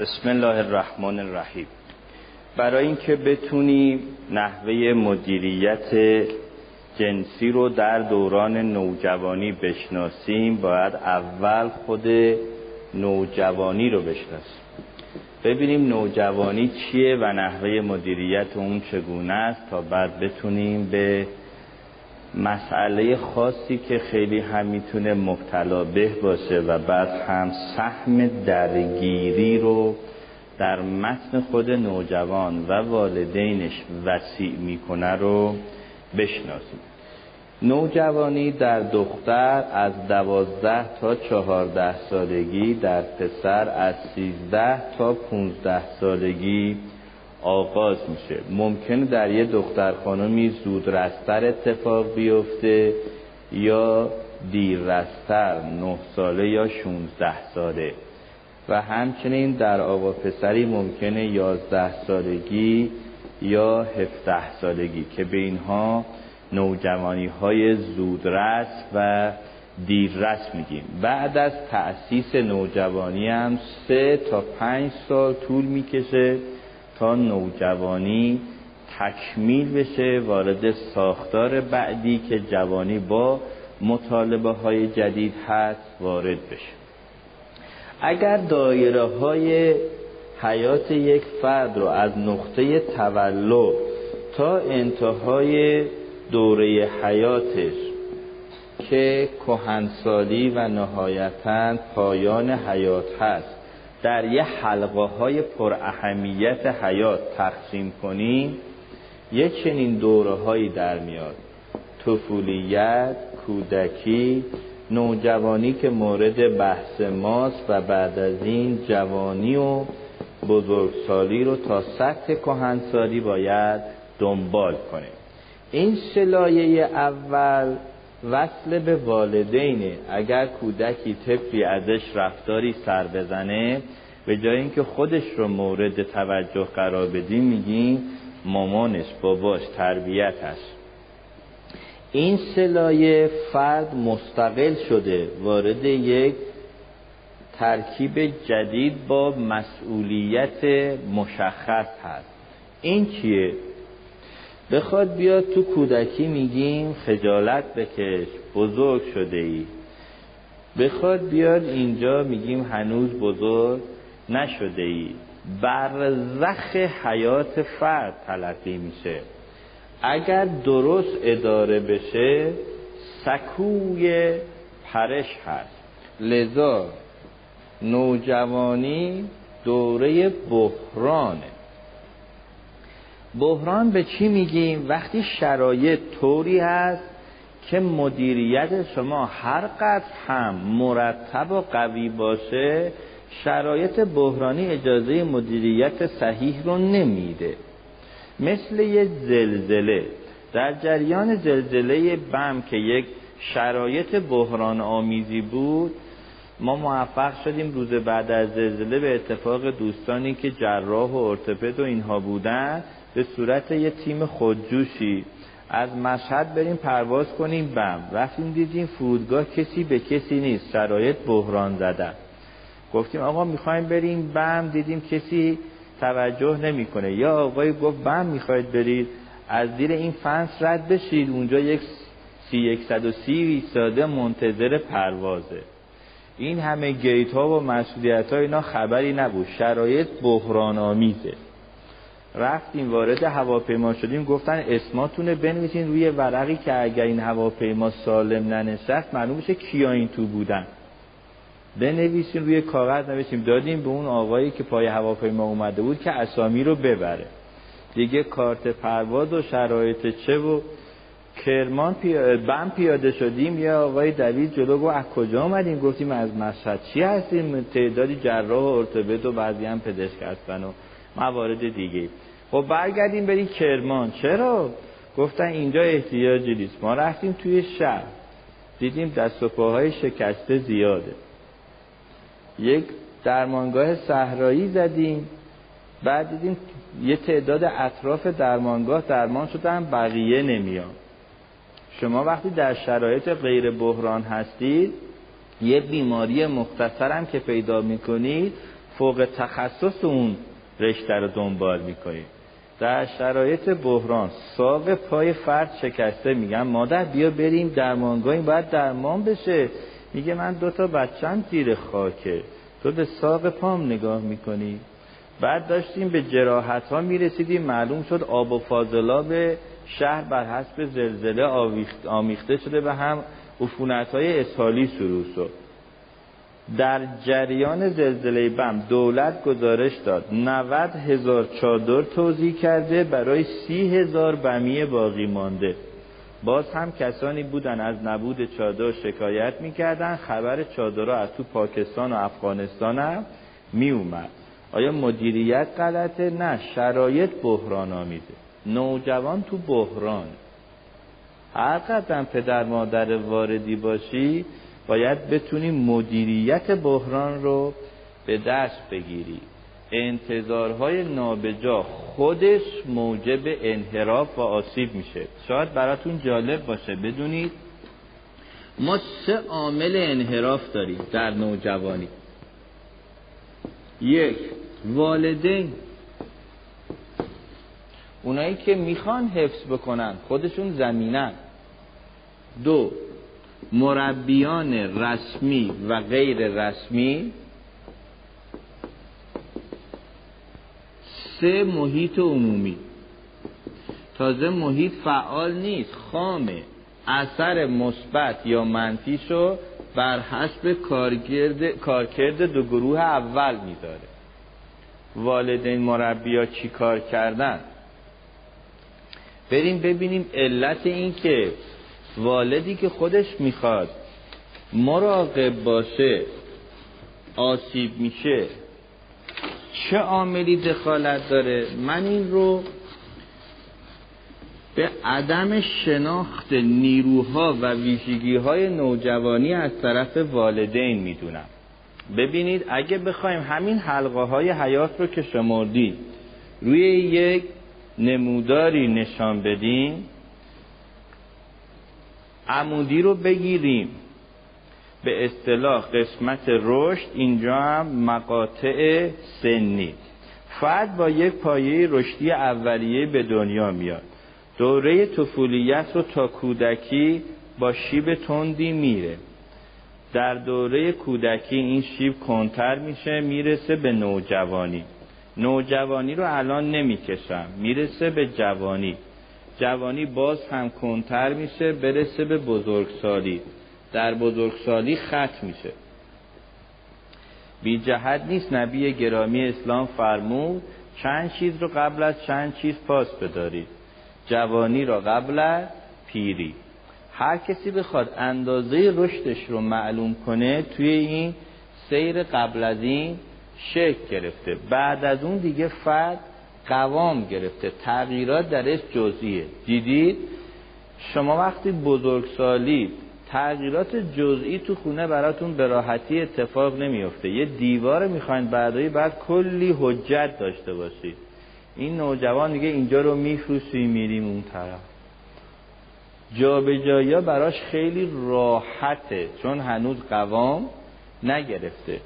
بسم الله الرحمن الرحیم. برای اینکه بتونیم نحوه مدیریت جنسی رو در دوران نوجوانی بشناسیم باید اول خود نوجوانی رو بشناسیم. ببینیم نوجوانی چیه و نحوه مدیریت اون چگونه است تا بعد بتونیم به مسئله خاصی که خیلی هم می‌تونه مبتلا به باشه و بعد هم سهم درگیری رو در متن خود نوجوان و والدینش وسیع می‌کنه رو بشناسیم. نوجوانی در دختر از دوازده تا چهارده سالگی در پسر از سیزده تا پونزده سالگی آغاز میشه. ممکن در یه دختر خانمی زود رستر اتفاق بیفته یا دیر رستر نه ساله یا شونزده ساله. و همچنین در آقا پسری ممکنه یازده سالگی یا هفته سالگی که به اینها نوجوانی های زودرس و دیررس میگیم. بعد از تأسیس نوجوانی هم سه تا پنج سال طول می‌کشه تا نوجوانی تکمیل بشه وارد ساختار بعدی که جوانی با مطالبه های جدید هست وارد بشه. اگر دایره های حیات یک فرد رو از نقطه تولد تا انتهای دوره حیاتش که کهنسالی و نهایتا پایان حیات هست در یه حلقه های پر اهمیت حیات تقسیم کنیم یه چنین دوره هایی در میاد. طفولیت، کودکی، نوجوانی که مورد بحث ماست و بعد از این جوانی و بزرگسالی رو تا سطح کهنسالی باید دنبال کنیم. این سلایه اول وصل به والدینه اگر کودکی طفلی ازش رفتاری سر بزنه به جای اینکه خودش رو مورد توجه قرار بدیم میگیم مامانش باباش تربیتش. این سلایه فرد مستقل شده وارد یک ترکیب جدید با مسئولیت مشخص هست. این چیه؟ بخواد بیاد تو کودکی میگیم خجالت بکش بزرگ شده ای بخواد بیاد اینجا میگیم هنوز بزرگ نشده ای برزخ حیات فرد تلقی میشه. اگر درست اداره بشه سکوی پرش هست. لذا نوجوانی دوره بحرانه. بحران به چی میگیم؟ وقتی شرایط طوری هست که مدیریت شما هر قدر هم مرتب و قوی باشه شرایط بحرانی اجازه مدیریت صحیح رو نمیده. مثل یه زلزله. در جریان زلزله بم که یک شرایط بحران آمیزی بود ما موفق شدیم روز بعد از زلزله به اتفاق دوستانی که جراح و ارتپد و اینها بودن به صورت یه تیم خودجوشی. از مشهد بریم پرواز کنیم بم. رفتیم دیدیم فرودگاه کسی به کسی نیست. شرایط بحران زدن گفتیم آقا می‌خوایم بریم بم. دیدیم کسی توجه نمی‌کنه. یا آقای گفت بم می‌خواید برید. از زیر این فنس رد بشید. اونجا یک سی سی ایستاده منتظر پروازه. این همه گیت ها و مسئولیت ها اینا خبری نبود. شرایط بحران آمیزه رفتیم وارد هواپیما شدیم. گفتن اسماتونه بنویسین روی ورقی که اگر این هواپیما سالم ننشست معلوم میشه کیا این تو بودن. بنویسیم روی کاغذ نوشتیم. دادیم به اون آقایی که پای هواپیما اومده بود که اسامی رو ببره. دیگه کارت پرواز و شرایط چه و کرمان بم پیاده شدیم. یا آقای دوید جلو گفت از کجا آمدیم گفتیم از مشهد چی هستیم؟ تعدادی جراح و ارتوپد و بعضی هم پزشک هستن و موارد دیگه. خب برگردیم بریم کرمان. چرا؟ گفتن اینجا احتیاجی نیست. ما رفتیم توی شهر. دیدیم دست و پاهای شکسته زیاده. یک درمانگاه صحرایی زدیم. بعد دیدیم یه تعداد اطراف درمانگاه درمان شدن بقیه نمیان. شما وقتی در شرایط غیر بحران هستید یه بیماری مختصرم که پیدا می‌کنید فوق تخصص اون رشته رو دنبال می‌کنیم در شرایط بحران ساق پای فرد شکسته میگم مادر بیا بریم درمانگاهی باید درمان بشه. میگه من دوتا بچم زیر خاکه. تو به ساق پام نگاه می‌کنی. بعد داشتیم به جراحت ها می‌رسیدیم. معلوم شد آب و فاضلاب شهر بر حسب زلزله آمیخته شده و هم عفونت های اسحالی شروع شد. در جریان زلزله بم دولت گزارش داد. 90 هزار چادر توضیح کرده برای سی هزار بمی باقی مانده. باز هم کسانی بودن از نبود چادر شکایت می‌کردن. خبر چادرها از تو پاکستان و افغانستان هم می اومد آیا مدیریت غلطه؟ نه شرایط بحران آمیده نوجوان تو بحران. هر قدم پدر مادر واردی باشی باید بتونی مدیریت بحران رو به دست بگیری. انتظارهای نابجا خودش موجب انحراف و آسیب میشه. شاید براتون جالب باشه بدونید. ما سه عامل انحراف داریم در نوجوانی. یک والدین. اونایی که می‌خوان حفظ بکنن خودشون زمینن. دو مربیان رسمی و غیر رسمی سه محیط عمومی. تازه محیط فعال نیست خامه. اثر مثبت یا منفیشو بر حسب کارکرد, کارکرد دو گروه اول می‌ذاره والدین مربیا چی کار کردن؟ بریم ببینیم علت این که والدی که خودش می‌خواد مراقب باشه آسیب میشه چه عاملی دخالت داره؟ من این رو به عدم شناخت نیروها و ویژگی های نوجوانی از طرف والدین می‌دونم. ببینید اگه بخوایم همین حلقه های حیات رو که شمردید روی یک نموداری نشان بدیم عمودی رو بگیریم. به اصطلاح قسمت رشد اینجا هم مقاطع سنی. فرد با یک پایه رشدی اولیه به دنیا میاد. دوره طفولیت رو تا کودکی با شیب تندی میره. در دوره کودکی این شیب کنتر میشه می‌رسه به نوجوانی. نوجوانی رو الان نمی‌کشم می‌رسه به جوانی. جوانی باز هم کنتر میشه برسه به بزرگسالی. در بزرگسالی خط میشه. بی جهت نیست نبی گرامی اسلام فرمود چند چیز رو قبل از چند چیز پاس بدارید. جوانی را قبل از پیری. هر کسی بخواد اندازه رشدش رو معلوم کنه توی این سیر قبل از این شکل گرفته. بعد از اون دیگه فرد قوام گرفته. تغییرات درش جزئیه. دیدید؟ شما وقتی بزرگسالی تغییرات جزئی تو خونه براتون به راحتی اتفاق نمیفته یه دیوار می‌خواین بعدایی بعد کلی حجت داشته باشید. این نوجوان دیگه اینجا رو میفروسی میریم اون طرف. جابجایی براش خیلی راحته چون هنوز قوام نگرفته.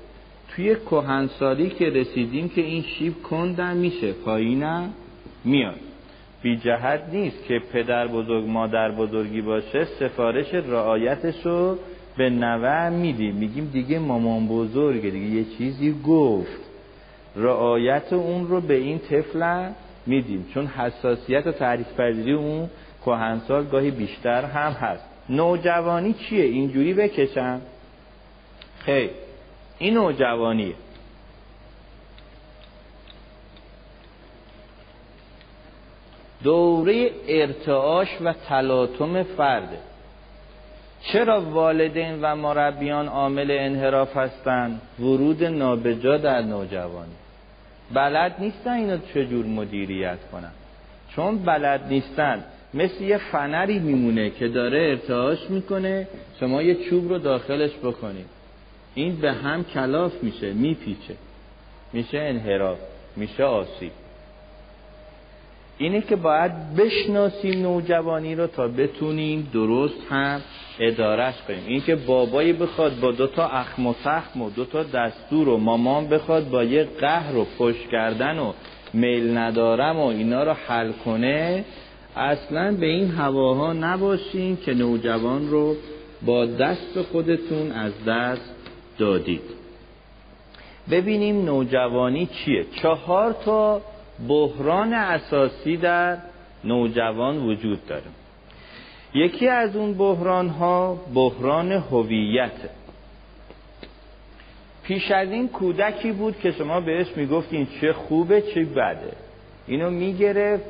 توی کهنسالی که رسیدیم که این شیب کندن میشه پایینم میاد. بی جهت نیست که پدر بزرگ مادر بزرگی باشه سفارش رعایتش رو به نوه میدیم. میگیم دیگه مامان بزرگه دیگه یه چیزی گفت. رعایت اون رو به این طفل میدیم. چون حساسیت و تعریف پذیری اون کهنسال گاهی بیشتر هم هست. نوجوانی چیه؟ اینجوری بکشم. خیر. این نوجوانیه دوره ارتعاش و تلاطم فرده چرا والدین و مربیان عامل انحراف هستند ورود نابجا در نوجوانی. بلد نیستن اینو چجور مدیریت کنن؟ چون بلد نیستن. مثل یه فنری میمونه که داره ارتعاش می‌کنه شما یه چوب رو داخلش بکنید. این به هم کلاف میشه میپیچه. میشه انحراف میشه آسیب. اینه که باید بشناسیم نوجوانی رو تا بتونیم درست هم ادارش کنیم. اینکه بابایی بخواد با دو تا اخم و سخم و دو تا دستور و مامان بخواد با یه قهر و پشت کردن و میل ندارم و اینا رو حل کنه اصلا به این هواها نباشین که نوجوان رو با دست خودتون از دست دادید. ببینیم نوجوانی چیه. چهار تا بحران اساسی در نوجوان وجود داره. یکی از اون بحران ها بحران هویت. پیش از این کودکی بود که شما بهش می‌گفتین چه خوبه چه بده. اینو می‌گرفت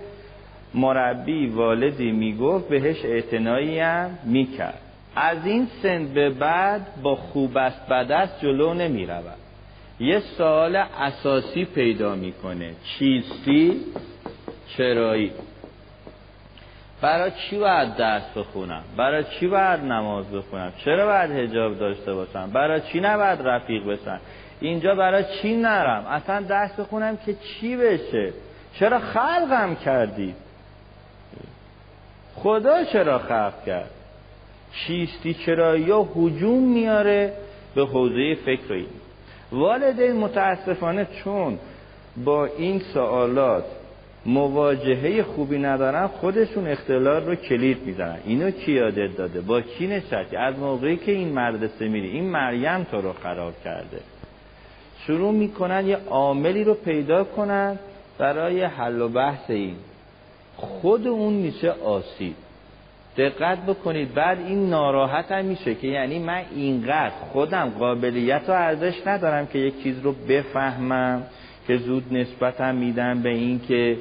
مربی والدی می‌گفت بهش اعتنایی هم می‌کرد. از این سن به بعد با خوب است بد است جلو نمی‌رود. یه سوال اساسی پیدا می‌کنه. چیستی؟ چرایی؟ برای چی باید درس بخونم؟ برای چی باید نماز بخونم؟ چرا باید هجاب داشته باشم؟ برای چی نباید رفیق بشم؟ اینجا برای چی نرم؟ اصلا درس بخونم که چی بشه؟ چرا خلقم کردید خدا چرا خلق کرد؟ چیستی چرا؟ یا حجوم میاره؟ به حوزه فکر والدین متاسفانه چون با این سوالات مواجهه خوبی ندارن خودشون اختلال رو کلید می‌زنن. اینو کی یادت داده؟ با کی نشستی از موقعی که این مدرسه میری این مریم تو رو خراب کرده. شروع می‌کنن یه عاملی رو پیدا کنن برای حل و بحث این. خود اون میشه آسیب. دقت بکنید. بعد این ناراحت هم میشه که یعنی من اینقدر خودم قابلیت و ارزش ندارم که یک چیز رو بفهمم که زود نسبتم میدم به این که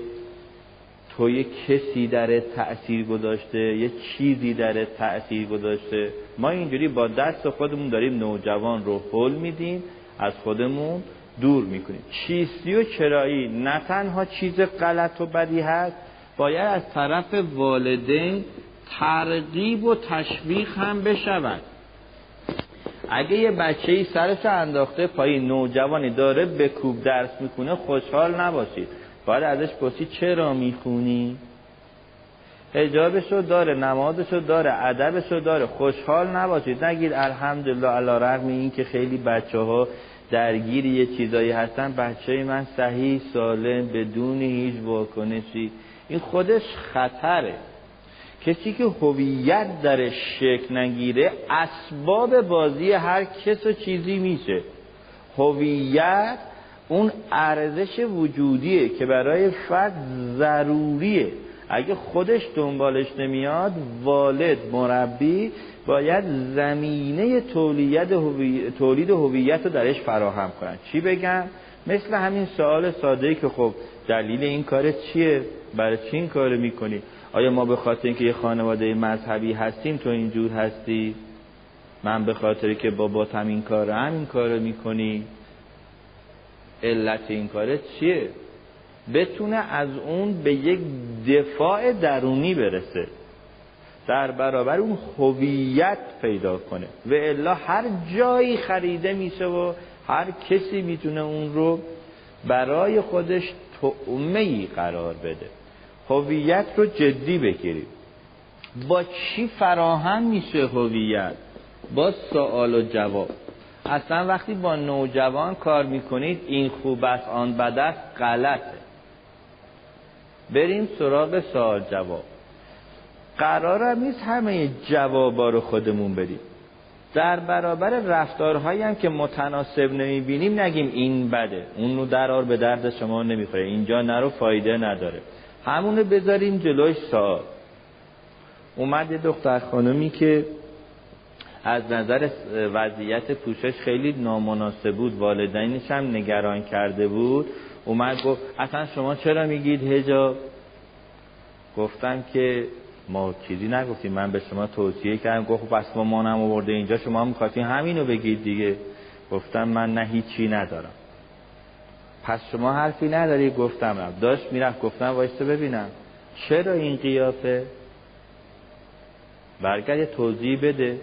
تو یه کسی در تأثیر گذاشته یه چیزی در تأثیر گذاشته. ما اینجوری با دست خودمون داریم نوجوان رو حل میدیم از خودمون دور می‌کنیم. چیستی و چرایی نه تنها چیز غلط و بدی هست باید از طرف والدین ترغیب و تشویق هم بشود. اگه یه بچه ای سرش انداخته پایین نوجوانی داره به کوب درس می‌کنه خوشحال نباشید. باید ازش پرسی چرا می‌خونی؟ حجابشو داره نمازشو داره ادبشو داره خوشحال نباشید. نگید الحمدلله علا رقم این که خیلی بچه ها درگیر یه چیزایی هستن. بچه من صحیح سالم بدون هیچ واکنشی. این خودش خطره. کسی که هویت درش شکل نگیره اسباب بازی هر کس و چیزی میشه. هویت اون ارزش وجودیه که برای فرد ضروریه. اگه خودش دنبالش نمیاد والد مربی باید زمینه تولید هویت رو درش فراهم کنن چی بگم؟ مثل همین سوال ساده که خب دلیل این کار چیه؟ برای چی این کار می‌کنی؟ آیا ما به خاطر اینکه یه خانواده مذهبی هستیم تو اینجور هستی؟ من به خاطر که بابات همین کار همین کار می‌کنی. علت این کاره چیه؟ بتونه از اون به یک دفاع درونی برسه. در برابر اون هویت پیدا کنه. و الا هر جایی خریده میشه و هر کسی می‌تونه اون رو برای خودش تعمه ای قرار بده. هویت رو جدی بگیرید. با چی فراهم میشه هویت؟ با سوال و جواب. اصلا وقتی با نوجوان کار می‌کنید این خوب است آن بد است غلطه. بریم سراغ سوال جواب. قرارم نیست همه جوابا رو خودمون بدیم. در برابر رفتارهایی هم که متناسب نمی‌بینیم نگیم این بده. اون رو درار به درد شما نمی‌خوره. اینجا نرو فایده نداره. همونو بذاریم جلوش سال. اومد یه دختر خانمی که از نظر وضعیت پوشش خیلی نامناسب بود والدینش هم نگران کرده بود. اومد گفت اصلا شما چرا میگید هجاب گفتم که ما چیزی نگفتیم من به شما توصیه کردم. گفت خب، ما مانم آورده اینجا شما می‌خواستین همینو بگید دیگه. گفتم من نه هیچی ندارم. پس شما حرفی نداری؟ گفتم. رفت. داشت می‌رفت. گفتم وایسته ببینم. چرا این قیافه؟ برگرد توضیح بده.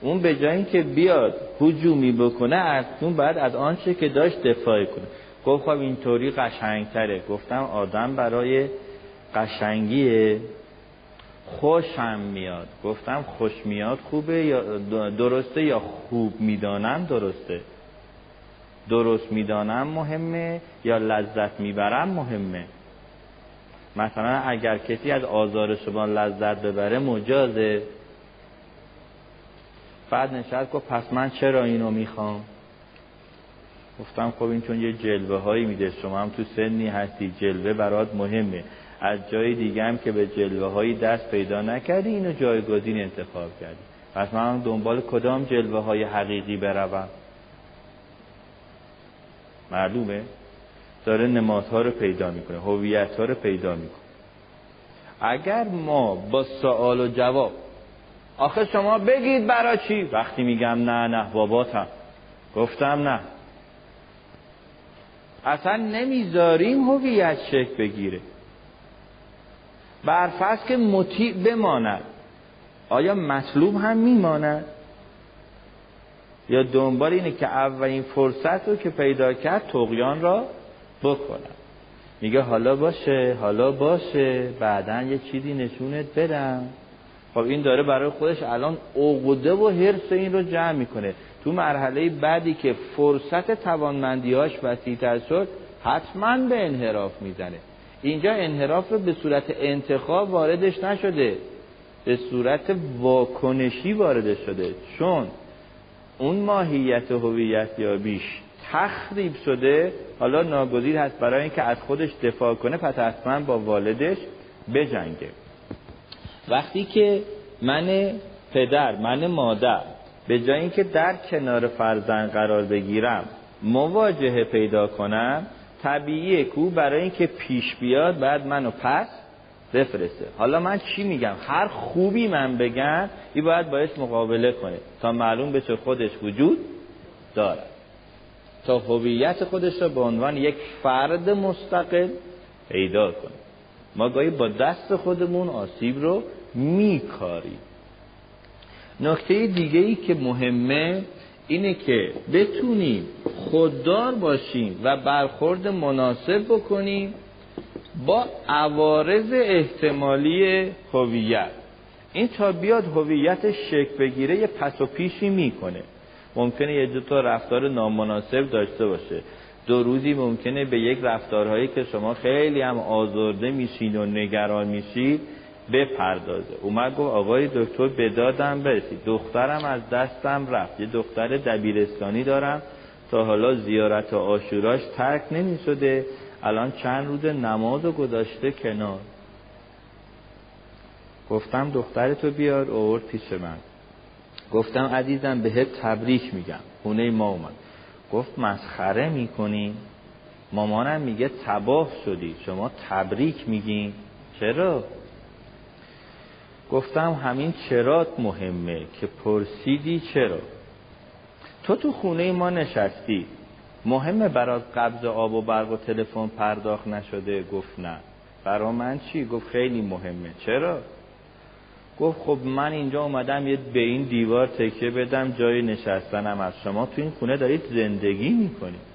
اون به جای اینکه بیاد هجومی بکنه از اون بعد از آنچه که داشت دفاع کنه. گفت خب اینطوری قشنگتره. گفتم آدم برای قشنگیه. خوشم میاد. گفتم خوش میاد خوبه یا درسته یا خوب می‌دانم درسته. درست می‌دانم مهمه یا لذت می‌برم مهمه. مثلا اگر کسی از آزار شما لذت ببره مجازه. بعد نشست گفت پس من چرا اینو می‌خوام؟ گفتم خب این چون یه جلوه هایی میده شما هم تو سنی هستی جلوه برات مهمه. از جای دیگه هم که به جلوه هایی دست پیدا نکردی اینو جایگزین انتخاب کردی. پس من دنبال کدام جلوه های حقیقی بروم؟ معلومه داره نمادها رو پیدا می‌کنه هویت ها رو پیدا می‌کنه. اگر ما با سوال و جواب آخه شما بگید برا چی؟ وقتی میگم نه نه باباتم. گفتم نه. اصلا نمی‌ذاریم هویت شکل بگیره. برفرض که مطیع بماند. آیا مطلوب هم میماند؟ یا دنبال اینه که اولین فرصت رو که پیدا کرد تقیان را بکنم میگه حالا باشه حالا باشه بعدا یه چیزی نشونت بدم. خب این داره برای خودش الان عقده و حرس این رو جمع می‌کنه. تو مرحله بعدی که فرصت توانمندیهاش وسیعتر شد حتما به انحراف می‌زنه. اینجا انحراف رو به صورت انتخاب واردش نشده به صورت واکنشی وارد شده. چون اون ماهیت هویت یا بیش تخریب شده حالا ناگزیر هست برای اینکه از خودش دفاع کنه پس حتما با والدش بجنگه. وقتی که من پدر من مادر به جای اینکه در کنار فرزند قرار بگیرم مواجهه پیدا کنم طبیعیه کو برای اینکه پیش بیاد بعد منو پس بفرسته. حالا من چی میگم؟ هر خوبی من بگم این باید باید مقابله کنه. تا معلوم بشه خودش وجود دارد تا هویت خودش رو به عنوان یک فرد مستقل پیدا کنه. ما گاهی با دست خودمون آسیب رو میکاریم. نکته دیگه ای که مهمه اینه که بتونیم خوددار باشیم و برخورد مناسب بکنیم با عوارض احتمالی هویت. این تا بیاد هویت شکل بگیره یه پس و پیشی می‌کنه. ممکنه یه دو تا رفتار نامناسب داشته باشه. دو روزی ممکنه به یک رفتارهایی که شما خیلی هم آزرده میشین و نگران میشید بپردازه. اومد گفت آقای دکتر به دادم برسید. دخترم از دستم رفت. یه دختر دبیرستانی دارم. تا حالا زیارت و آشوراش ترک نمی شده الان چند روز نماز و گذاشته کنار. گفتم دخترتو بیار اوورد پیش من. گفتم عزیزم بهت تبریک میگم. خونه ما اومد. گفت مسخره می‌کنی؟ مامانم میگه تباه شدی. شما تبریک میگین. چرا؟ گفتم همین چرات مهمه که پرسیدی چرا؟ تو تو خونه ما نشستی. مهمه برات قبض آب و برق و تلفن پرداخت نشده؟ گفت نه. برا من چی؟ گفت خیلی مهمه. چرا؟ گفت خب من اینجا اومدم یه به این دیوار تکیه بدم جای نشستنم از شما تو این خونه دارید زندگی می‌کنید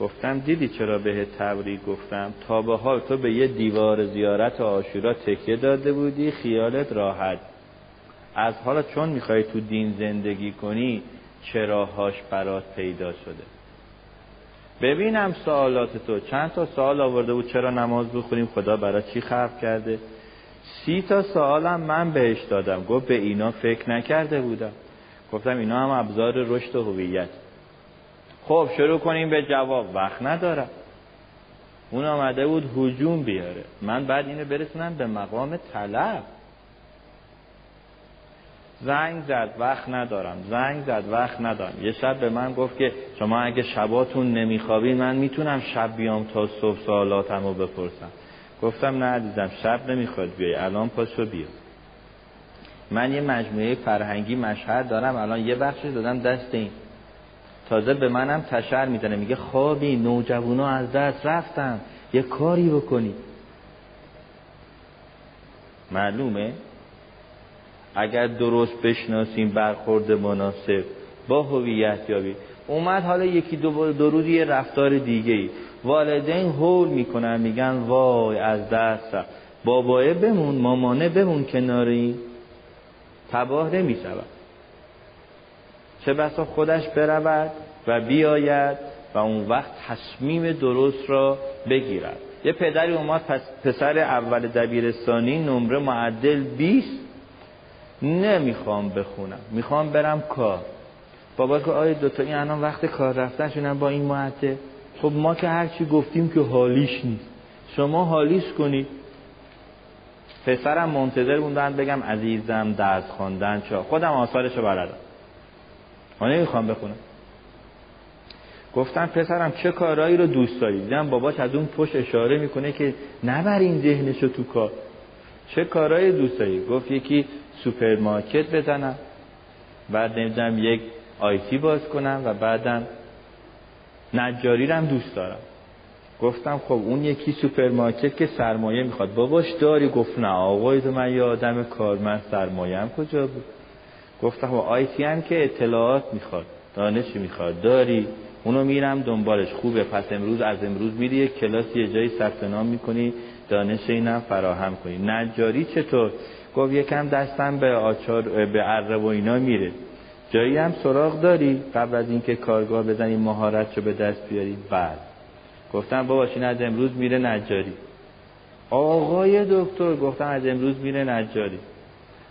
گفتم دیدی چرا به تبریک گفتم؟ تا به حال تو به یه دیوار زیارت آشورا تکیه داده بودی خیالت راحت. از حالا چون می‌خوای تو دین زندگی کنی چراهاش برات پیدا شده. ببینم سوالات تو. چند تا سوال آورده بود چرا نماز بخونیم؟ خدا برای چی خلق کرده؟ سی تا سوالم من بهش دادم. گفت به اینا فکر نکرده بودم. گفتم اینا هم ابزار رشد و هویت. خب شروع کنیم به جواب. وقت ندارم. اون آمده بود هجوم بیاره. من بعد اینو برسونم به مقام طلب. زنگ زد وقت ندارم. زنگ زد وقت ندارم. یه شب به من گفت که شما اگه شباتون نمیخوابین من می‌تونم شب بیام تا صبح سوالاتم رو بپرسم. گفتم نه عزیزم شب نمی‌خواد بیای الان پاشو بیا. من یه مجموعه فرهنگی مشهد دارم الان یه بخشی دادم دست این. تازه به منم تشر می‌زنه میگه خوابی نوجوانا از دست رفتن. یه کاری بکنی. معلومه؟ اگر درست بشناسیم برخورد مناسب با هویت یابی. اومد حالا یکی دو, دو رفتار دیگه ای والدین هول می‌کنن میگن وای از دست بابایه بمون مامانه بمون کناری؟ تباه نمی شود چه بسا خودش برود و بیاید و اون وقت تصمیم درست را بگیرد. یه پدری اومد پس پسر اول دبیرستانی نمره معدل 20 نمی‌خوام بخونم. می‌خوام برم کار. بابا که آیا دوتا این الان وقت کار رفتن شدن با این معدل خب ما که هرچی گفتیم که حالیش نیست. شما حالیش کنید. پسرم منتظر بوندن بگم عزیزم درس خواندن چه. خودم آثارشو بلدم. ما نمی‌خوام بخونم. گفتم پسرم چه کارهایی رو دوست داری؟ دیدم باباش از اون پشت اشاره می‌کنه که نبر این ذهنشو تو کار. چه کارهایی دوست داری؟ گفت یکی سوپرمارکت بزنم. بعد نمی‌دونم یک آیتی باز کنم و بعدم نجاری هم دوست دارم. گفتم خب اون یکی سوپرمارکت که سرمایه می‌خواد. باباش داری؟ گفت نه آقای تو من یه آدم کارمند هم کجا بود؟ گفتم خب آیتی هم که اطلاعات می‌خواد. دانشی می‌خواد؟ داری؟ اونو میرم دنبالش. خوبه. پس امروز از امروز میری یک کلاس یه جایی ثبت نام می‌کنی. دانش اینم فراهم کنی. نجاری چطور؟ گفت یکم دستم به آچار به عرب و اینا میره. جایی هم سراغ داری؟ قبل از اینکه کارگاه بزنی مهارت رو به دست بیاری. بعد. گفتم بابا این از امروز میره نجاری. آقای دکتر گفتم از امروز میره نجاری.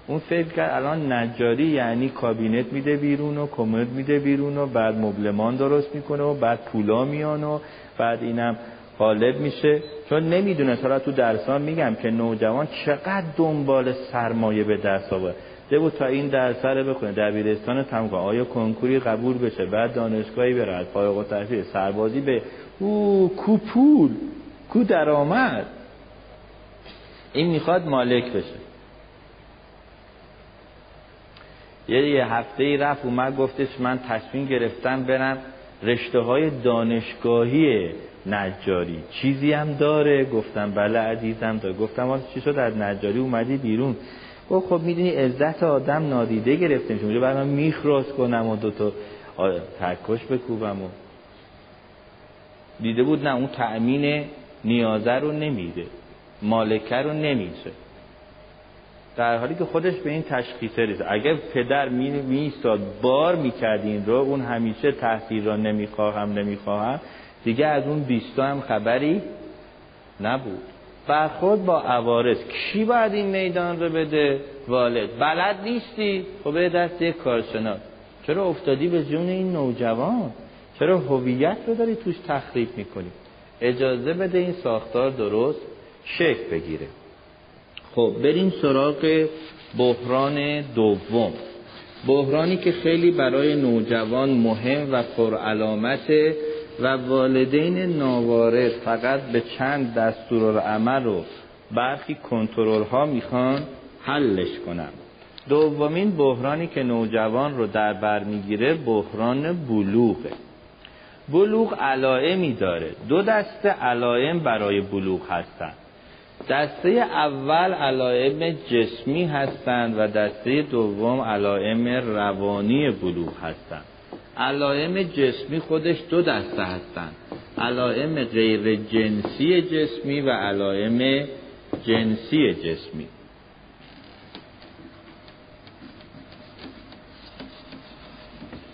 اون فکر کرد الان نجاری یعنی کابینت میده بیرون و کمد میده بیرون و بعد مبلمان درست می‌کنه و بعد پولا میان و بعد اینم غالب میشه. چون نمی‌دونه. حالا تو درسان میگم که نوجوان چقدر دنبال سرمایه به دست آورد. بود تا این درس رو بخونه. دبیرستان تمام آیا کنکوری قبول بشه؟ بعد دانشگاهی بره. از فارغ التحصیل. سربازی به او کو پول. کو درآمد. این می‌خواد مالک بشه. یه یه هفته ای رفت اومد گفتش من تصمیم گرفتم برم رشته های دانشگاهی نجاری. چیزی هم داره. گفتم بله عزیزم داره. گفتم واسه چی شد؟ از نجاری اومدی بیرون. گفت خب می‌دونی عزت آدم نادیده گرفته میشه. اونجا بعد من کنم و دوتا تکش بکوبم و دیده بود نه اون تأمین نیازه رو نمیده. مالکه رو نمیشه در حالی که خودش به این تشخیصه رسید. اگر پدر می میستاد بار می‌کرد این رو اون همیشه تحصیل را نمی‌خواهم نمی‌خواهم. دیگه از اون بیستا هم خبری نبود. برخورد با عوارض. کی باید این میدان رو بده؟ والد. بلد نیستی؟ خب به دست یک کارشناس. چرا افتادی به جون این نوجوان؟ چرا هویت رو داری توش تخریب می‌کنی؟ اجازه بده این ساختار درست شکل بگیره. خب بریم سراغ بحران دوم. بحرانی که خیلی برای نوجوان مهم و پرعلامته و والدین ناوارد فقط به چند دستور عمل و برخی کنترل ها می‌خوان حلش کنن. دومین بحرانی که نوجوان رو در بر می‌گیره بحران بلوغه. بلوغ علائمی داره. دو دسته علائم برای بلوغ هستند دسته اول علائم جسمی هستند و دسته دوم علائم روانی بلوغ هستند علائم جسمی خودش دو دسته هستند علائم غیر جنسی جسمی و علائم جنسی جسمی.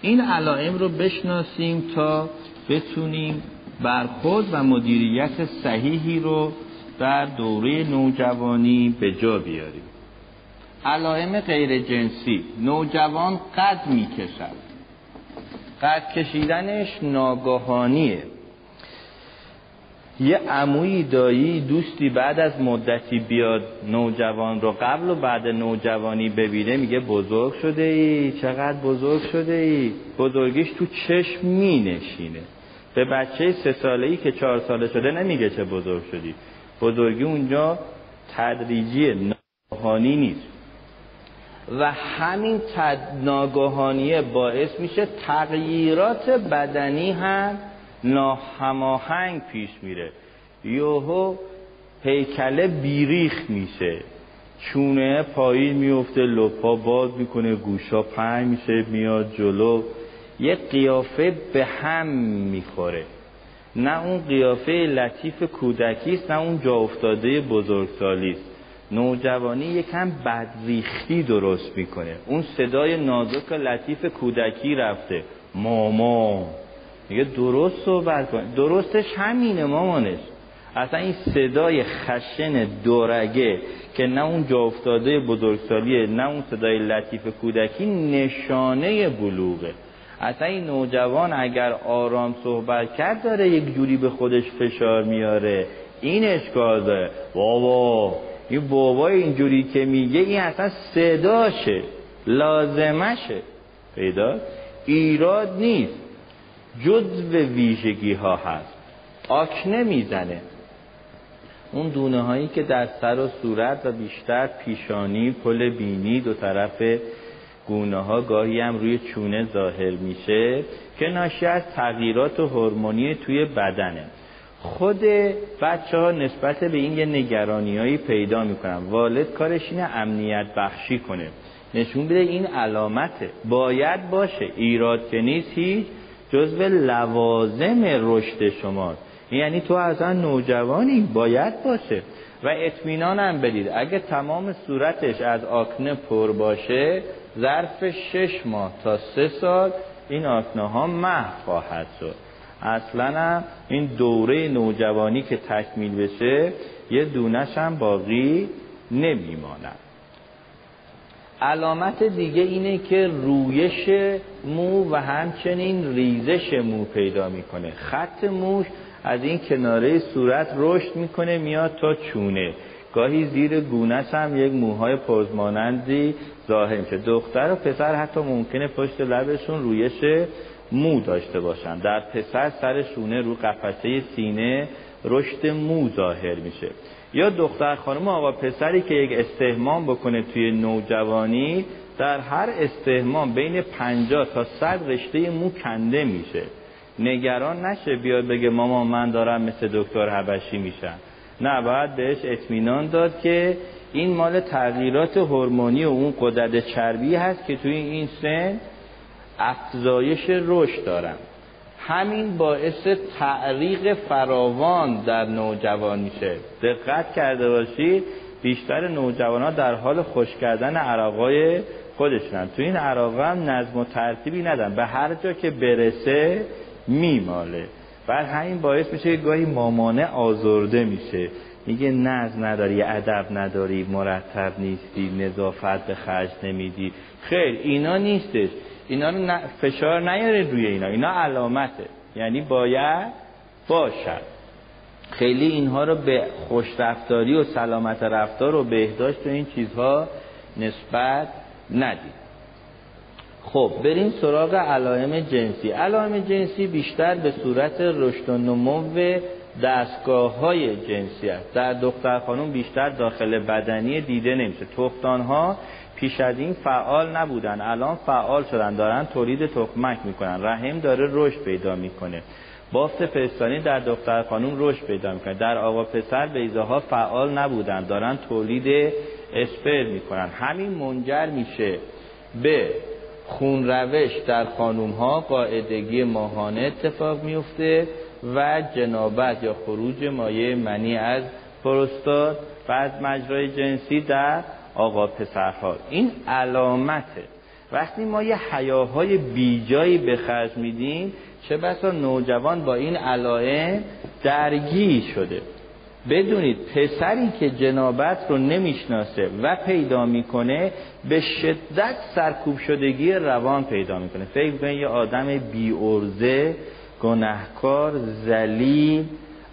این علائم رو بشناسیم تا بتونیم برخورد و مدیریت صحیحی رو در دوره نوجوانی به جا بیاریم. علائم غیر جنسی نوجوان قد می‌کشد. قد کشیدنش ناگهانیه. یه عمویی دایی دوستی بعد از مدتی بیاد نوجوان رو قبل و بعد نوجوانی ببینه میگه بزرگ شده ای؟ چقدر بزرگ شده ای؟ بزرگیش تو چشم می نشینه به بچه سه ساله ای که چهار ساله شده نمیگه چه بزرگ شدی. بزرگی اونجا تدریجی ناگهانی نیست. و همین ناگهانیه باعث میشه تغییرات بدنی هم ناهماهنگ پیش میره. یوهو پیکله بیریخ میشه. چونه پایین میفته لپا باز می‌کنه گوشا پنگ میشه میاد جلو. یه قیافه به هم می‌خوره. نه اون قیافه لطیف کودکی است نه اون جا افتاده بزرگسالی است. نوجوانی یکم بدریختی درست می‌کنه. اون صدای نازک و لطیف کودکی رفته. ماما. میگه درست صحبت کن. درستش همینه مامانش. اصلا این صدای خشن دورگه که نه اون جا افتاده بزرگسالیه نه اون صدای لطیف کودکی نشانه بلوغه. اصلا این نوجوان اگر آرام صحبت کرد داره یک جوری به خودش فشار میاره. این اشکال داره. بابا. این بابا اینجوری که میگه این اصلا صداشه لازمشه. پیدا؟ ایراد نیست. جزو ویژگی ها هست. آکنه می‌زنه اون دونه هایی که در سر و صورت و بیشتر پیشانی پل بینی دو طرف گونه ها گاهی هم روی چونه ظاهر میشه که ناشی از تغییرات هورمونی توی بدنه. خود بچه ها نسبت به این یه نگرانی هایی پیدا می‌کنن. والد کارش اینه امنیت بخشی کنه. نشون بده این علامته باید باشه. ایراد که نیست هیچ جزو لوازم رشد شماست یعنی تو اصلا نوجوانی باید باشه. و اطمینان هم بدید. اگه تمام صورتش از آکنه پر باشه ظرف شش ماه تا سه سال این آکنه ها محو خواهد شد. اصلا این دوره نوجوانی که تکمیل بشه یه دونش هم باقی نمیماند. علامت دیگه اینه که رویش مو و همچنین ریزش مو پیدا می‌کنه. خط موش از این کناره صورت رشد می‌کنه میاد تا چونه. گاهی زیر گونش هم یک موهای پرزمانندی ظاهر میشه. دختر و پسر حتی ممکنه پشت لبشون رویش مو داشته باشن. در پسر سر شونه رو قفسه سینه رشد مو ظاهر میشه. یا دختر خانم آقا پسری که یک استهمام بکنه توی نوجوانی در هر استهمام بین 50 تا 100 رشته مو کنده میشه. نگران نشه بیاد بگه ماما من دارم مثل دکتر حبشی میشم. نه باید بهش اطمینان داد که این مال تغییرات هورمونی و اون قدرت چربی هست که توی این سن افزایش رشد دارم. همین باعث تعریق فراوان در نوجوان میشه. دقت کرده باشید بیشتر نوجوان ها در حال خوش کردن عراقای خودشونن. تو این عراقا هم نظم و ترتیبی ندن. به هر جا که برسه میماله. بعد همین باعث میشه که گاهی مامانه آزرده میشه. میگه نظم نداری ادب نداری مرتب نیستی نظافت به خرج نمیدی. خیر اینا نیستش. اینا رو فشار نیارید روی اینا. اینا علامته. یعنی باید باشد خیلی اینها رو به خوشرفتاری و سلامت رفتار و بهداشت و این چیزها نسبت ندید. خب بریم سراغ علائم جنسی. علائم جنسی بیشتر به صورت رشد و نمو دستگاه های جنسی است. در دختر خانم بیشتر داخل بدنی دیده نمیشه. تختان ها پیش از این فعال نبودن. الان فعال شدن. دارن تولید تخمک می‌کنن. رحم داره رشد پیدا می‌کنه. بافت پستانی در دختر خانم رشد پیدا می‌کنه. در آقا پسر بیزه ها فعال نبودن. دارن تولید اسپر می‌کنن. همین منجر میشه به خون روش در خانوم ها قاعدگی ماهانه اتفاق میفته و جنابت یا خروج مایع منی از پروستات و از مجرای جنسی در آقا پسرها این علامته. وقتی ما یه حیاهای بیجایی به خرج میدیم چه بسا نوجوان با این علائم درگیر شده. بدونید پسری که جنابت رو نمی‌شناسه و پیدا می‌کنه به شدت سرکوب شدگی روان پیدا می‌کنه. فکر کنید یه آدم بی ارزه گناهکار زلیل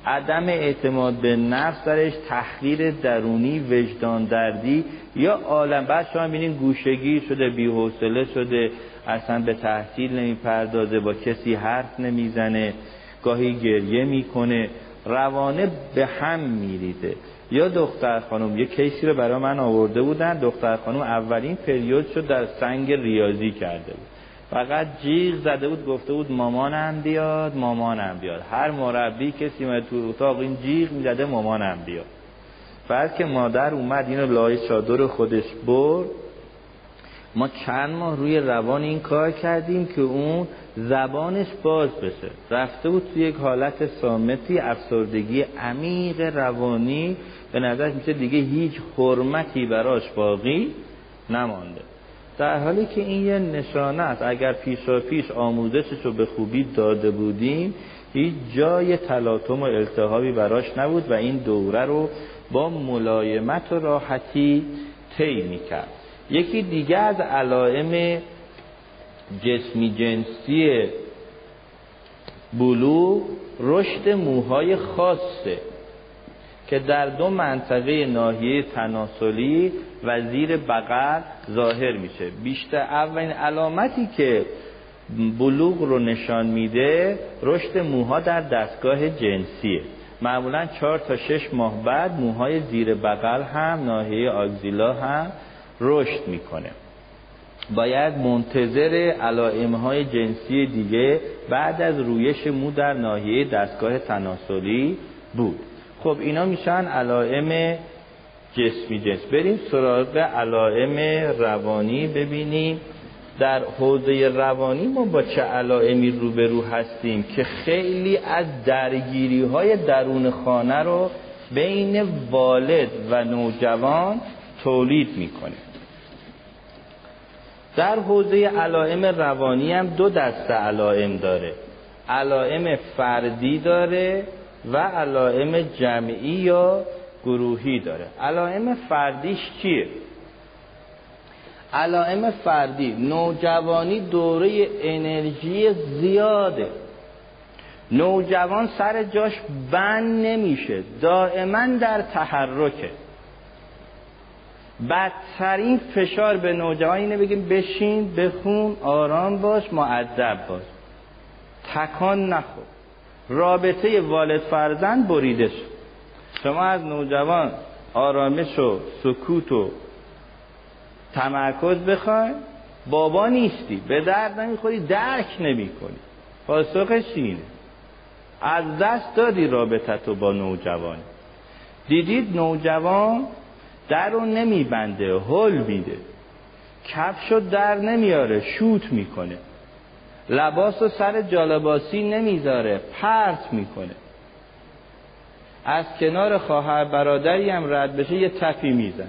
عدم اعتماد به نفس درش تحقیر درونی وجدان دردی یا عالم. بعد شما بینین گوشگیر شده بی‌حوصله شده اصلا به تحصیل نمی‌پردازه با کسی حرف نمی‌زنه گاهی گریه می‌کنه روانه به هم میریده یا دختر خانم یه کیسی رو برای من آورده بودن. دختر خانم اولین پریود شد در سنگ ریاضی کرده بود. فقط جیغ زده بود گفته بود مامانم بیاد مامانم بیاد. هر مربی کسی اومد تو اتاق این جیغ می‌زده مامانم بیاد. بعد که مادر اومد اینو لای چادر خودش برد. ما چند ماه روی روان این کار کردیم که اون زبانش باز بشه. رفته بود توی یک حالت سامتی افسردگی عمیق روانی. به نظر میشه دیگه هیچ حرمتی براش باقی نمانده. در حالی که این یه نشانه است. اگر پیش و پیش آموزشش رو به خوبی داده بودیم هیچ جای تلاطم و التهابی براش نبود و این دوره رو با ملایمت و راحتی طی می‌کرد. یکی دیگه از علائم جسمی جنسی بلو رشد موهای خاصه. که در دو منطقه ناحیه تناسلی و زیر بغل ظاهر میشه. بیشتر اولین علامتی که بلوغ رو نشان میده رشد موها در دستگاه جنسیه. معمولا چهار تا شش ماه بعد موهای زیر بغل هم ناحیه آگزیلا هم رشد می‌کنه. باید منتظر علائم های جنسی دیگه بعد از رویش مو در ناحیه دستگاه تناسلی بود. خب اینا میشن علائم جسمی جنس. بریم سراغ علائم روانی ببینیم. در حوزه روانی ما با چه علائمی روبرو هستیم که خیلی از درگیری های درون خانه رو بین والد و نوجوان تولید می‌کنه. در حوزه علائم روانی هم دو دسته علائم داره. علائم فردی داره و علائم جمعی یا گروهی داره. علائم فردیش چیه؟ علائم فردی نوجوانی دوره انرژی زیاده. نوجوان سر جاش بند نمیشه دائما در تحرکه. بدترین فشار به نوجوان اینه بگیم بشین بخون آرام باش معدب باش. تکان نخور. رابطه والد فرزند بریده شد. شما از نوجوان آرامش و سکوت و تمرکز بخوای بابا نیستی به درد نمی‌خوری درک نمی‌کنی. پاسخش اینه. از دست دادی رابطه تو با نوجوان. دیدید نوجوان در رو نمیبنده هل میده. کفشو در نمیاره شوت می‌کنه. لباس و سر جالباسی نمی‌ذاره پرت می‌کنه. از کنار خواهر برادری هم رد بشه یه تپی میزن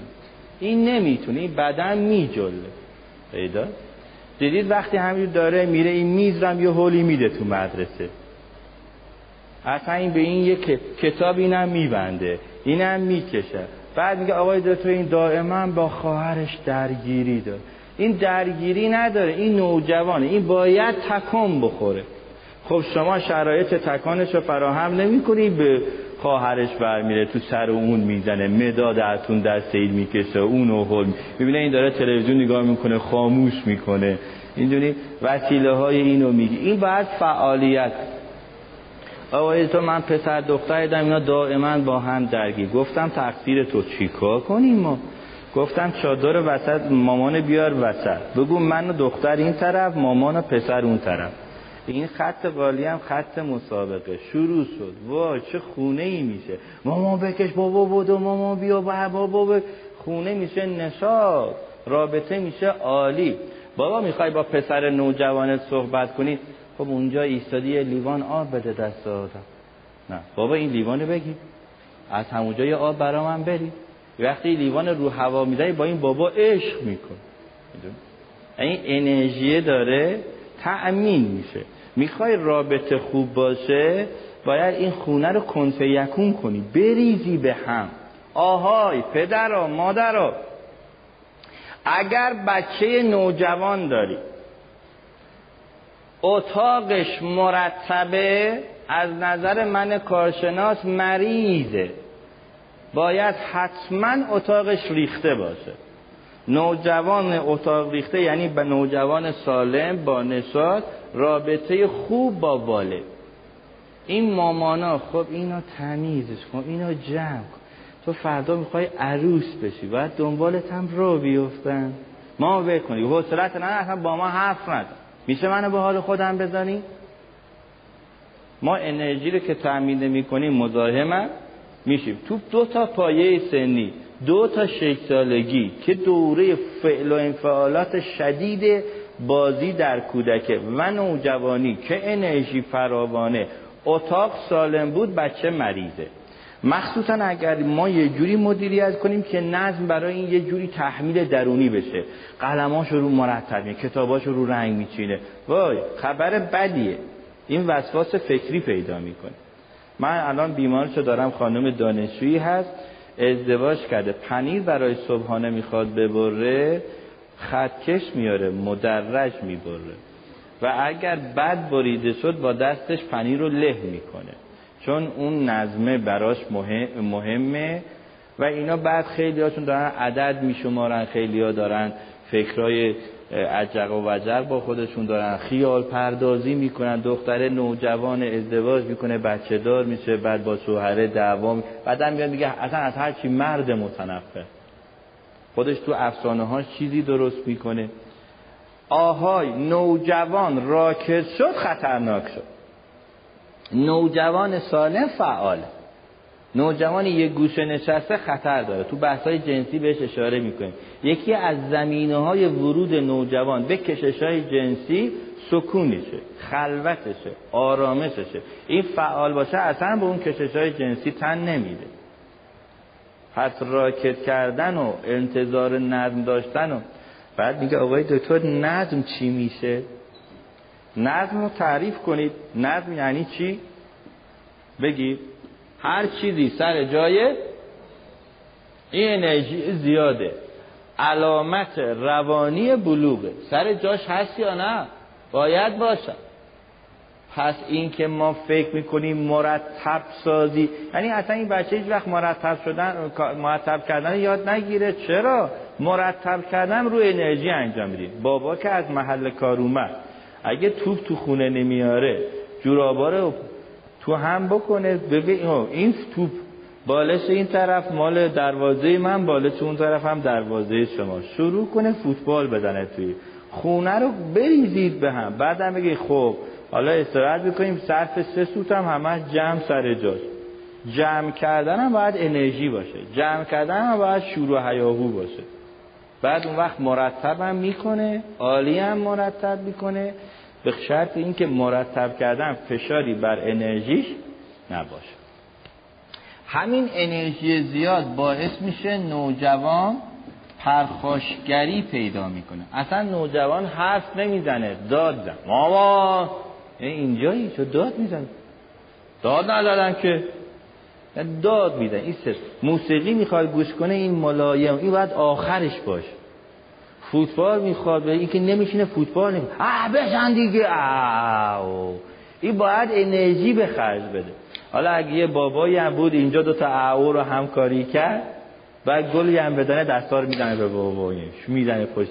این نمی‌تونه این بدن میجله. پیدا؟ دیدید وقتی همین داره میره این میز هم یه هولی میده تو مدرسه. اصلا این به این یه کتاب اینم میبنده اینم می‌کشه. بعد میگه آقای دکتر این دائما با خواهرش درگیری داره. این درگیری نداره این نوجوانه این باید تکان بخوره. خب شما شرایط تکانش رو فراهم نمی به خواهرش برمیره تو سر اون می‌زنه مداد اتون در سیل می‌کشه اون و می‌بینه این داره تلویزیون نگاه می‌کنه خاموش می‌کنه. اینجوری وسیله های اینو میگی. این باید فعالیت. آقای تو من پسر دختر دم اینا دائما با هم درگیر. گفتم تقصیر تو چیکار کنیم ما؟ گفتم چادر وسط مامان بیار وسط. بگو من و دختر این طرف مامان و پسر اون طرف. این خط قالی هم خط مسابقه. شروع شد. وای چه خونه ای میشه. ماما بکش بابا بودو ماما بیا بابا بابا خونه میشه نشاد رابطه میشه عالی. بابا می‌خوای با پسر نوجوانت صحبت کنی؟ خب اونجا ایستادی لیوان آب بده دست آدم. نه. بابا این لیوانو بگی از همونجا یه آب برا من بری. وقتی لیوان رو هوا می‌دهی با این بابا عشق میکن این انرژی داره تأمین میشه. می‌خوای رابطه خوب باشه باید این خونه رو کنفه یکون کنی. بریزی به هم. آهای پدرا مادرا. اگر بچه نوجوان داری اتاقش مرتبه از نظر من کارشناس مریضه. باید حتما اتاقش ریخته باشه. نوجوان اتاق ریخته یعنی به نوجوان سالم با نشاط رابطه خوب با والد این مامانا خب اینو تمیزش کن اینو جمع کن. تو فردا می‌خوای عروس بشی باید دنبالت هم رو بیفتن. ما بکنی حسرت نه اصلا با ما حرف ند میشه منو به حال خودم بزنی؟ ما انرژی رو که تأمین می‌کنیم مزاحم میشیم. تو دو تا پایه سنی دو تا شش سالگی که دوره فعل و انفعالات شدید بازی در کودکه. و نوجوانی که انرژی فراوانه. اتاق سالم بود بچه مریضه. مخصوصا اگر ما یه جوری مدیریت کنیم که نظم برای این یه جوری تحمیل درونی بشه. قلماش رو مرتب میه کتاباش رو رنگ میچینه. وای خبر بدیه. این وسواس فکری پیدا می‌کنه. من الان بیمارشو دارم خانم دانشجویی هست ازدواج کرده. پنیر برای صبحانه می‌خواد ببره خطکش میاره مدرج می‌بره. و اگر بد بریده شد با دستش پنیر رو له می‌کنه. چون اون نظمه براش مهم مهمه. و اینا بعد خیلی هاشون دارن عدد میشمارن خیلی ها دارن فکرای عجق و وجق با خودشون دارن. خیال پردازی می‌کنن. دختر نوجوان ازدواج می‌کنه بچه دار میشه بعد با شوهره دعوا بعدا میاد میگه اصلا از هر چی مرد متنفر. خودش تو افسانه ها چیزی درست می‌کنه. آهای نوجوان راکز شد خطرناک شد. نوجوان سالم فعال نوجوان یک گوشه نشسته خطر داره. تو بحث های جنسی بهش اشاره می‌کنیم. یکی از زمینه های ورود نوجوان به کشش های جنسی سکونشه خلوتشه آرامششه. این فعال باشه اصلا به اون کشش های جنسی تن نمیده. پس راکت کردن و انتظار نظم داشتن و بعد میگه آقای دکتر نظم چی میشه؟ نظم رو تعریف کنید. نظم یعنی چی؟ بگید. هر چیزی سر جای این انرژی زیاده. علامت روانی بلوغه. سر جاش هست یا نه؟ باید باشه. پس این که ما فکر می‌کنیم مرتب سازی یعنی اصلا این بچه هیچ وقت مرتب شدن مرتب کردن یاد نگیره. چرا؟ مرتب کردن رو انرژی انجام می‌دید بابا که از محل کار اومد. اگه توپ تو خونه نمیاره جورابا رو تو هم بکنه. ببین این توپ بالش این طرف مال دروازه من بالش اون طرف هم دروازه شما. شروع کنه فوتبال بزنه توی خونه رو بریزید به هم. بعدم بگی خب حالا استراحت بکنیم صرف سه سوت هم همه جمع سر جاش جمع کردن هم باید انرژی باشه. جمع کردن هم باید شور و حیاهو باشه. بعد اون وقت مرتب هم می‌کنه عالی هم مرتب می‌کنه. به شرط اینکه مرتب کردن فشاری بر انرژیش نباشه. همین انرژی زیاد باعث میشه نوجوان پرخاشگری پیدا می‌کنه. اصلا نوجوان حرف نمی‌زنه داد زن. ماما اینجایی؟ چه داد می‌زنه داد ندارن که. داد میزن این موسیقی می‌خواد گوش کنه این ملایم این باید آخرش باشه. فوتبال می‌خواد به اینکه نمیشینه فوتبال نمی اه بزن دیگه. آو این باید انرژی به خرج بده. حالا اگه یه بابایی هم بود اینجا دو تا او رو همکاری کرد و گلی هم بدنه دستا رو می‌زنه به بابایش می‌زنه پشت.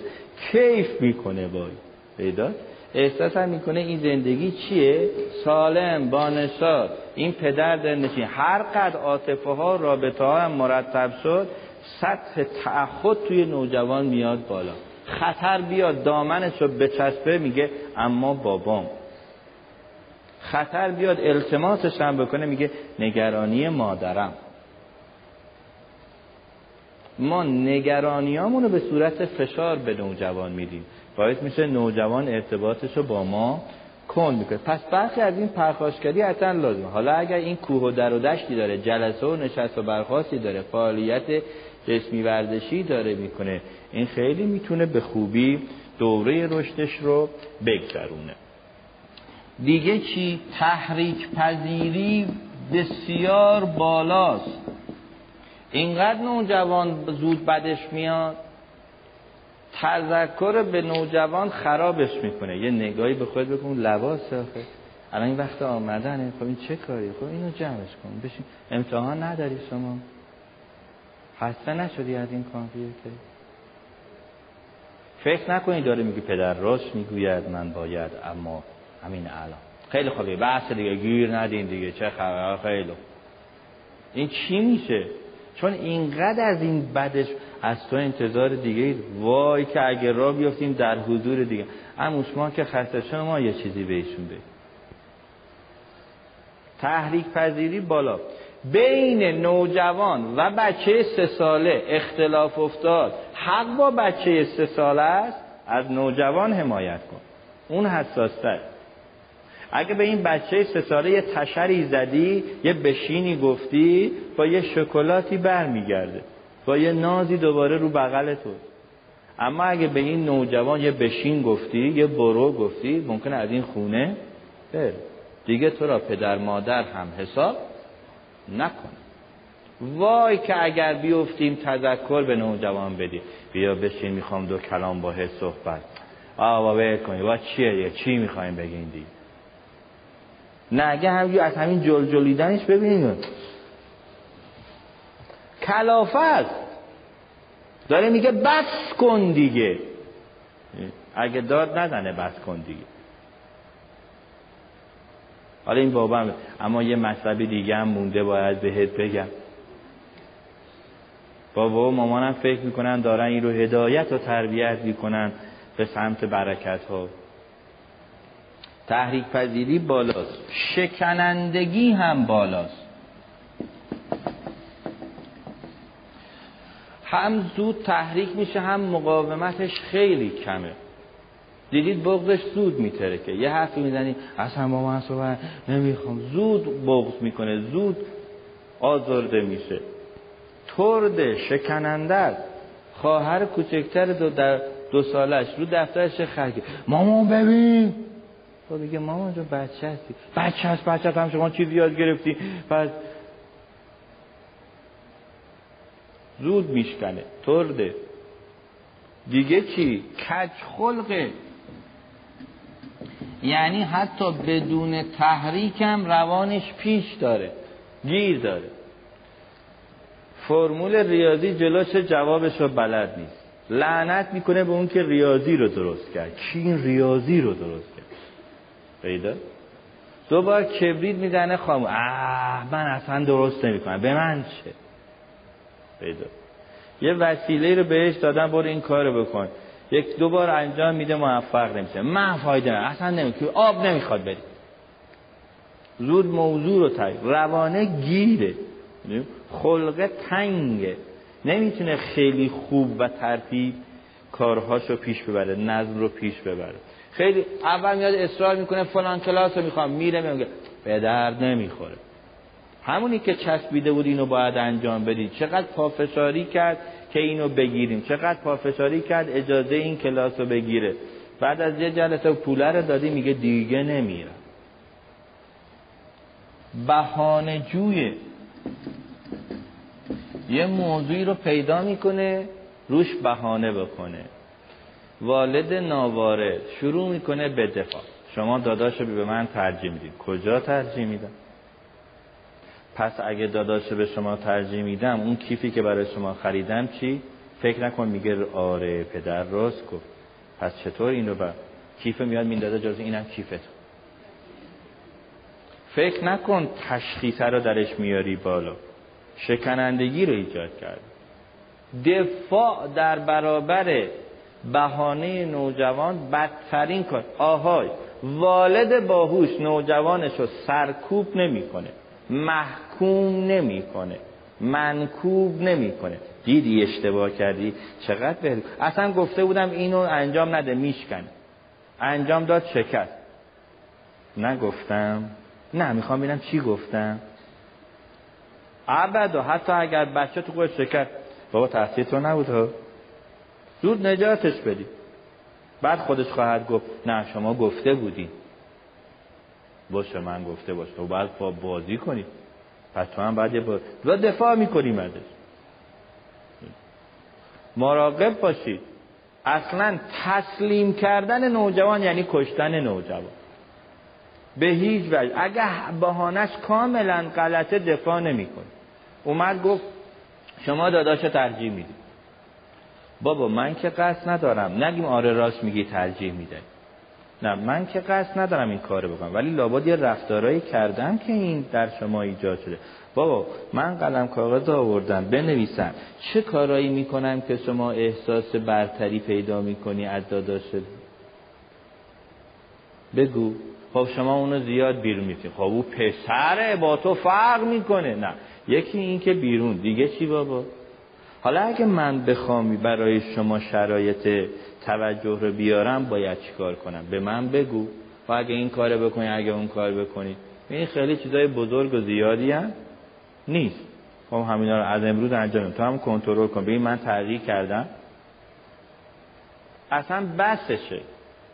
کیف می‌کنه بای پیدا؟ احساس هم می‌کنه این زندگی چیه؟ سالم بانشاد. این پدر در نشین. هر قد عاطفه ها رابطه ها هم مرتب شد سطح تعهد توی نوجوان میاد بالا. خطر بیاد دامنش رو بچسبه میگه اما بابام. خطر بیاد التماسش هم بکنه میگه نگرانی مادرم. ما نگرانیامون رو به صورت فشار به نوجوان میدیم. باعث میشه نوجوان ارتباطش رو با ما کن می‌کنه. پس برخی از این پرخاشگری حتما لازمه. حالا اگر این کوه و در و دشتی داره جلسه و نشست و برخواستی داره فعالیت جسمی ورزشی داره می‌کنه. این خیلی می‌تونه به خوبی دوره رشدش رو بگذرونه. دیگه چی؟ تحریک پذیری بسیار بالاست. اینقدر نوجوان زود بدش میاد تذکر به نوجوان خرابش می‌کنه. یه نگاهی به خود بکن لباس آخه. الان این وقت آمدنه. خب این چه کاری؟ خب اینو جمعش کن. بشین. امتحان نداری شما. خسته نشدی از این کامپیوتر فکر نکنید داره میگه پدر راست می‌گوید من باید اما همین الان. خیلی خوبه بحث دیگه گیر ندین دیگه چه خبر؟ خیلی این چی میشه؟ چون اینقدر از این بدش از تو انتظار دیگه وای که اگر را بیافتیم در حضور دیگه. اما شما که خسته شما یه چیزی بهشون بگید تحریک پذیری بالا بین نوجوان و بچه سه ساله اختلاف افتاد. حق با بچه سه ساله است از نوجوان حمایت کن. اون حساستر. اگه به این بچه سه ساله یه تشری زدی یه بشینی گفتی با یه شکلاتی برمیگرده. با یه نازی دوباره رو بغل تو. اما اگه به این نوجوان یه بشین گفتی یه برو گفتی ممکنه از این خونه بره. دیگه تو را پدر مادر هم حساب نکن. وای که اگر بیفتیم تذکر به نوجوان بدی بیا بشین می‌خوام دو کلام با صحبت. آقا ول کنی. با چیه چی می‌خوایم بگین دی نه اگه همجور از همین جل جلیدنش ببینیم. کلافه است داره میگه بس کن دیگه. اگه داد نزنه بس کن دیگه. حالا این بابا هم اما یه مطلبی دیگه هم مونده باید بهت بگم. بابا و مامانم فکر می‌کنن دارن این رو هدایت و تربیت می‌کنن به سمت برکت ها تحریک پذیری بالاست. شکنندگی هم بالاست. هم زود تحریک میشه هم مقاومتش خیلی کمه. دیدید بغضش زود میتره که یه حرفی می‌زنی اصلا با من صحبت نمی‌خوام. زود بغض می‌کنه زود آزرده میشه. ترد شکننده خواهر کوچکتر دو, در دو سالش رو دفترش خرگی؟ مامان ببین. تو دیگه مامان جو بچه هستی. بچه هست بچه هست هم شما چیزی یاد گرفتی. پس زود میشکنه. ترده. دیگه چی؟ کج خلقه. یعنی حتی بدون تحریکم روانش پیش داره گیر داره. فرمول ریاضی جلوش جوابش رو بلد نیست. لعنت می‌کنه به اون که ریاضی رو درست کرد. کی این ریاضی رو درست کرد؟ پیدا؟ دو بار کبریت می‌زنه خام اه من اصلا درست نمی‌کنم. به من چه؟ پیدا؟ یه وسیله رو بهش دادن برو این کارو بکن. یک دو بار انجام میده موفق نمیشه. من فایده نه اصلا نمیشه آب نمی‌خواد بری زود موضوع رو تایی روانه گیره. خلقه تنگه. نمی‌تونه خیلی خوب و ترتیب کارهاشو پیش ببره نظم رو پیش ببره. خیلی اول میاد اصرار می‌کنه فلان کلاس رو می‌خوام. میره میگه به درد نمی‌خوره. همونی که چسبیده بود اینو باید انجام بدید چقدر پافشاری کرد؟ که اینو بگیریم. چقدر پافشاری کرد؟ اجازه این کلاس رو بگیره. بعد از یه جلسه پوله رو دادی میگه دیگه نمیرم. بهانه جویه. یه موضوعی رو پیدا می‌کنه روش بهانه بکنه. والد ناوارد شروع می‌کنه به دفاع. شما داداش رو به من ترجیح می‌دید. کجا ترجیح میدم؟ پس اگه داداش به شما ترجیح میدم اون کیفی که برای شما خریدم چی؟ فکر نکن میگه آره پدر راست گفت. پس چطور اینو با کیف میاد میندازه جز اینم کیفت. فکر نکن تشخیصه رو درش میاری بالا. شکنندگی رو ایجاد کرد. دفاع در برابر بهانه نوجوان بدترین کار. آهای والد باهوش نوجوانش رو سرکوب نمی‌کنه. محکوم نمی‌کنه. منکوب نمی‌کنه. دیدی اشتباه کردی؟ چقدر بهتر اصلا گفته بودم اینو انجام نده میشکن. انجام داد شکست. نگفتم. نه می‌خوام ببینم چی گفتم. ابدا حتی اگر بچه تو خودش شکست. بابا تحصیل تو نبود ها. زود نجاتش بدی. بعد خودش خواهد گفت نه شما گفته بودی. باشه من گفته باشه. تو باید با بازی کنی. پس تو هم باید با... و دفاع می‌کنیم ازش مراقب باشید. اصلا تسلیم کردن نوجوان یعنی کشتن نوجوان. به هیچ وجه. اگه بهانش کاملا غلطه دفاع نمی‌کنه اومد گفت شما داداش ترجیح میدی بابا من که قصد ندارم. نگیم آره راست میگی ترجیح میده نه من که قصد ندارم این کارو بکنم ولی لابد یه رفتارایی کردم که این در شما ایجاد شده. بابا من قلم کاغذ آوردم بنویسم. چه کارایی می‌کنم که شما احساس برتری پیدا می‌کنی از داداشت بگو. خب شما اونو زیاد بیرون میفتی خب او پسره با تو فرق می‌کنه. نه یکی این که بیرون. دیگه چی بابا؟ حالا اگه من بخوامی برای شما شرایط توجه رو بیارم باید چیکار کنم؟ به من بگو. و اگه این کار بکنی اگه اون کار بکنی. این خیلی چیزای بزرگ و زیادی هم نیست. خب همینا رو از امروز انجام تو هم کنترل کن. ببین من تغییر کردم. اصلا بسشه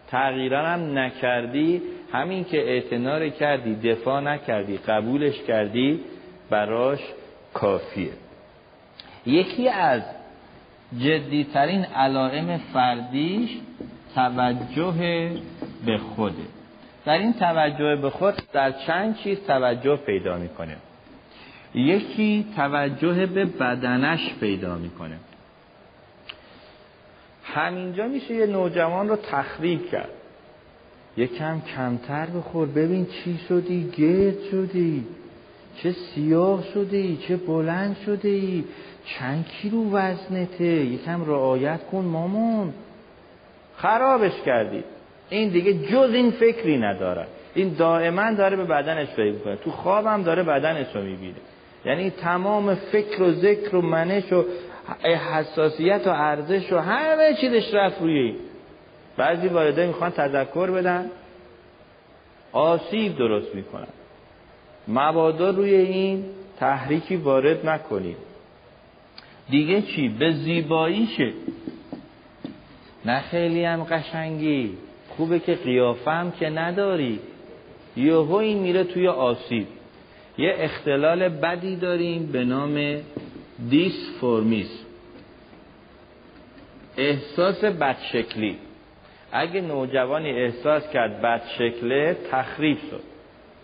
تغییرا هم نکردی. همین که اعتنار کردی دفاع نکردی قبولش کردی براش کافیه. یکی از جدیترین علائم فردیش توجه به خوده. در این توجه به خود در چند چیز توجه پیدا می‌کنه. یکی توجه به بدنش پیدا می‌کنه. همینجا میشه یه نوجوان رو تخریب کرد. یکم کمتر بخور. ببین چی شدی؟ گرد شدی. چه سیاه شدی؟ چه بلند شدی؟ چند کیلو وزنته؟ یکم رعایت کن مامون خرابش کردی. این دیگه جز این فکری نداره. این دائما داره به بدنش فکر کنه تو خوابم داره بدنش رو می‌بینه. یعنی تمام فکر و ذکر و منش و حساسیت و ارزش و همه چیزش رفت روی این. بعضی والده می‌خوان تذکر بدن. آسیب درست می‌کنن. مبادا روی این تحریکی وارد نکنید. دیگه چی؟ به زیباییشه نه خیلی هم قشنگی. خوبه که قیافم که نداری. یهو میره توی آسیب. یه اختلال بدی داریم به نام دیسفورمیس احساس بدشکلی. اگه نوجوانی احساس کرد بدشکله تخریب شد.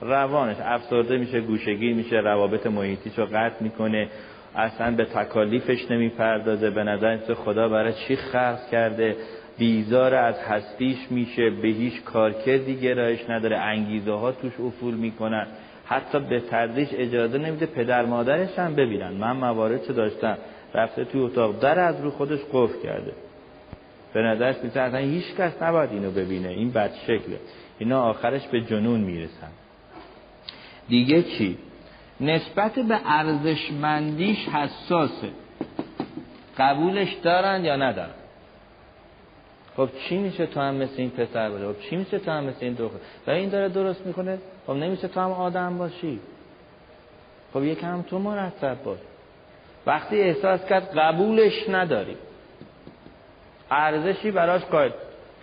روانش افسرده میشه گوشگی میشه روابط محیطیش رو قطع می‌کنه. اصلا به تکالیفش نمی‌پردازه. به نظر خدا برای چی خلق کرده؟ بیزار از هستیش میشه. به هیچ کارکردی گرایش نداره. انگیزه ها توش افول می‌کنن. حتی به تردیش اجازه نمیده پدر مادرش هم ببینن. من موارد چه داشتم؟ رفته توی اتاق. در از رو خودش قفل کرده. به نظرش میسه اصلا هیچ کس نباید اینو ببینه. این بد شکله. اینا آخرش به جنون می‌رسن. دیگه چی؟ نسبت به ارزشمندیش حساسه. قبولش دارن یا ندارن؟ خب چی میشه تو هم مثل این پسر بده خب چی میشه تو هم مثل این دختر؟ و این داره درست می‌کنه؟ خب نمیشه تو هم آدم باشی. خب یکم تو مرتب باش. وقتی احساس کرد قبولش نداری. ارزشی براش قائل.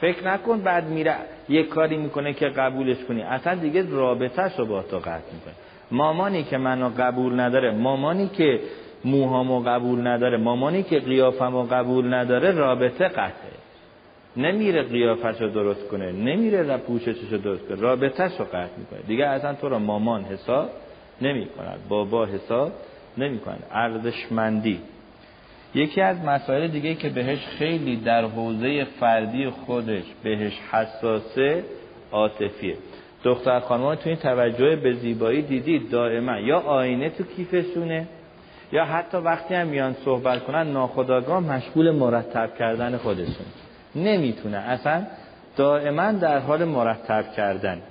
فکر نکن بعد میره یک کاری می‌کنه که قبولش کنی. اصلا دیگه رابطهش رو با تو قطع می‌کنه. مامانی که منو قبول نداره مامانی که موهامو قبول نداره مامانی که قیافمو قبول نداره رابطه قطعه. نمیره قیافش رو درست کنه نمیره پوششش رو درست کنه رابطهش رو قطع می‌کنه. دیگه اصلا تو رو مامان حساب نمی کند بابا حساب نمی کند ارزشمندی. یکی از مسائل دیگه که بهش خیلی در حوزه فردی خودش بهش حساسه عاطفیه. دختر خانمان تو این توجه به زیبایی دیدید دائما. یا آینه تو کیفشونه یا حتی وقتی هم میان صحبت کنن ناخداگاه مشغول مرتب کردن خودشون. نمی‌تونه. اصلا دائما در حال مرتب کردن.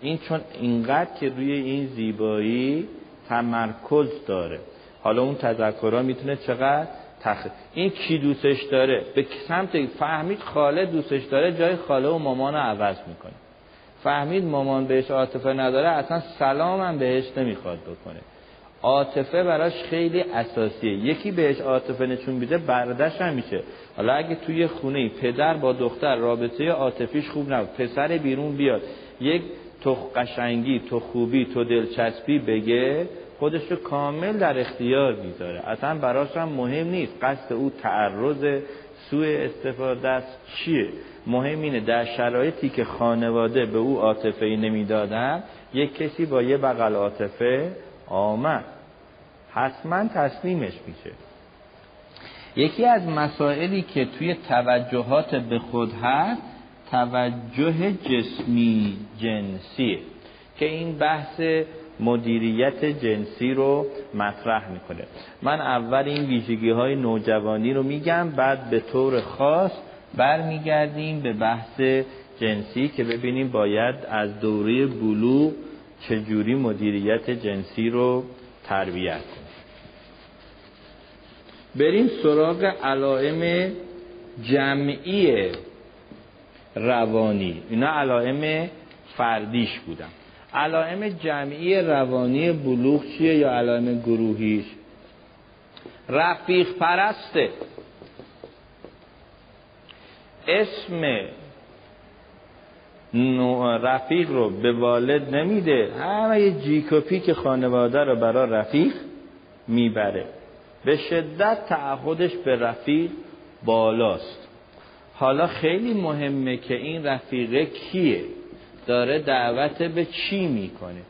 این چون اینقدر که روی این زیبایی تمرکز داره. حالا اون تذکرها می‌تونه چقدر تخ... این کی دوستش داره؟ به سمت فهمید خاله دوستش داره جای خاله و مامان رو عوض می‌کنه. فهمید مامان بهش عاطفه نداره اصلا سلام هم بهش نمی‌خواد بکنه. عاطفه براش خیلی اساسیه. یکی بهش عاطفه نشون میده بردش هم میشه. حالا اگه توی خونه پدر با دختر رابطه عاطفیش خوب نبود. پسر بیرون بیاد. یک تو قشنگی تو خوبی تو دلچسبی بگه خودش رو کامل در اختیار می‌ذاره. اصلا براش هم مهم نیست. قصد او تعرض سوء استفاده است چیه. مهم اینه در شرایطی که خانواده به او عاطفه نمی‌دادن یک کسی با یه بغل عاطفه آمد. حتما تسلیمش میشه. یکی از مسائلی که توی توجهات به خود هست توجه جسمی جنسیه که این بحث مدیریت جنسی رو مطرح می‌کنه. من اول این ویژگی های نوجوانی رو میگم بعد به طور خاص برمیگردیم به بحث جنسی که ببینیم باید از دوره بلوغ چجوری مدیریت جنسی رو تربیت کنیم. بریم سراغ علائم جمعی روانی. اینا علائم فردیش بودن. علائم جمعی روانی بلوغ چیه یا علائم گروهیش؟ رفیق پرسته. اسم رفیق رو به والد نمیده. همه یه جیکوپی که خانواده رو برا رفیق می‌بره. به شدت تعهدش به رفیق بالاست. حالا خیلی مهمه که این رفیقه کیه؟ داره دعوت به چی می‌کنه؟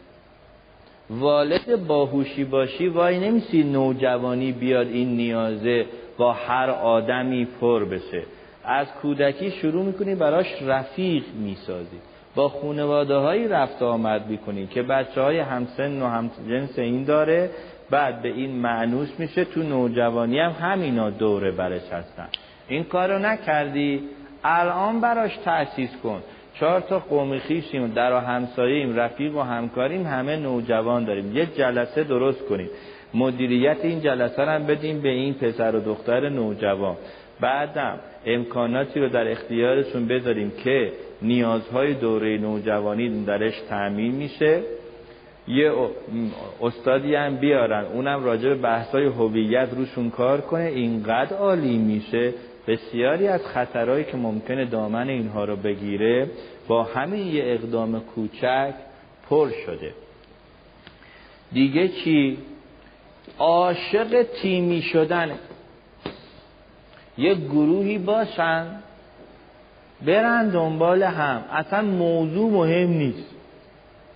والد باهوشی باشی وای نمیسی نوجوانی بیاد این نیازه با هر آدمی پر بشه. از کودکی شروع می‌کنی براش رفیق می‌سازی. با خونواده هایی رفت آمد می‌کنی که بچه های همسن و همجنس این داره. بعد به این معنوس میشه. تو نوجوانی هم همینا دوره برش هستن. این کارو نکردی. الان براش تأسیس کن. چهار تا قومی خیشیم در و همساییم رفیق و همکاریم همه نوجوان داریم. یه جلسه درست کنیم. مدیریت این جلسه هم بدیم به این پسر و دختر نوجوان. بعدم امکاناتی رو در اختیارشون بذاریم که نیازهای دوره نوجوانی درش تعمین میشه. یه استادی هم بیارن اونم راجع به بحثای هویت روشون کار کنه. اینقدر عالی میشه. بسیاری از خطرهایی که ممکنه دامن اینها رو بگیره با همین یه اقدام کوچک پر شده. دیگه چی؟ عاشق تیمی شدن. یه گروهی باشن برن دنبال هم. اصلا موضوع مهم نیست.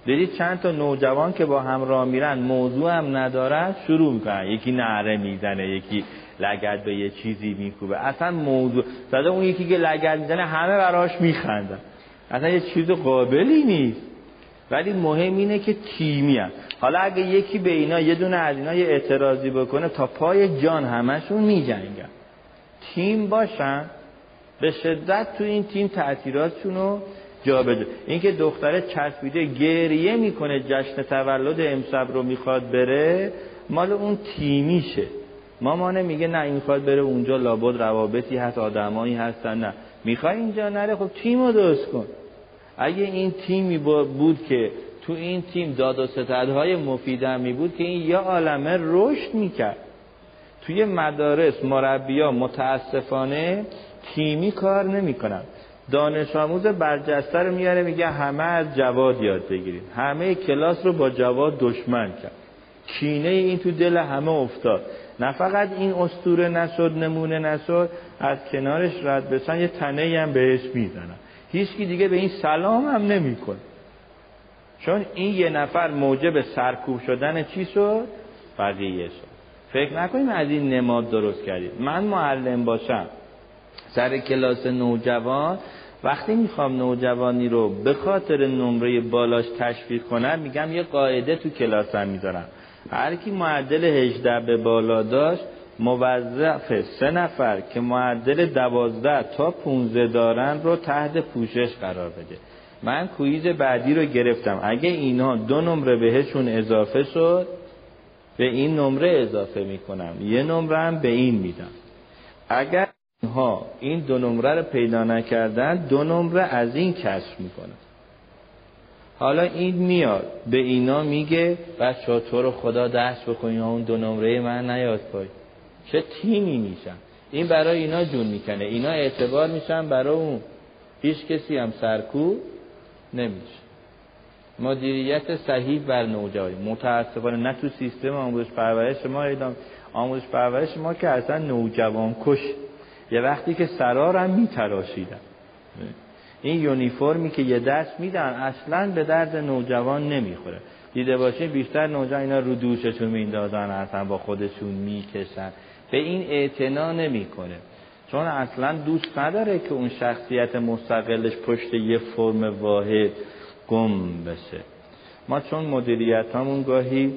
دیدید چند تا نوجوان که با هم راه میرن موضوع هم ندارن شروع می‌کنن. یکی نعره می‌زنه یکی لگد به یه چیزی میکوبه. اصلا موضوع زده اون یکی که لگد می‌زنه همه براش میخندن. اصلا یه چیز قابلی نیست. ولی مهم اینه که تیمی هم. حالا اگه یکی به اینا یه دونه از اینا یه اعتراضی بکنه تا پای جان همشون میجنگن. تیم باشن به شدت تو این تیم تأثیراتشون رو جا بجا این که دختره چسبیده گریه می‌کنه جشن تولد امشب رو می‌خواد بره مال اون تیمیشه. مامانه میگه نه این می‌خواد بره اونجا لابد روابطی هست آدمایی هستن نه. می‌خوای اینجا نره خب تیم رو درست کن. اگه این تیمی بود که تو این تیم داد و ستدهای مفیدم می بود که این یه عالمه رشد می‌کرد. توی مدارس مربیا متاسفانه تیمی کار نمی‌کنن. دانش آموز برجسته رو میاره میگه همه از جواد یاد بگیرید. همه کلاس رو با جواد دشمن کرد. کینه این تو دل همه افتاد. نه فقط این استوره نشد نمونه نشد از کنارش رد بشن یه تنه هم بهش می‌زنن. هیچکی دیگه به این سلام هم نمی‌کنه. چون این یه نفر موجب سرکوب شدن چی شد؟ بقیه شد فکر نکنیم از این نماد درست کردید. من معلم باشم. سر کلاس نوجوان وقتی می‌خوام نوجوانی رو به خاطر نمره بالاش تشویق کنم میگم یه قاعده تو کلاسم می‌ذارم. هر کی معدل 18 به بالا داشت موظف سه نفر که معدل دوازده تا 15 دارن رو تحت پوشش قرار بده. من کویز بعدی رو گرفتم. اگه اینا دو نمره بهشون اضافه شد به این نمره اضافه می‌کنم. یه نمره هم به این میدم. اگر اینها این دو نمره رو پیدا نکردن دو نمره از این کسب می‌کنن. حالا این میاد به اینا میگه بچه تو رو خدا دست بکنی اون دو نمره من نیاد پای. چه تیمی میشن؟ این برای اینا جون می‌کنه. اینا اعتبار میشن برای اون. هیچ کسی هم سرکوب نمیشه. مدیریت صحیح بر نوجوانی متاسفانه نه تو سیستم آموزش پرورش ما ایدام. آموزش پرورش ما که اصلا نوجوان کش. یه وقتی که سرارم میتراشیدن این یونیفرمی که یه دست میدن اصلا به درد نوجوان نمی‌خوره. دیده باشه بیشتر نوجوان اینا رو دوششون میندازن اصلا با خودشون می‌کشن. به این اعتنا نمی‌کنه. چون اصلا دوست نداره که اون شخصیت مستقلش پشت یه فرم واحد گم بشه. ما چون مدیریت همون گاهی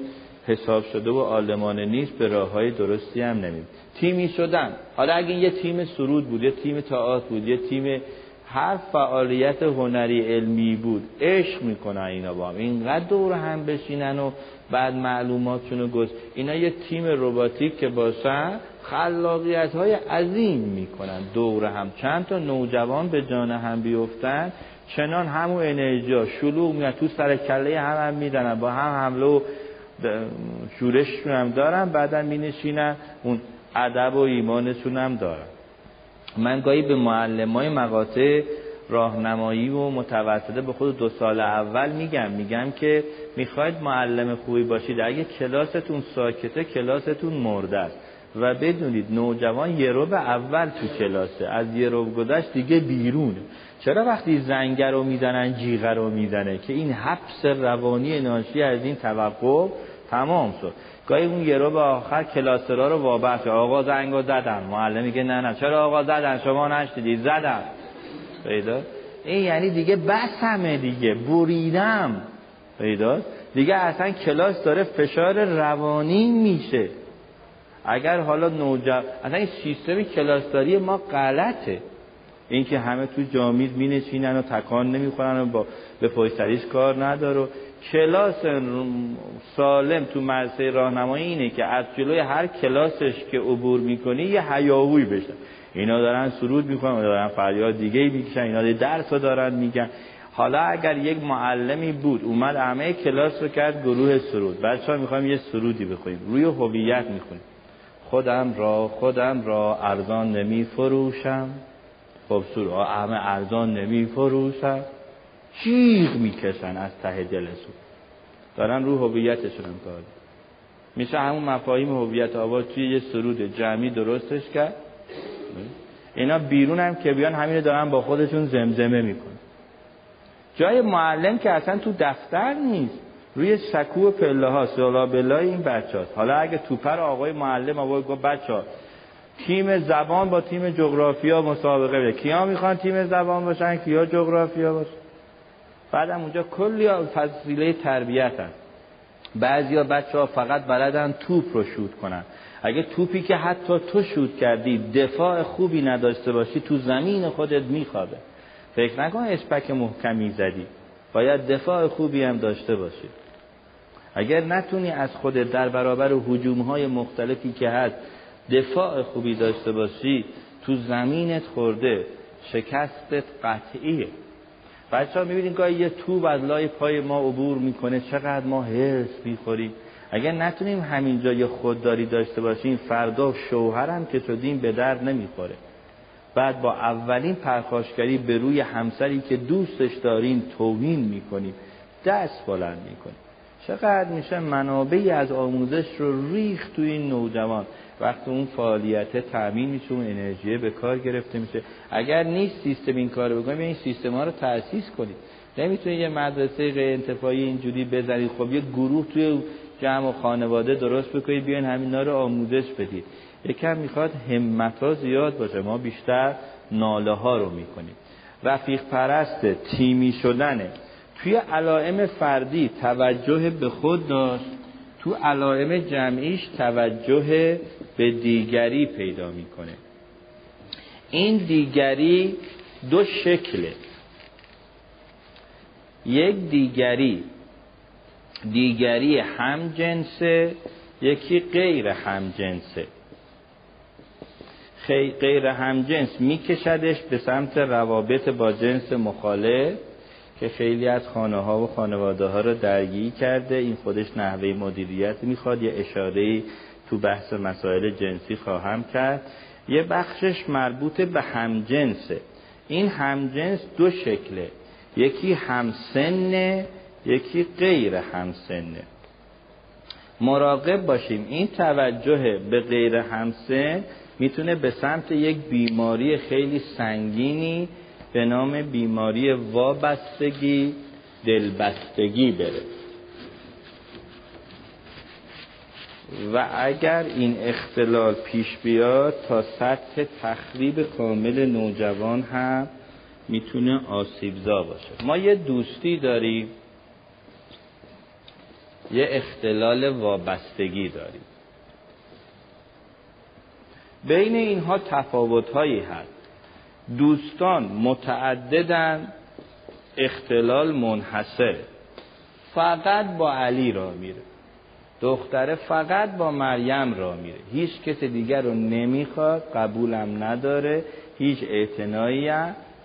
حساب شده و آلمانه نیست به راه های درستی هم نمید تیمی شدن. حالا اگه یه تیم سرود بود یه تیم تئاتر بود یه تیم هر فعالیت هنری علمی بود عشق می‌کنن اینا با هم. اینقدر دور هم بشینن و بعد معلوماتشون گذ اینا یه تیم رباتیک که باشن خلاقیت های عظیم می‌کنن. دور هم. چند تا نوجوان به جان هم بیفتن. چنان همون انرژی شلوغ میاد تو سر کله هم هم میدنن با هم حمله و شورششون هم دارن بعدا می نشینن اون ادب و ایمانشون هم دارن. من گاهی به معلم های مقاطع راهنمایی و متوسطه به خود دو سال اول میگم میگم که می‌خواید معلم خوبی باشید اگه کلاستون ساکته کلاستون مرده است. و بدونید نوجوان یه رو اول تو کلاسه از یه رو گذشت دیگه بیرونه. چرا وقتی زنگر رو می‌زنن جیغه رو می‌زنه؟ که این حبس روانی ناشی از این توقف تمام شد. گاهی اون یه رو به آخر کلاسرا رو وابست آقا زنگ رو زدن. معلم میگه نه نه. چرا آقا زدن؟ شما نشدید زدن. پیدا. این یعنی دیگه بسمه دیگه. بریدم. پیدا. دیگه اصلا کلاس داره فشار روانی میشه. اگر حالا نوجوان اصلا این سیستم کلاسداری ما غلطه. اینکه همه تو جامید می نشینن و تکان نمی‌خورن و با به پشتریش کار نداره کلاس سالم تو مرسه راهنمایی اینه که از جلوی هر کلاسش که عبور می‌کنی یه حیاهوی بشه اینا دارن سرود می‌کنن دارن فریاد دیگه می‌کشن اینا درس رو دارن میگن. حالا اگر یک معلمی بود اومد همه کلاس رو کرد گروه سرود. بچه ها می‌خوایم یه سرودی بخونیم. روی هویت می‌خونیم. خودم را خودم را ارزان نمی فروشم خب سرود همه ارزان نمی فروشم جیغ می‌کشن از ته دلشون دارن رو هویتشون هم کار میشه همون مفاهیم هویت آواز توی یه سرود جمعی درستش کرد؟ اینا بیرون هم که بیان همینو دارن با خودشون زمزمه میکن جای معلم که اصلا تو دفتر نیست. روی سکو پله ها سلا بلای این بچه هاست. حالا اگه توپر آقای معلم آقای گفت بچه ها تیم زبان با تیم جغرافیا مسابقه بده. کیا می‌خوان تیم زبان باشن؟ کیا جغرافیا باشن؟ بعدم اونجا کلی فضیله تربیت هست. بعضیا بچه ها فقط بلدن توپ رو شوت کنن. اگه توپی که حتی تو شوت کردی دفاع خوبی نداشته باشی تو زمین خودت میخوابه. فکر نکن اسپک محکمی زدی. باید دفاع خوبی هم داشته باشی. اگر نتونی از خودت در برابر حجوم های مختلفی که هست دفاع خوبی داشته باشی تو زمینت خورده شکستت قطعیه. بچه ها می‌بینید گاهی یه توب از لای پای ما عبور می‌کنه چقدر ما حرس می‌خوریم. اگر نتونیم همینجا یه خودداری داشته باشیم فردا شوهرم که شدیم به درد نمی‌خوره. بعد با اولین پرخاشگری به روی همسری که دوستش داریم توهین می‌کنیم دست بلند می‌کنیم. چقدر میشه منابعی از آموزش رو ریخ تو این نوجوان؟ وقتی اون فعالیت تامین میشه اون انرژی به کار گرفته میشه. اگر نیست سیستم این کارو بکنیم این سیستم ها رو تأسیس کنید نمی‌تونید یه مدرسه غیر انتفاعی اینجوری بزنید خب یه گروه توی جمع و خانواده درست بکنید بیاین همینا رو آموزش بدید. یکم می‌خواد همت ها زیاد باشه. ما بیشتر ناله ها رو می‌کنیم. رفیق پرست تیمی شدنه. توی علائم فردی توجه به خود داشت تو علائم جمعیش توجه به دیگری پیدا می‌کنه. این دیگری دو شکله. یک دیگری دیگری هم جنسه یکی غیر هم جنسه غیر هم جنس میکشدش به سمت روابط با جنس مخالف. که خیلی از خانه ها و خانواده ها رو درگیر کرده. این خودش نحوه مدیریت می‌خواد. یه اشاره تو بحث مسائل جنسی خواهم کرد. یه بخشش مربوط به همجنسه. این همجنس دو شکله. یکی همسنه یکی غیر همسنه. مراقب باشیم. این توجه به غیر همسن می‌تونه به سمت یک بیماری خیلی سنگینی به نام بیماری وابستگی دلبستگی بره. و اگر این اختلال پیش بیاد تا سطح تخریب کامل نوجوان هم می‌تونه آسیبزا باشه. ما یه دوستی داریم. یه اختلال وابستگی داریم. بین اینها تفاوت هایی هست. دوستان متعددن اختلال منحصر. فقط با علی را میره. دختره فقط با مریم را میره. هیچ کس دیگر رو نمی‌خواد قبولم نداره هیچ اعتنایی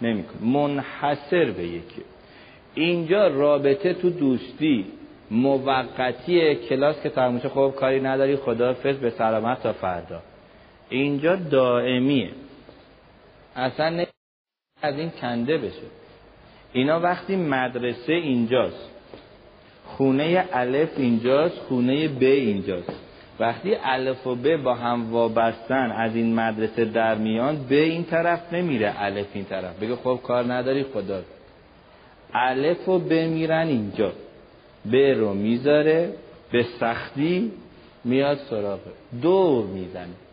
نمی‌کنه. منحصر به یکی. اینجا رابطه تو دوستی موقتی کلاس که تموشه خب کاری نداری خدافظ به سلامت تا فردا. اینجا دائمیه. اصلا از این کنده بشه. اینا وقتی مدرسه اینجاست خونه الف اینجاست خونه ب اینجاست. وقتی الف و ب با هم وابستن از این مدرسه در میان ب این طرف نمیره الف این طرف. بگه خب کار نداری خدا. الف و ب میرن اینجا. ب رو می‌ذاره به سختی میاد سراغ. دور می‌زنه.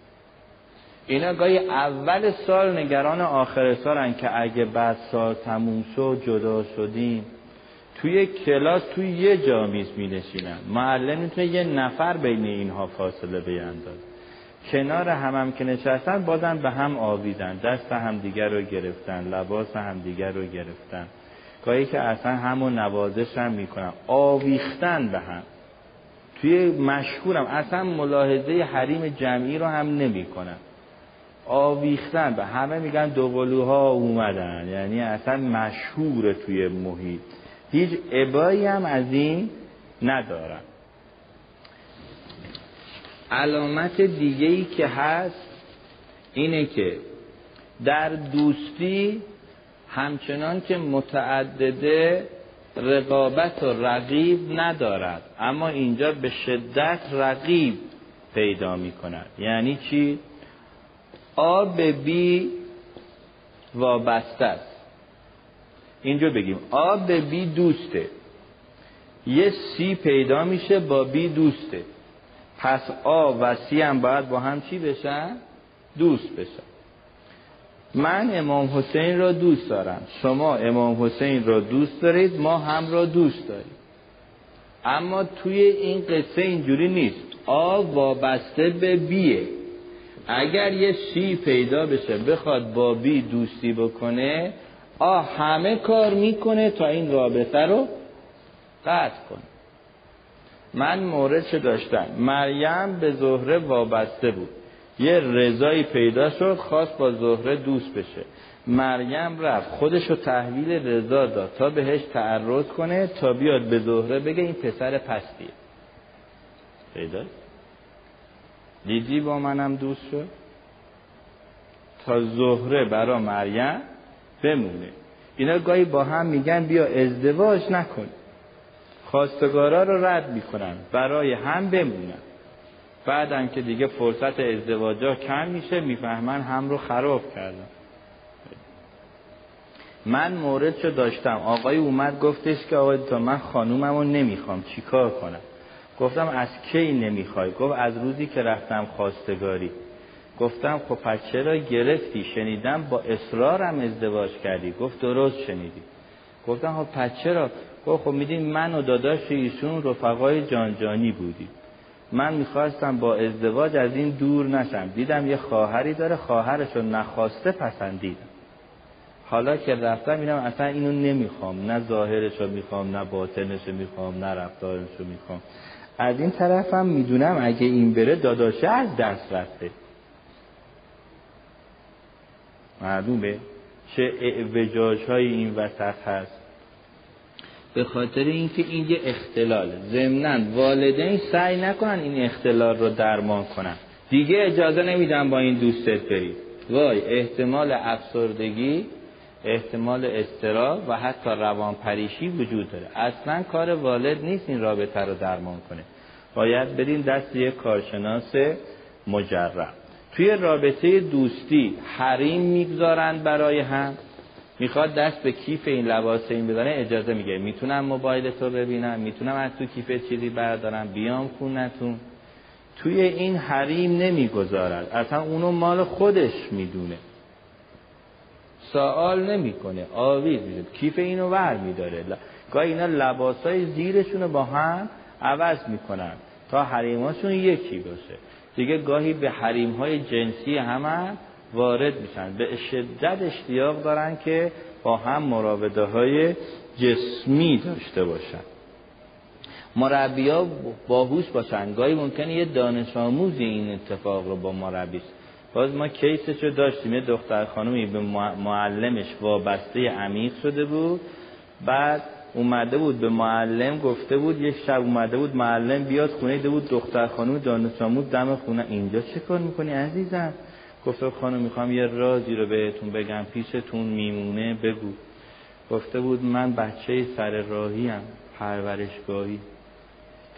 اینا گاهی اول سال نگران آخر سالن که اگه بعد سال تموم شد جدا شدیم. توی کلاس توی یه جا میز می نشینن معلم می‌تونه یه نفر بین اینها فاصله بینداز کنار هم هم که نشستن بازم به هم آویزن. دست هم دیگر رو گرفتن لباس هم دیگر رو گرفتن. گاهی که اصلا همو نوازش هم می‌کنن. آویختن به هم. توی مشهورم اصلا ملاحظه حریم جمعی رو هم نمی‌کنن. آویختن. به همه میگن دوقلوها اومدن. یعنی اصلا مشهور توی محیط. هیچ عبایی هم از این ندارن. علامت دیگه که هست اینه که در دوستی همچنان که متعدده رقابت و رقیب ندارد اما اینجا به شدت رقیب پیدا می کند یعنی چی؟ آ به بی وابسته است. اینجا بگیم. آ به بی دوسته. یه سی پیدا میشه با بی دوسته. پس آ و سی هم باید با هم چی بشن؟ دوست بشن. من امام حسین را دوست دارم. شما امام حسین را دوست دارید ما هم را دوست داریم. اما توی این قصه اینجوری نیست. آ وابسته به بیه اگر یه سی پیدا بشه بخواد با بی دوستی بکنه آ همه کار می‌کنه تا این رابطه رو قطع کنه. من مورد چه داشتم؟ مریم به زهره وابسته بود. یه رضایی پیدا شد خواست با زهره دوست بشه. مریم رفت خودش رو تحویل رضا داد تا بهش تعرض کنه تا بیاد به زهره بگه این پسر پستیه. پیدا دیدی با منم دوست شد؟ تا زهره برا مریم بمونه. اینا گاهی با هم میگن بیا ازدواج نکن. خواستگارا رو رد می‌کنن برای هم بمونن. بعدم که دیگه فرصت ازدواجا کم میشه می‌فهمن هم رو خراب کردن. من مورد شو داشتم. آقای اومد گفتش که آقای تا من خانومم رو نمی‌خوام. چیکار کنم؟ گفتم از کی نمی‌خوای؟ گفت از روزی که رفتم خواستگاری. گفتم خب پس چرا گرفتی؟ شنیدم با اصرارم ازدواج کردی. گفت درست شنیدی. گفتم خب پس چرا؟ گفت خب میدین من و داداش ایشون رفقای جانجانی بودی من می‌خواستم با ازدواج از این دور نشم. دیدم یه خواهری داره خواهرش رو نخواسته پسندیدم. حالا که رفتم میدم اصلا اینو نمی‌خوام. نه ظاهرش می‌خوام نه باطنش می‌خوام نه رفتارش می‌خوام. از این طرفم می‌دونم اگه این بره داداشه از دست رفته. معلومه چه اعوجاج های این وسط هست. به خاطر اینکه این یه اختلاله ضمنا والدین سعی نکنن این اختلال رو درمان کنن. دیگه اجازه نمیدن با این دوستت برید وای احتمال افسردگی احتمال استراب و حتی روان پریشی وجود داره. اصلا کار والد نیست این رابطه رو درمان کنه. باید برین دست یک کارشناس مجرب. توی رابطه دوستی حریم می‌گذارند برای هم. می‌خواد دست به کیف این لباس این بزنه اجازه میگه می‌تونم موبایل تو ببینم می‌تونم از تو کیف چیزی بردارم بیام خونتون. توی این حریم نمی‌گذارد اصلا اونو مال خودش می‌دونه. سوال نمی‌کنه. آویز میده کیف اینو ور میداره. گاهی اینا لباس های زیرشون با هم عوض می‌کنن تا حریماشون یکی باشه. دیگه گاهی به حریم های جنسی هم وارد میشن. به شدت اشتیاق دارن که با هم مراوده های جسمی داشته باشن. مربیا باهوش باشن. گاهی ممکنه یه دانش آموزی این اتفاق رو با مربیش باز ما کیسش رو داشتیم. یه دختر خانومی به معلمش وابسته عمیق شده بود. بعد اومده بود به معلم گفته بود یک شب اومده بود معلم بیاد خونه ده بود دختر خانم دانش آموز دم خونه. اینجا چه کار می‌کنی عزیزم؟ گفته خانم می‌خوام یه رازی رو بهتون بگم. پیشتون میمونه بگو. گفته بود من بچه سر راهیم پرورشگاهی.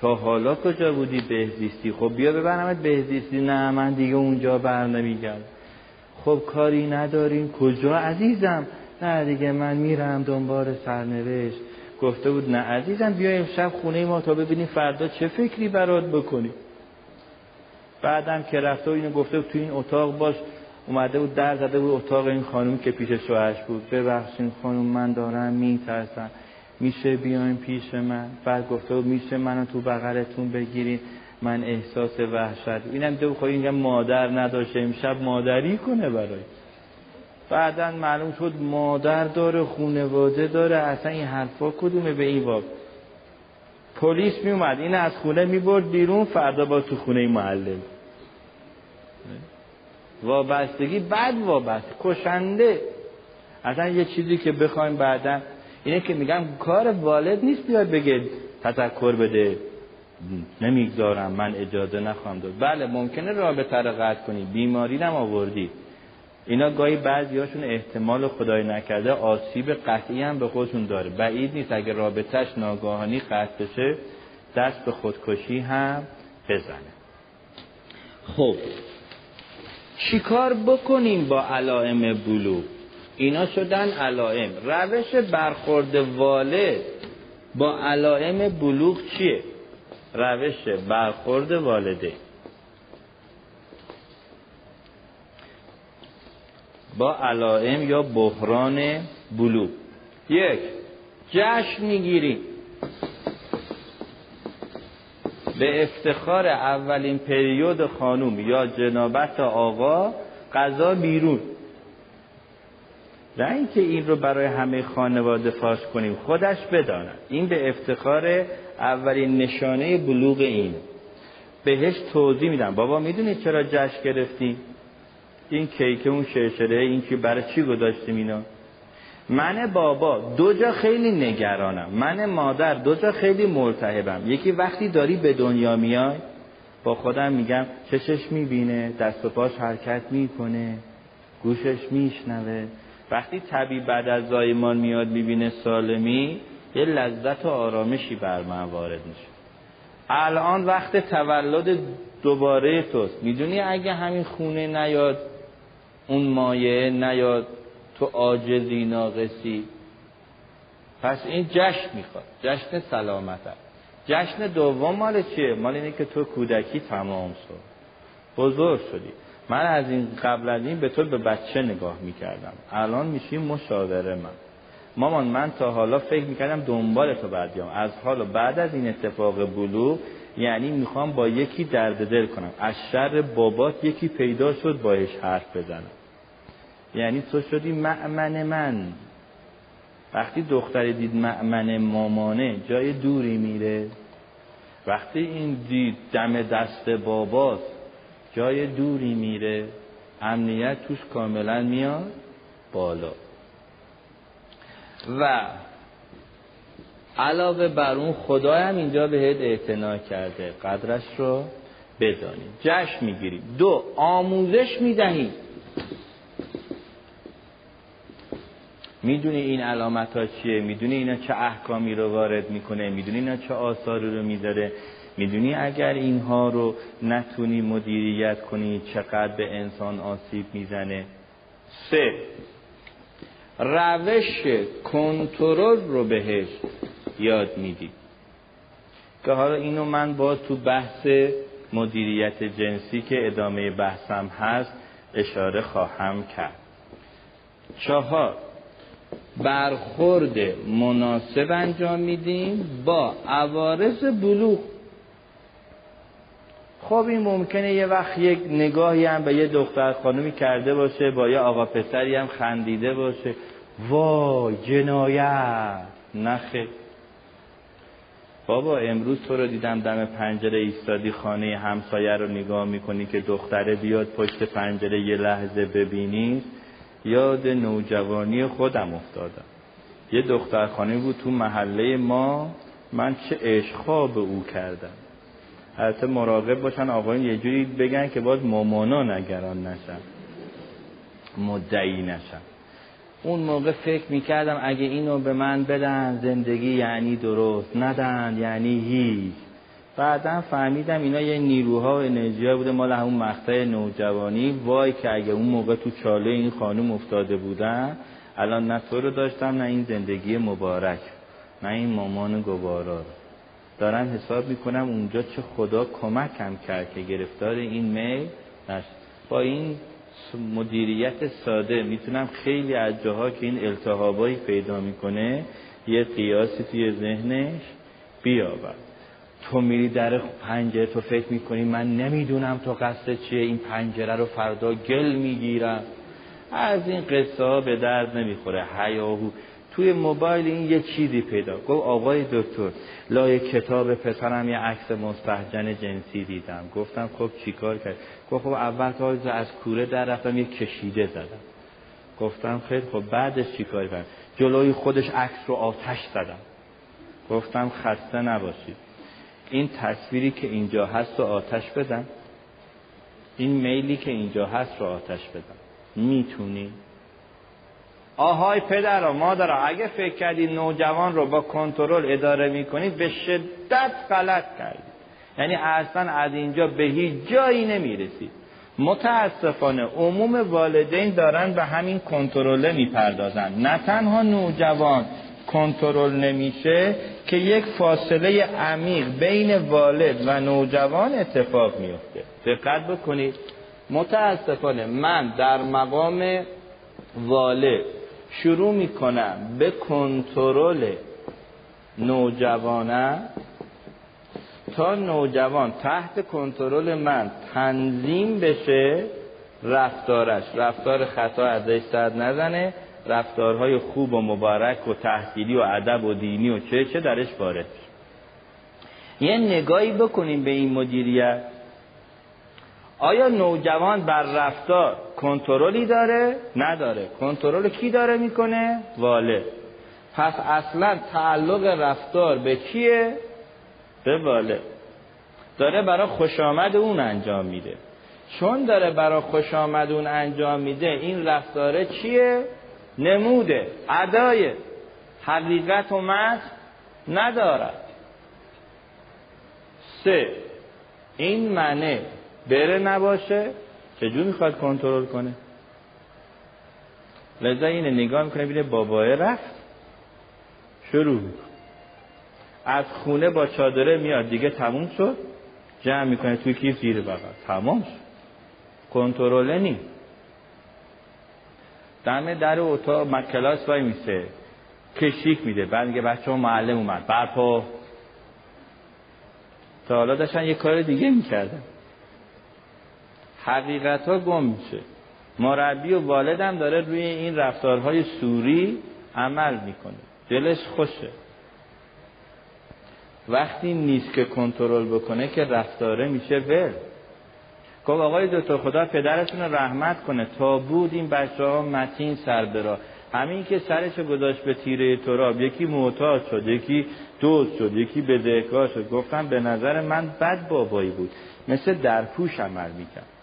حالا کجا بودی بهزیستی؟ خب بیا ببرمت بهزیستی. نه من دیگه اونجا بر نمیگرد خب کاری نداریم. کجا عزیزم؟ نه دیگه من میرم دنبال سرنوشت. گفته بود نه عزیزم بیا امشب خونه ما تا ببینیم فردا چه فکری برات بکنیم بعدم که رفته و اینو گفته بود تو این اتاق باش. اومده بود در زده بود اتاق این خانم که پیش شوهرش بود. ببخشید خانم من دارم میترسم. میشه بیاین پیش من. بعد گفته میشه منو تو بغلتون بگیرین. من احساس وحشت. اینم دو خواهی اینجا مادر نداشته. امشب مادری کنه برای. بعدا معلوم شد مادر داره خونواده داره. اصلا این حرفا کدومه به این واب پلیس می اومد این از خونه می برد بیرون. فردا با تو خونه معلم. وابستگی بد وابسته. کشنده. اصلا یه چیزی که بخوایم بعدا اینه که میگم کار والد نیست بیاد بگه تذکر بده. نمی‌گذارم من اجازه نخواهم داد. بله ممکنه رابطه رو قطع کنی. بیماری نم آوردی. اینا گاهی بعضیاشون احتمال خدای نکرده آسیب قطعی هم به خودشون داره. بعید نیست. اگه رابطهش ناگاهانی قطع بشه دست به خودکشی هم بزنه. خب چیکار بکنیم با علائم بلوغ؟ اینا شدن علائم. روش برخورد والد با علائم بلوغ چیه؟ روش برخورد والده. با علائم یا بحران بلوغ. یک جشن می‌گیریم به افتخار اولین پریود خانوم یا جنابت آقا قضا بیرون. نه اینکه این رو برای همه خانواده فاش کنیم خودش بدانم این به افتخار اولین نشانه بلوغ این. بهش توضیح میدم. بابا می‌دونی چرا جشن گرفتیم؟ این کیک اون شرشره این که برای چی گذاشتیم اینا؟ من بابا دو جا خیلی نگرانم. من مادر دو جا خیلی ملتهبم. یکی وقتی داری به دنیا میای با خودم میگم چشش می‌بینه دست و پاش حرکت می‌کنه گوشش میشنوه. وقتی طبیب بعد از زایمان میاد می‌بینه سالمی یه لذت و آرامشی بر من وارد میشه. الان وقت تولد دوباره توست. می‌دونی اگه همین خونه نیاد اون مایه نیاد تو عاجزی ناقصی. پس این جشن می‌خواد. جشن سلامت هست جشن دوم مال چیه؟ مال اینه که تو کودکی تمام شد بزرگ شدی. من از این قبل از این به تو به بچه نگاه می‌کردم. الان میشیم مشاوره من. مامان من تا حالا فکر می‌کردم دنبال تو بعدیام از حالا بعد از این اتفاق بلوغ یعنی می‌خوام با یکی درد دل کنم. از شر بابات یکی پیدا شد باش حرف بزنم. یعنی تو شدی معمن من. وقتی دختری دید معمن مامانه جای دوری میره. وقتی این دید دم دست باباست جای دوری میره امنیت توش کاملا میاد بالا. و علاوه بر اون خدا هم اینجا بهت اعتنا کرده قدرش رو بدانیم جشن می‌گیریم دو آموزش می‌دهیم می‌دونی این علامت ها چیه؟ می‌دونی اینا چه احکامی رو وارد می‌کنه؟ می‌دونی اینا چه آثاری رو می‌ذاره؟ می‌دونی اگر اینها رو نتونی مدیریت کنی چقدر به انسان آسیب می‌زنه؟ سه. روش کنترل رو بهش یاد میدی. که حالا اینو من با تو بحث مدیریت جنسی که ادامه بحثم هست اشاره خواهم کرد. چهار. برخورد مناسب انجام میدیم با عوارض بلوغ. خب این ممکنه یه وقت یک نگاهی هم به یه دختر خانمی کرده باشه با یه آقا پسری هم خندیده باشه. وای جنایت. نخه. بابا امروز تو رو دیدم دم پنجره ایستادی خانه همسایه رو نگاه می‌کنی که دختره بیاد پشت پنجره یه لحظه ببینی یاد نوجوانی خودم افتادم. یه دختر خانه بود تو محله ما. من چه عشقا به او کردم. البته مراقب باشن آقایون یه جوری بگن که باز مامانا نگران نشن. مدعی نشن. اون موقع فکر می‌کردم اگه اینو به من بدن زندگی یعنی درست ندن یعنی هیچ. بعدا فهمیدم اینا یه نیروها و انرژی بوده مال همون مقطع نوجوانی. وای که اگه اون موقع تو چاله این خانم افتاده بودن الان نه تو رو داشتم نه این زندگی مبارک نه این مامان گوارا رو. دارم حساب می‌کنم اونجا چه خدا کمکم کرد که گرفتار این میل با این مدیریت ساده می‌تونم خیلی از جاها که این التهابایی پیدا می‌کنه یه قیاسی توی ذهنش بیابد تو میری در پنجره تو فکر می‌کنی من نمی‌دونم تو قصد چیه این پنجره رو فردا گل می‌گیرم. از این قصه ها به درد نمی‌خوره. هیاهو توی موبایل این یه چیزی پیدا گفت آقای دکتر لای کتاب پسرم یه عکس مستحجن جنسی دیدم. گفتم خب چیکار کرد؟ گفت خب اول که از کوره در رفتم یه کشیده زدم. گفتم خیلی خب بعدش چیکار کردم جلوی خودش عکس رو آتش زدم. گفتم خسته نباشید. این تصویری که اینجا هست رو آتش بدم. این میلی که اینجا هست رو آتش بدم. می‌تونی؟ آهای پدر و مادر اگه فکر کردید نوجوان رو با کنترل اداره می‌کنید به شدت غلط کردید یعنی اصلا از اینجا به هیچ جایی نمی‌رسید متاسفانه عموم والدین دارن به همین کنترل می‌پردازن. نه تنها نوجوان کنترل نمیشه که یک فاصله عمیق بین والد و نوجوان اتفاق میفته دقت بکنید. متاسفانه من در مقام والد شروع می‌کنم به کنترل نوجوانم تا نوجوان تحت کنترل من تنظیم بشه رفتارش رفتار خطا ازش سر نزنه رفتارهای خوب و مبارک و تحصیلی و ادب و دینی و چه چه درش وارد یه نگاهی بکنیم به این مدیریت. آیا نوجوان بر رفتار کنترلی داره؟ نداره. کنترل کی داره می‌کنه؟ والد. پس اصلا تعلق رفتار به کیه؟ به والد. داره برای خوش آمد اون انجام میده. چون داره برای خوش آمد اون انجام میده این رفتاره چیه؟ نموده. ادای. حقیقت و متن ندارد. سه. این معنی بره نباشه چجور می‌خواد کنترل کنه؟ لذا اینه نگاه می‌کنه بیده باباه رفت شروع از خونه با چادره میاد دیگه تموم شد جمع می‌کنه توی کیف زیر بغل. تمام شد. کنترل نی. دم در اتاق کلاس وای میسه. کشیک میده. بعد میگه بچه ها معلم اومد. برپا. تا حالا داشتن یه کار دیگه می‌کردن. حقیقت ها گم میشه. مربی و والدم داره روی این رفتارهای سوری عمل می‌کنه. دلش خوشه. وقتی نیست که کنترل بکنه که رفتاره میشه ول. گفت آقای دکتر خدا پدرتون رحمت کنه. تا بود این بچه ها متین سر برا همین که سرش گذاشت به تیره تراب یکی معتاد شد یکی دوست شد یکی بدهکار شد. گفتم به نظر من بد بابایی بود. مثل درپوش عمل می‌کرد.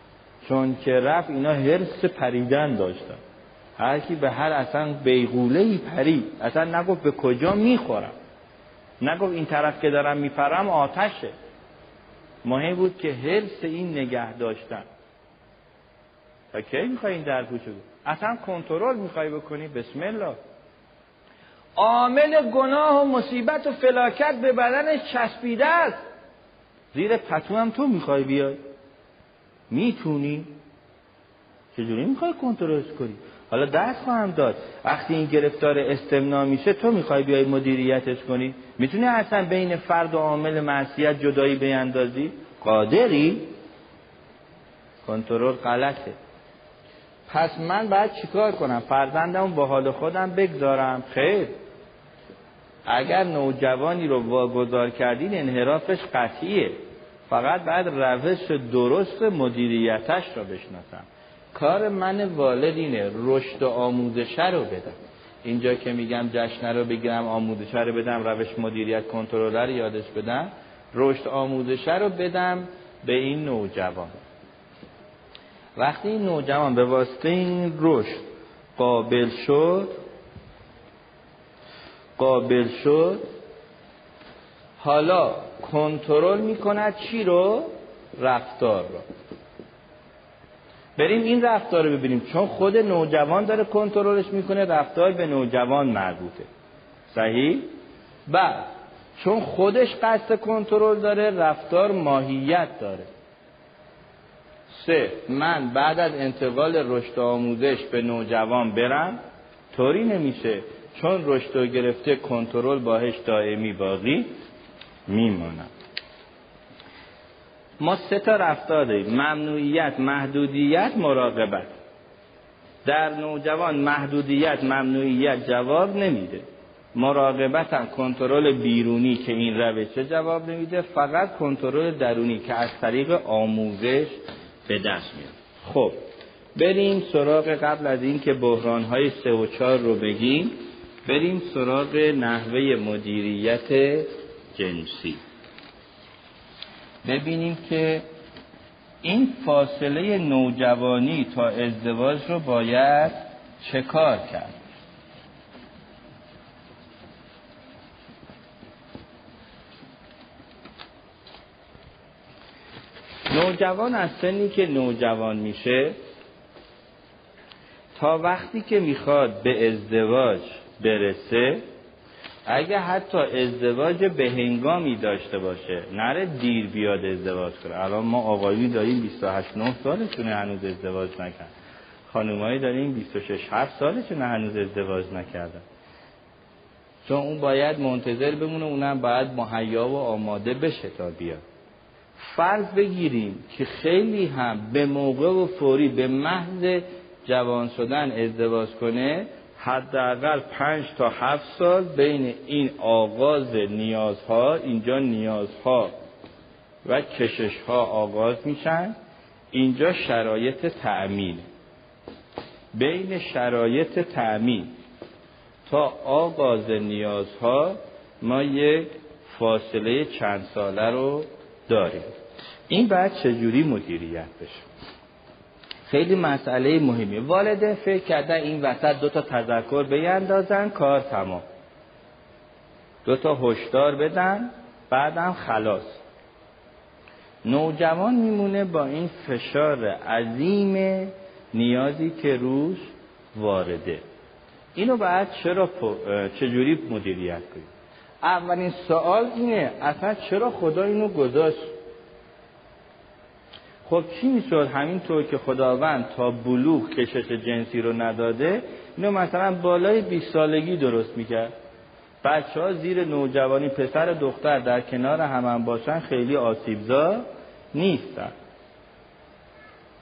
چون که رفت اینا حرس پریدن داشتن. هر کی به هر اصلا بیغوله ای پرید. اصلا نگفت به کجا می‌خورم. نگفت این طرف که دارم میپرم آتشه. مهم بود که حرس این نگه داشتن. و کی می‌خوای این در بود اصلا کنترل می‌خوای بکنی؟ بسم الله. عامل گناه و مصیبت و فلاکت به بدنش چسبیده است. زیر پتو هم تو می‌خوای بیای؟ می‌تونی؟ چجوری می‌خوای کنترلش کنی؟ حالا دست خواهم داد. وقتی این گرفتار استمنا میشه تو می‌خوای بیای مدیریتش کنی؟ می‌تونی اصلا بین فرد و عامل معصیت جدایی بیندازی قادری؟ کنترل غلطه. پس من باید چیکار کنم؟ فرزندم با حال خودم بگذارم. خیر. اگر نوجوانی رو واگذار کردین انحرافش قطعیه. فقط بعد روش درست مدیریتش رو بشناسم. کار من والدینه رشد و آموزشه رو بدم. اینجا که میگم جشنه رو بگیرم آموزشه رو بدم روش مدیریت کنترلر یادش بدم رشد آموزشه رو بدم به این نوجوان وقتی این نوجوان به واسطه این رشد قابل شد قابل شد حالا کنترل می‌کند چی رو؟ رفتار رو. بریم این رفتار رو ببینیم. چون خود نوجوان داره کنترلش می‌کنه رفتار به نوجوان مربوطه. صحیح؟ بعد چون خودش قصد کنترل داره رفتار ماهیت داره. سه من بعد از انتقال رشد آموزش به نوجوان برم؟ طوری نمیشه. چون رشد گرفته کنترل باهش دائمی باقی. میمانم ما سه تا رفتار داریم ممنوعیت محدودیت مراقبت. در نوجوان محدودیت ممنوعیت جواب نمیده. مراقبت هم کنترل بیرونی که این روشه جواب نمیده فقط کنترل درونی که از طریق آموزش به دست میاد. خب بریم سراغ قبل از اینکه بحران های سه و چار رو بگیم بریم سراغ نحوه مدیریت جنسی. ببینیم که این فاصله نوجوانی تا ازدواج رو باید چه کار کرد؟ نوجوان از سنی که نوجوان میشه تا وقتی که می‌خواد به ازدواج برسه اگه حتی ازدواج به هنگامی داشته باشه نره دیر بیاد ازدواج کنه. الان ما آقایی داریم 28 9 سالشونه هنوز ازدواج نکرد خانومایی داریم 26 7 سالشونه هنوز ازدواج نکردن. چون اون باید منتظر بمونه اونم باید مهیا و آماده بشه تا بیاد. فرض بگیریم که خیلی هم به موقع و فوری به محض جوان شدن ازدواج کنه حداقل پنج تا هفت سال بین این آغاز نیازها اینجا نیازها و کششها آغاز میشن. اینجا شرایط تأمین. بین شرایط تأمین. تا آغاز نیازها ما یک فاصله چند ساله رو داریم. این بعد چجوری مدیریت بشه؟ خیلی مسئله مهمی والده فکر کردن این وسط دو تا تذکر بیندازن کار تمام. دو تا هشدار بدن بعدم خلاص. نوجوان میمونه با این فشار عظیم نیازی که روش وارده. اینو بعد چرا چجوری مدیریت کنیم؟ اولین سوال اینه اصلا چرا خدا اینو گذاشت؟ خب چی می‌شد؟ همینطور که خداوند تا بلوغ کشش جنسی رو نداده اینو مثلا بالای 20 سالگی درست می‌کرد. بچه ها زیر نوجوانی پسر دختر در کنار هم, باشن خیلی آسیبزا نیستن.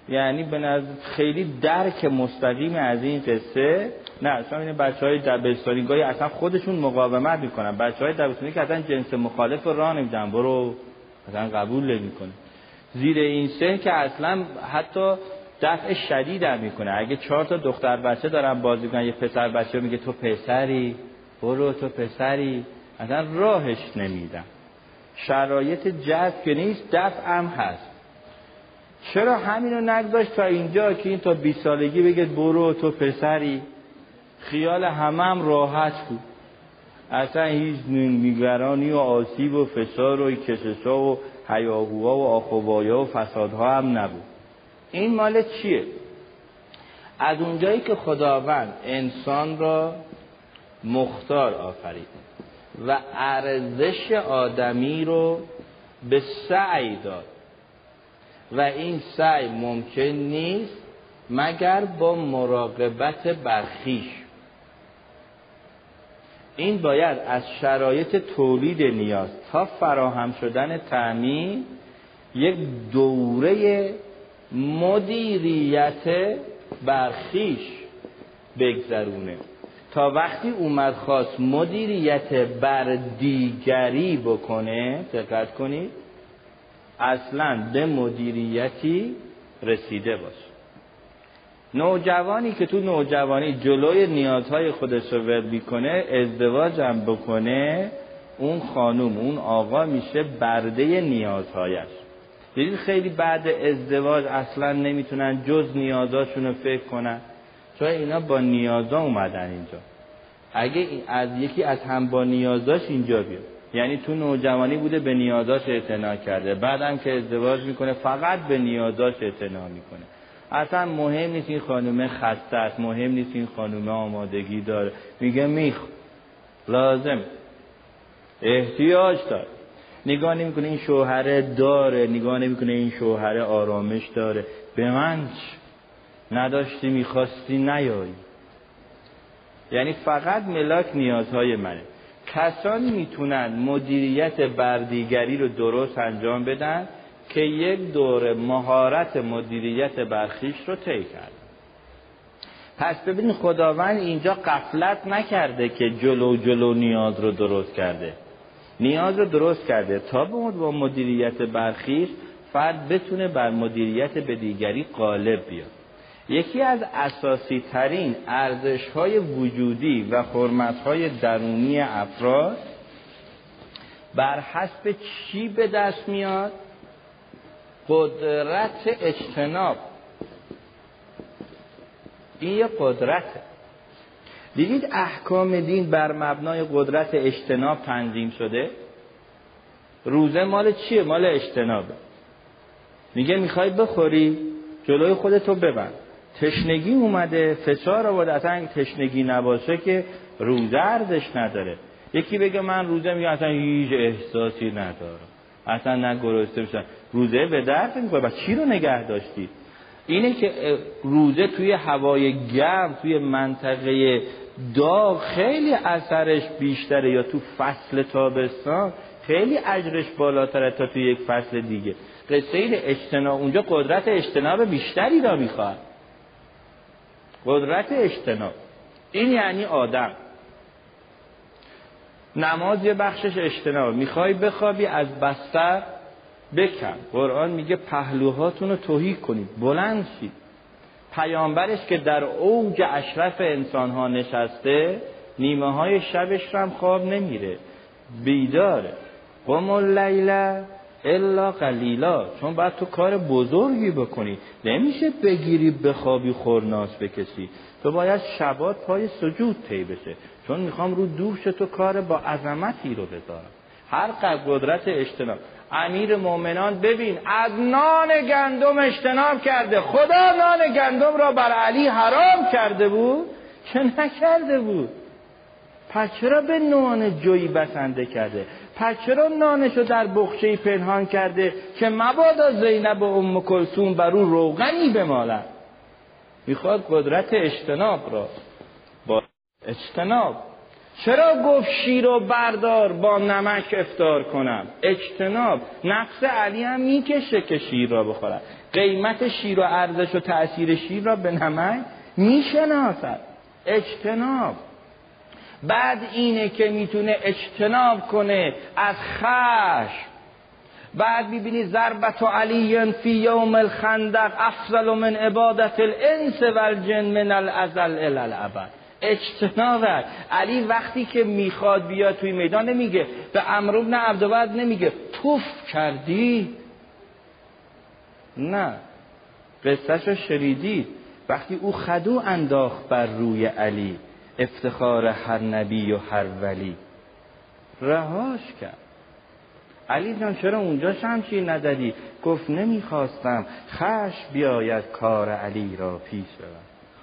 یعنی به نظر خیلی درک مستقیم از این قصه نه اصلا این بچه های دبستانی گاهی اصلا خودشون مقاومت می‌کنن. بچه های دبستانی که اصلا جنس مخالف راه نمیدن برو اصلا قبول نمی‌کنه زیر این سن که اصلا حتی دفع شدید هم می‌کنه. اگه چهار تا دختر بچه دارن بازی کنن یه پسر بچه میگه تو پسری برو تو پسری. اصلا راهش نمیدن. شرایط جذب که نیست دفع هم هست. چرا همینو نگذاشت تا اینجا که این تا 20 سالگی بگه برو تو پسری؟ خیال همه هم راحت بود. اصلا هیچ نگرانی و آسیب و فشار و کششا و هیاهوها و آخوبایا و فسادها هم نبود این مال چیه؟ از اونجایی که خداوند انسان را مختار آفرید و ارزش آدمی رو به سعی داد و این سعی ممکن نیست مگر با مراقبت برخیش این باید از شرایط تولید نیاز تا فراهم شدن تعمین یک دوره مدیریت برخیش بگذرونه. تا وقتی اومد خواست مدیریت بر دیگری بکنه دقت کنید اصلا به مدیریتی رسیده باشه. نوجوانی که تو نوجوانی جلوی نیازهای خودش رو ول ازدواج هم بکنه اون خانوم اون آقا میشه برده نیازهایش. دیدید خیلی بعد ازدواج اصلا نمی‌تونن جز نیازاشون رو فکر کنن؟ چون اینا با نیازا اومدن اینجا. اگه از یکی از هم با نیازاش اینجا بیاد. یعنی تو نوجوانی بوده به نیازاش اعتنا کرده. بعدم که ازدواج می‌کنه فقط به نیازاش اعتنا می‌کنه. اصلا مهم نیست این خانومه خسته است مهم نیست این خانومه آمادگی داره. میگه میخ لازم. احتیاج داره. نگاه نمی‌کنه این شوهر داره نگاه نمی‌کنه این شوهر آرامش داره. به من نداشتی می‌خواستی نیایی. یعنی فقط ملاک نیازهای منه. کسانی می‌تونن مدیریت بردیگری رو درست انجام بدن؟ که یک دور مهارت مدیریت برخیش رو طی کرد. پس ببینید خداوند اینجا قفلت نکرده که جلو جلو نیاز رو درست کرده. نیاز رو درست کرده. تا با مدیریت برخیش فرد بتونه بر مدیریت به دیگری غالب بیاد. یکی از اساسی ترین ارزش های وجودی و حرمت های درونی افراد بر حسب چی به دست میاد؟ قدرت اجتناب. این یه قدرته. دیدید احکام دین بر مبنای قدرت اجتناب تنظیم شده؟ روزه مال چیه؟ مال اجتنابه. میگه می‌خوای بخوری جلوی خودتو ببند. تشنگی اومده فشار آورده. اصلا تشنگی نباشه که روزه ارزش نداره. یکی بگه من روزه میگه اصلا هیچ احساسی ندارم. اصلا نه گرسته بشن روزه به درد می‌کنه و چی رو نگه داشتی؟ اینه که روزه توی هوای گرم توی منطقه داغ خیلی اثرش بیشتره. یا تو فصل تابستان خیلی اجرش بالاتره تا توی یک فصل دیگه. قصه این اجتناب اونجا قدرت اجتناب بیشتری را می‌خواد. قدرت اجتناب. این یعنی آدم. نماز یه بخشش اجتناب. می‌خوای بخوابی از بستر بکن. قرآن میگه پهلوهاتون رو توهی کنید. بلند شید. پیامبرش که در اوج اشرف انسان ها نشسته نیمه های شبش هم خواب نمیره. بیداره قم اللیله الا قلیلا. چون باید تو کار بزرگی بکنی. نمیشه بگیری بخوابی خورناس بکشی. تو باید شبات پای سجود طی بشه. چون می‌خوام رو دوش تو کار با عظمتی رو بذارم. هر قدر قدرت اجتناب. امیر مؤمنان ببین از نان گندم اجتناب کرده. خدا نان گندم را بر علی حرام کرده بود؟ که نکرده بود. پس چرا به نان جویی بسنده کرده؟ پس چرا نانشو در بخچه پنهان کرده که مبادا زینب و ام کلثوم بر او روغنی بمالد می‌خواد قدرت اجتناب را با اجتناب. چرا گفت شیر و بردار با نمک افتار کنم؟ اجتناب نفس علی هم می‌کشه که شیر را بخورد. قیمت شیر و ارزش و تأثیر شیر را به نمک می‌شناسد. اجتناب. بعد اینه که می‌تونه اجتناب کنه از خشم. بعد می‌بینی ضربت علی فی یوم الخندق افضل من عبادت الانس والجن من الازل الالعبد اجتناب علی وقتی که می‌خواد بیاد توی میدان نمیگه. به امر بن عبدالعبد نمیگه. توف کردی؟ نه. قصهش رو شریدی وقتی او خدو انداخت بر روی علی افتخار هر نبی و هر ولی. رهاش کرد. علی جان چرا اونجا شمشیر ندادی؟ گفت نمی‌خواستم. خش بیاید کار علی را پیش برم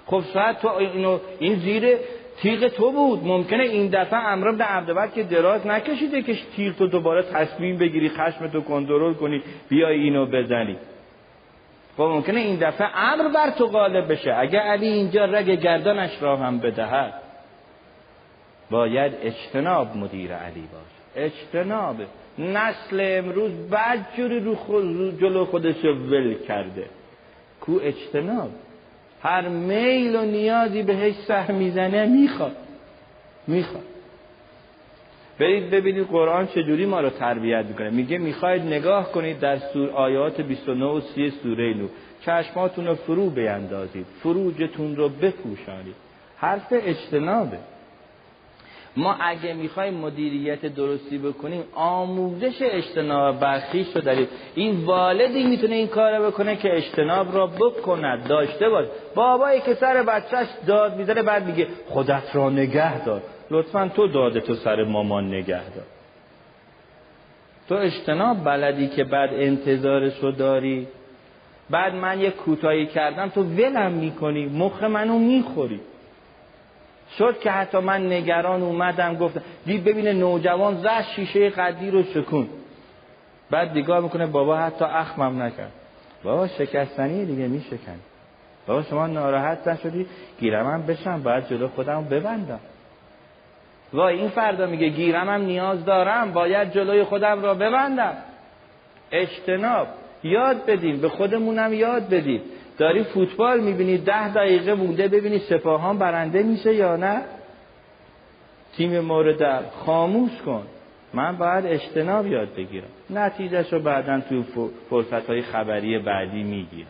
خب شاید تو اینو این زیر تیغ تو بود. ممکنه این دفعه امر به عبدالبر که دراز نکشیده که تیغ تو دوباره تصمیم بگیری خشم تو کنترل کنی بیای اینو بزنی. خب ممکنه این دفعه امر بر تو غالب بشه. اگر علی اینجا رگ گردنش را هم بدهد باید اجتناب مدیر علی باشه. اجتنابه نسل امروز بعد جوری رو, خود جلو خودش ول کرده. کو اجتناب؟ هر میل و نیازی بهش سه می‌زنه می‌خواد. می‌خواد. برید ببینید قرآن چجوری ما رو تربیت می‌کنه. میگه می‌خواید نگاه کنید در سور آیات 29 و 30 سوره نو. چشماتون رو فرو بیندازید. فروجتون رو بپوشانید. حرف اجتنابه. ما اگه می‌خوایم مدیریت درستی بکنیم آموزش اجتناب برخیش رو داریم. این والدی می‌تونه این کار بکنه که اجتناب را بکند. داشته باش. بابایی که سر بچهش داد می‌ذاره بعد میگه خودت را نگه دار. لطفا تو داده تو سر مامان نگه دار. تو اجتناب بلدی که بعد انتظارش رو داری. بعد من یه کوتاهی کردم تو ولم می‌کنی. مخ منو می‌خوری. شد که حتی من نگران اومدم گفتم دید ببینه نوجوان زد شیشه قدی رو شکون بعد نگاه می‌کنه بابا حتی اخمم نکرد. بابا شکستنی دیگه میشکن. بابا شما ناراحت نشدی؟ گیرمم بشم باید جلو خودم ببندم. وای این فردا میگه گیرمم نیاز دارم باید جلوی خودم را ببندم. اجتناب یاد بدیم به خودمونم یاد بدیم داری فوتبال می‌بینی ده دقیقه مونده ببینی سپاهان برنده میشه یا نه؟ تیم مورد خاموش کن. من باید اجتناب یاد بگیرم. نتیجهش رو بعدا توی فرصت های خبری بعدی می‌گیرم.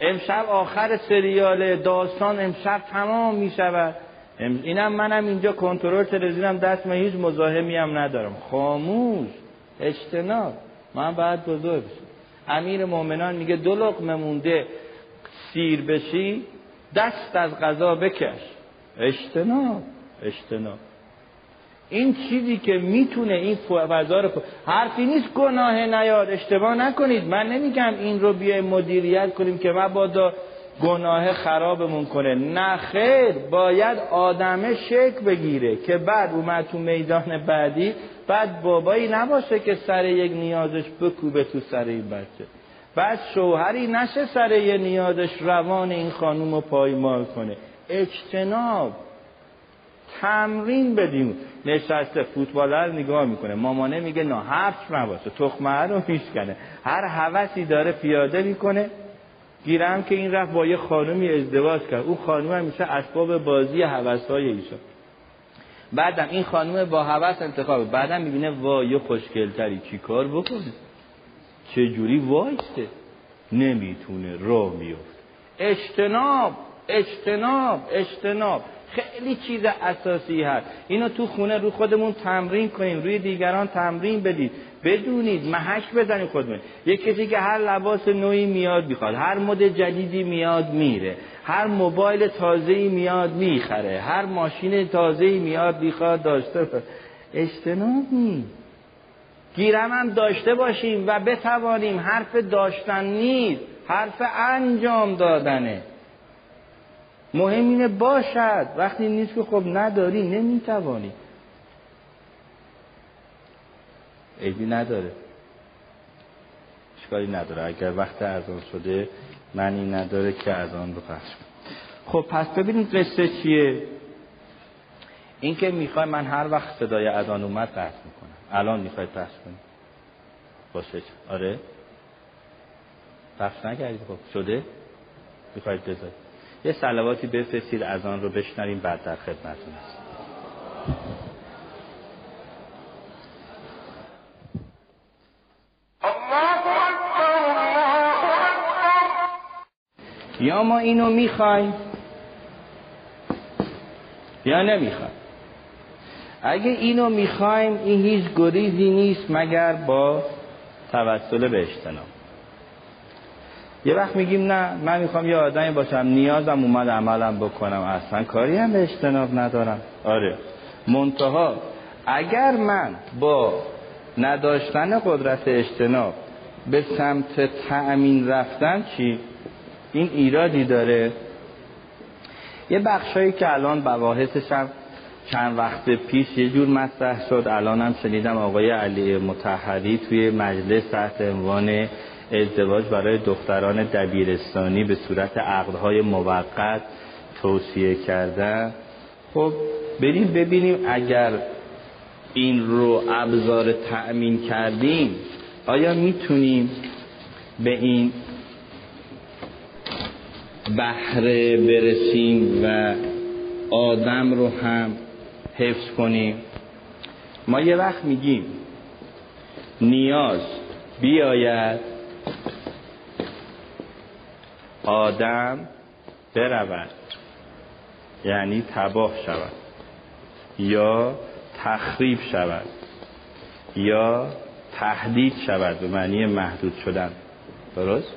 امشب آخر سریال داستان امشب تمام می‌شود. اینم منم اینجا کنترل تلویزیونم دست من هیچ مزاحمی هم ندارم. خاموش اجتناب. من باید بزرگ امیر مؤمنان میگه دو لقمه مونده. سیر بشی دست از غذا بکش. اجتناب اجتناب. این چیزی که می‌تونه این فضا رو حرفی نیست گناه نیاد اشتباه نکنید. من نمیگم این رو بیای مدیریت کنیم که مبادا گناه خرابمون کنه. نه خیر باید آدمه شک بگیره که بعد اومد تو میدان بعدی بعد بابایی نباشه که سر یک نیازش بکوبه تو سر این بچه. بعد شوهری نشه سر یه نیازش روان این خانوم رو پایمال کنه. اجتناب. تمرین بدیم. نشسته فوتبالر نگاه می‌کنه. مامانه میگه نه حرف نباشه. تخمه رو میشکنه. هر حوثی داره پیاده می‌کنه. گیرم که این رفت با یه خانومی ازدواج کرد. اون خانوم میشه اسباب بازی های ایشان. بعدم این خانوم با حوث انتخاب بعدم می‌بینه وای خوشگلتری چی کار بکنه؟ چه جوری وایسته؟ نمی‌تونه راه میفت اجتناب اجتناب اجتناب. خیلی چیز اساسی هست. اینو تو خونه رو خودمون تمرین کنیم روی دیگران تمرین بدید. بدونید محک بزنید خودمون. یک کسی که هر لباس نوعی میاد می‌خواد هر مد جدیدی میاد میره هر موبایل تازه‌ای میاد می‌خره هر ماشین تازه‌ای میاد می‌خواد داشته اجتناب نیست گیرم هم داشته باشیم و بتوانیم حرف داشتن نیست حرف انجام دادنه. مهم اینه باشد. وقتی نیست که خب نداری نمی‌توانی. عیبی نداره. اشکالی نداره. اگر وقت ازان شده معنی نداره که از آن رو پخش خب پس ببینید قصه چیه. این که می‌خوای من هر وقت صدای اذان اومد قطع می‌کنم. الان می‌خوای پخش کنی. باشه آره. پخش نکردید خب. شده؟ می‌خواید بذارید یه سلواتی بفرستید از آن رو بشنریم بعد در خدمتتون هست یا ما اینو می‌خوایم یا نمی‌خوایم. اگه اینو می‌خوایم این هیچ گریزی نیست مگر با توسل به اجتناب. یه وقت میگیم نه من می‌خوام یه آدمی باشم نیازم اومد عملم بکنم اصلا کاری هم به اجتناب ندارم. آره. منتها اگر من با نداشتن قدرت اجتناب به سمت تأمین رفتن چی؟ این ایرادی داره. یه بخشایی که الان بواحثش هم چند وقت پیش یه جور مطرح شد. الان هم شنیدم آقای علی متحری توی مجلس تحت عنوان ازدواج برای دختران دبیرستانی به صورت عقدهای موقت توصیه کردن. خب بریم ببینیم اگر این رو ابزار تأمین کردیم آیا می‌تونیم به این بهره برسیم و آدم رو هم حفظ کنیم. ما یه وقت میگیم نیاز بیاید آدم برود. یعنی تباه شود. یا تخریب شود. یا تهدید شود. به معنی محدود شدن. درست؟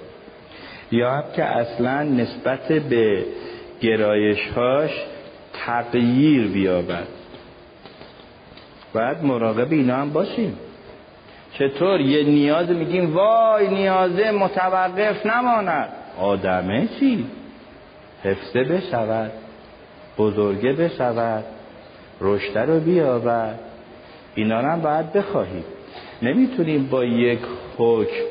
یا هم که اصلا نسبت به گرایشهاش تغییر بیابد. باید مراقب اینا هم باشیم. چطور یه نیاز میگیم وای نیازه متوقف نماند. آدمه چی؟ حفظه بشود بزرگه بشود رشته رو بیابد. اینا هم باید بخواهیم. نمی‌تونیم با یک حکم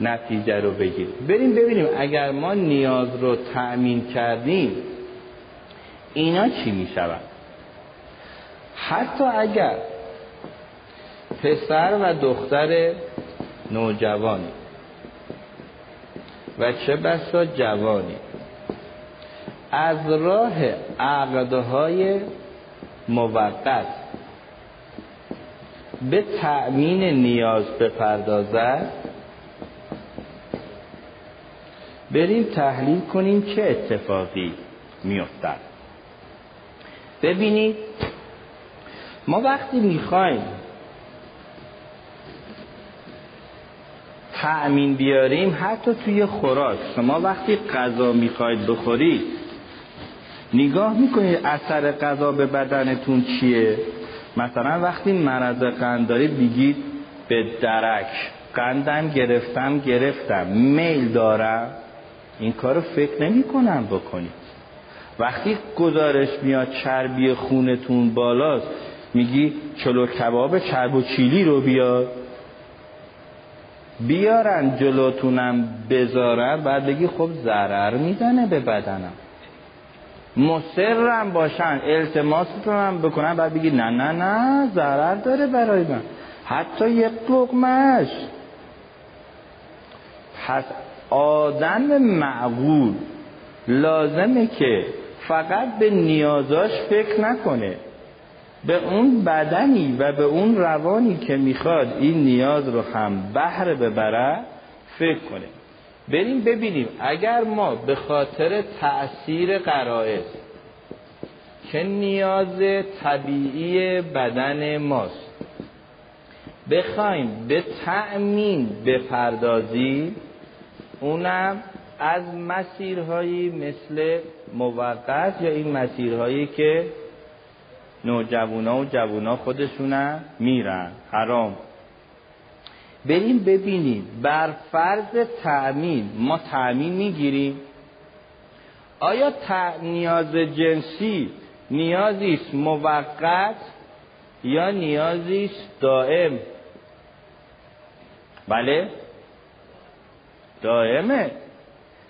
نتیجه رو بگیریم. بریم ببینیم اگر ما نیاز رو تأمین کردیم اینا چی می‌شود حتی اگر پسر و دختر نوجوانی و چه بسا جوانی از راه عقدهای موقت به تأمین نیاز بپردازد بریم تحلیل کنیم چه اتفاقی میافتد. ببینید ما وقتی می‌خوایم تأمین بیاریم حتی توی خوراک. شما وقتی غذا می‌خواید بخورید نگاه می‌کنید اثر غذا به بدنتون چیه؟ مثلا وقتی مرض قند دارید بگید به درک. قندم گرفتم گرفتم. میل دارم. این کارو فکر نمی کنم بکنید وقتی گزارش میاد چربی خونتون بالاست میگی چلو کباب چرب و چیلی رو بیار بیارن جلوتونم بذارن بعد بگی خب ضرر می‌زنه به بدنم. مصرم باشن التماستون بکنن بعد بگی نه نه نه ضرر داره برای من. حتی یک لقمش پس آدم معقول لازمه که فقط به نیازاش فکر نکنه. به اون بدنی و به اون روانی که می‌خواد این نیاز رو هم بهره ببره فکر کنه. بریم ببینیم اگر ما به خاطر تأثیر قرائز که نیاز طبیعی بدن ماست بخوایم به تأمین بپردازیم اونم از مسیرهایی مثل موقت یا این مسیرهایی که نوجوانا و جوونا خودشونم میرن. حرام. بریم ببینیم. بر فرض تأمین ما تأمین می‌گیریم. آیا نیاز جنسی نیازی است موقت یا نیازی است دائم؟ بله. دائمه.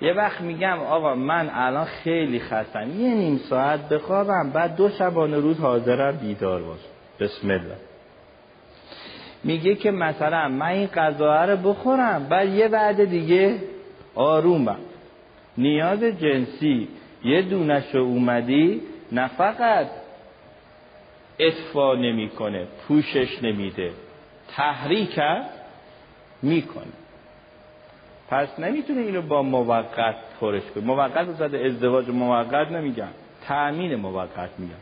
یه وقت میگم آقا من الان خیلی خستم. یه نیم ساعت بخوابم بعد دو شبانه روز حاضرم بیدار باش. بسم الله. میگه که مثلا من این غذا رو بخورم بعد یه بعد دیگه آرومم. نیاز جنسی. یه دونش اومدی نه فقط اطفا نمی‌کنه پوشش نمیده. تحریک می‌کنه. پس نمی‌تونه اینو با موقت پرش کنه. موقت رو زده ازدواج موقت نمیگم. تأمین موقت میگم.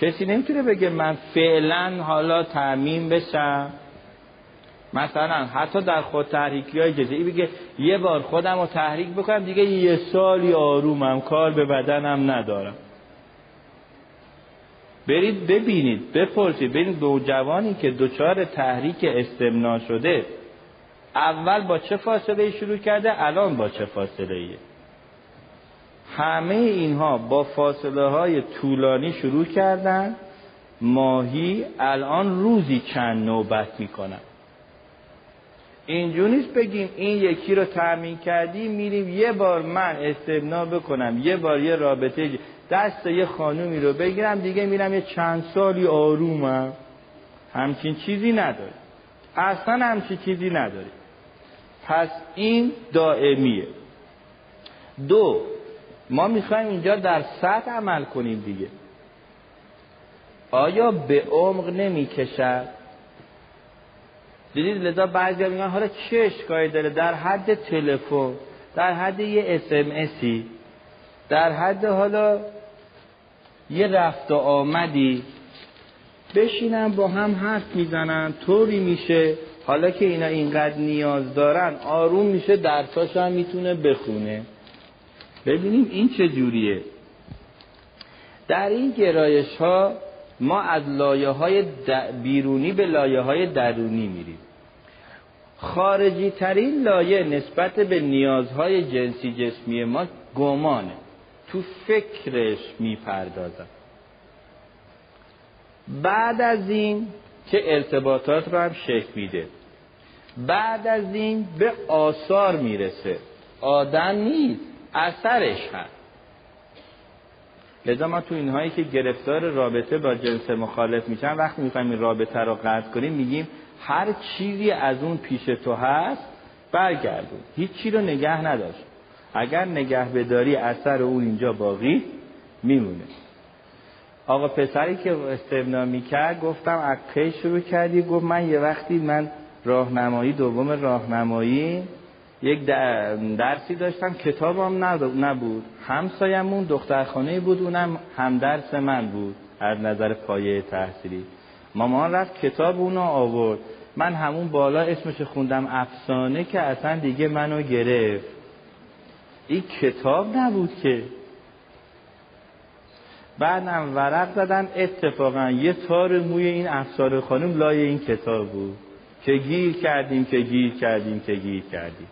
کسی نمی‌تونه بگه من فعلا حالا تأمین بشم. مثلا حتی در خود تحریکی های جزئی بگه یه بار خودم رو تحریک بکنم دیگه یه سالی آرومم کار به بدنم ندارم. برید ببینید بپرسید. ببینید جوانی که دچار تحریک استمنا شده اول با چه فاصله شروع کرده؟ الان با چه فاصله ایه همه اینها با فاصله های طولانی شروع کردن. ماهی الان روزی چند نوبت می‌کنن. اینجور نیست بگیم این یکی رو تأمین کردیم میریم یه بار من استبنا بکنم یه بار یه رابطه دست یه خانومی رو بگیرم دیگه میرم یه چند سالی آرومم. همچین چیزی نداری اصلا همچین چیزی نداری پس این دائمیه. دو ما می‌خوایم اینجا در سطح عمل کنیم دیگه. آیا به عمق نمی‌کشد؟ دیدید لذا بعضی میگن حالا چه اشکالی داره؟ در حد تلفن در حد یه اسمسی در حد حالا یه رفت و آمدی بشینن با هم حرف می‌زنن طوری میشه حالا که اینا اینقدر نیاز دارن آروم میشه درساش هم می‌تونه بخونه. ببینیم این چه جوریه. در این گرایش ها ما از لایه های بیرونی به لایه های درونی میریم. خارجی ترین لایه نسبت به نیازهای جنسی جسمی ما گمانه. تو فکرش می‌پردازن بعد از این که ارتباطات رو هم شکل میده. بعد از این به آثار می‌رسه. آدم نیست اثرش هست. لذا ما تو اینهایی که گرفتار رابطه با جنس مخالف میشن وقتی می‌خوایم این رابطه رو قطع کنیم میگیم هر چیزی از اون پیش تو هست برگردون. هیچ چی رو نگه نداشت. اگر نگه بداری اثر اون اینجا باقی میمونه. آقا پسری که استبنا می‌کرد گفتم از کی شروع کردی؟ گفت من یه وقتی من راهنمایی دوم راهنمایی یک درسی داشتم کتابم نبود. همسایمون دخترخانه بود اونم همدرس من بود از نظر پایه تحصیلی. مامان رفت کتاب اونو آورد. من همون بالا اسمش خوندم افسانه که اصلا دیگه منو گرفت. این کتاب نبود که بعدم ورق زدن اتفاقا یه تار موی این افسار خانم لای این کتاب بود که گیر کردیم که گیر کردیم که گیر کردیم.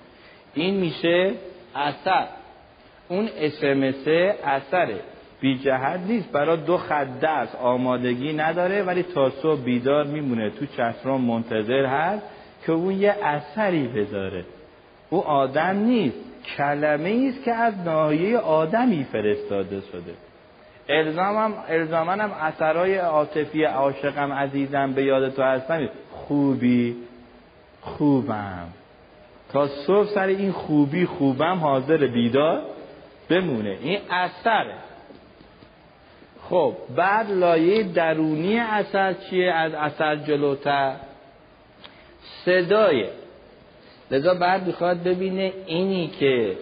این میشه اثر. اون اسمس اثره. بی جهت نیست. برای دو خط درس آمادگی نداره ولی تا صبح بیدار میمونه. تو چتران منتظر هست که اون یه اثری بذاره. او آدم نیست. کلمه است که از ناحیه آدمی فرستاده شده. الزامم الزامنم اثرای عاطفی عاشقم عزیزم به یاد تو هستم. خوبی؟ خوبم. تا صبح سر این خوبی خوبم حاضر بیدار بمونه. این اثره. خب بعد لایه درونی اثر چیه؟ از اثر جلوتر. صدای. لذا بعد می‌خواد ببینه اینی که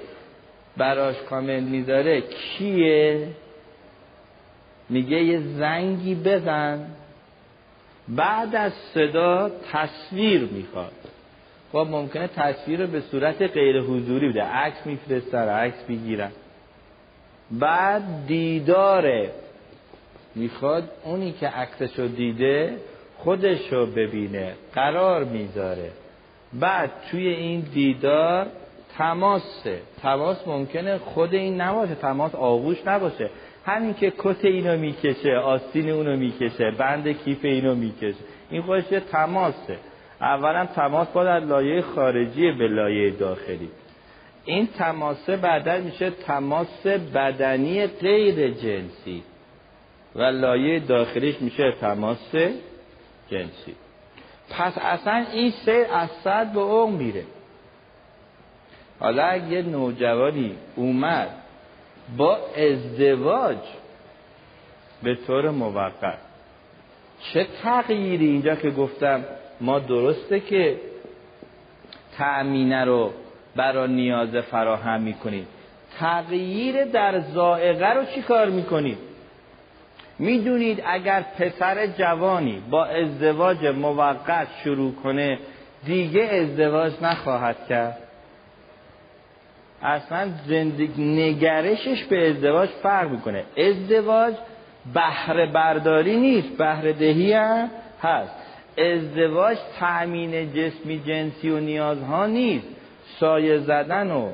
براش کامنت می‌ذاره کیه؟ میگه یه زنگی بزن. بعد از صدا تصویر می‌خواد. خب ممکنه تصویر رو به صورت غیر حضوری بده. عکس میفرستن عکس می‌گیرن. بعد دیداره. می‌خواد اونی که عکسشو دیده خودشو ببینه. قرار می‌ذاره. بعد توی این دیدار تماسه. تماس ممکنه خود این نباشه. تماس آغوش نباشه. همین که کت اینو می‌کشه آستین اونو می‌کشه بند کیف اینو می‌کشه. این خودش تماسه. اولا تماس باید از لایه خارجی به لایه داخلی. این تماسه بعدا میشه تماس بدنی غیر جنسی. و لایه داخلیش میشه تماس جنسی. پس اصلا این سیر از صد به اون میره. حالا اگه یه نوجوانی اومد با ازدواج به طور موقت. چه تغییری؟ اینجا که گفتم ما درسته که تأمینه رو برای نیاز فراهم می‌کنیم. تغییر در زائقه رو چی کار می‌کنیم؟ می‌دونید اگر پسر جوانی با ازدواج موقت شروع کنه دیگه ازدواج نخواهد کرد. اصلا زندگی نگرشش به ازدواج فرق می‌کنه. ازدواج بهره برداری نیست بهره دهی هم هست. ازدواج تأمین جسمی جنسی و نیازها نیست. سایه زدن و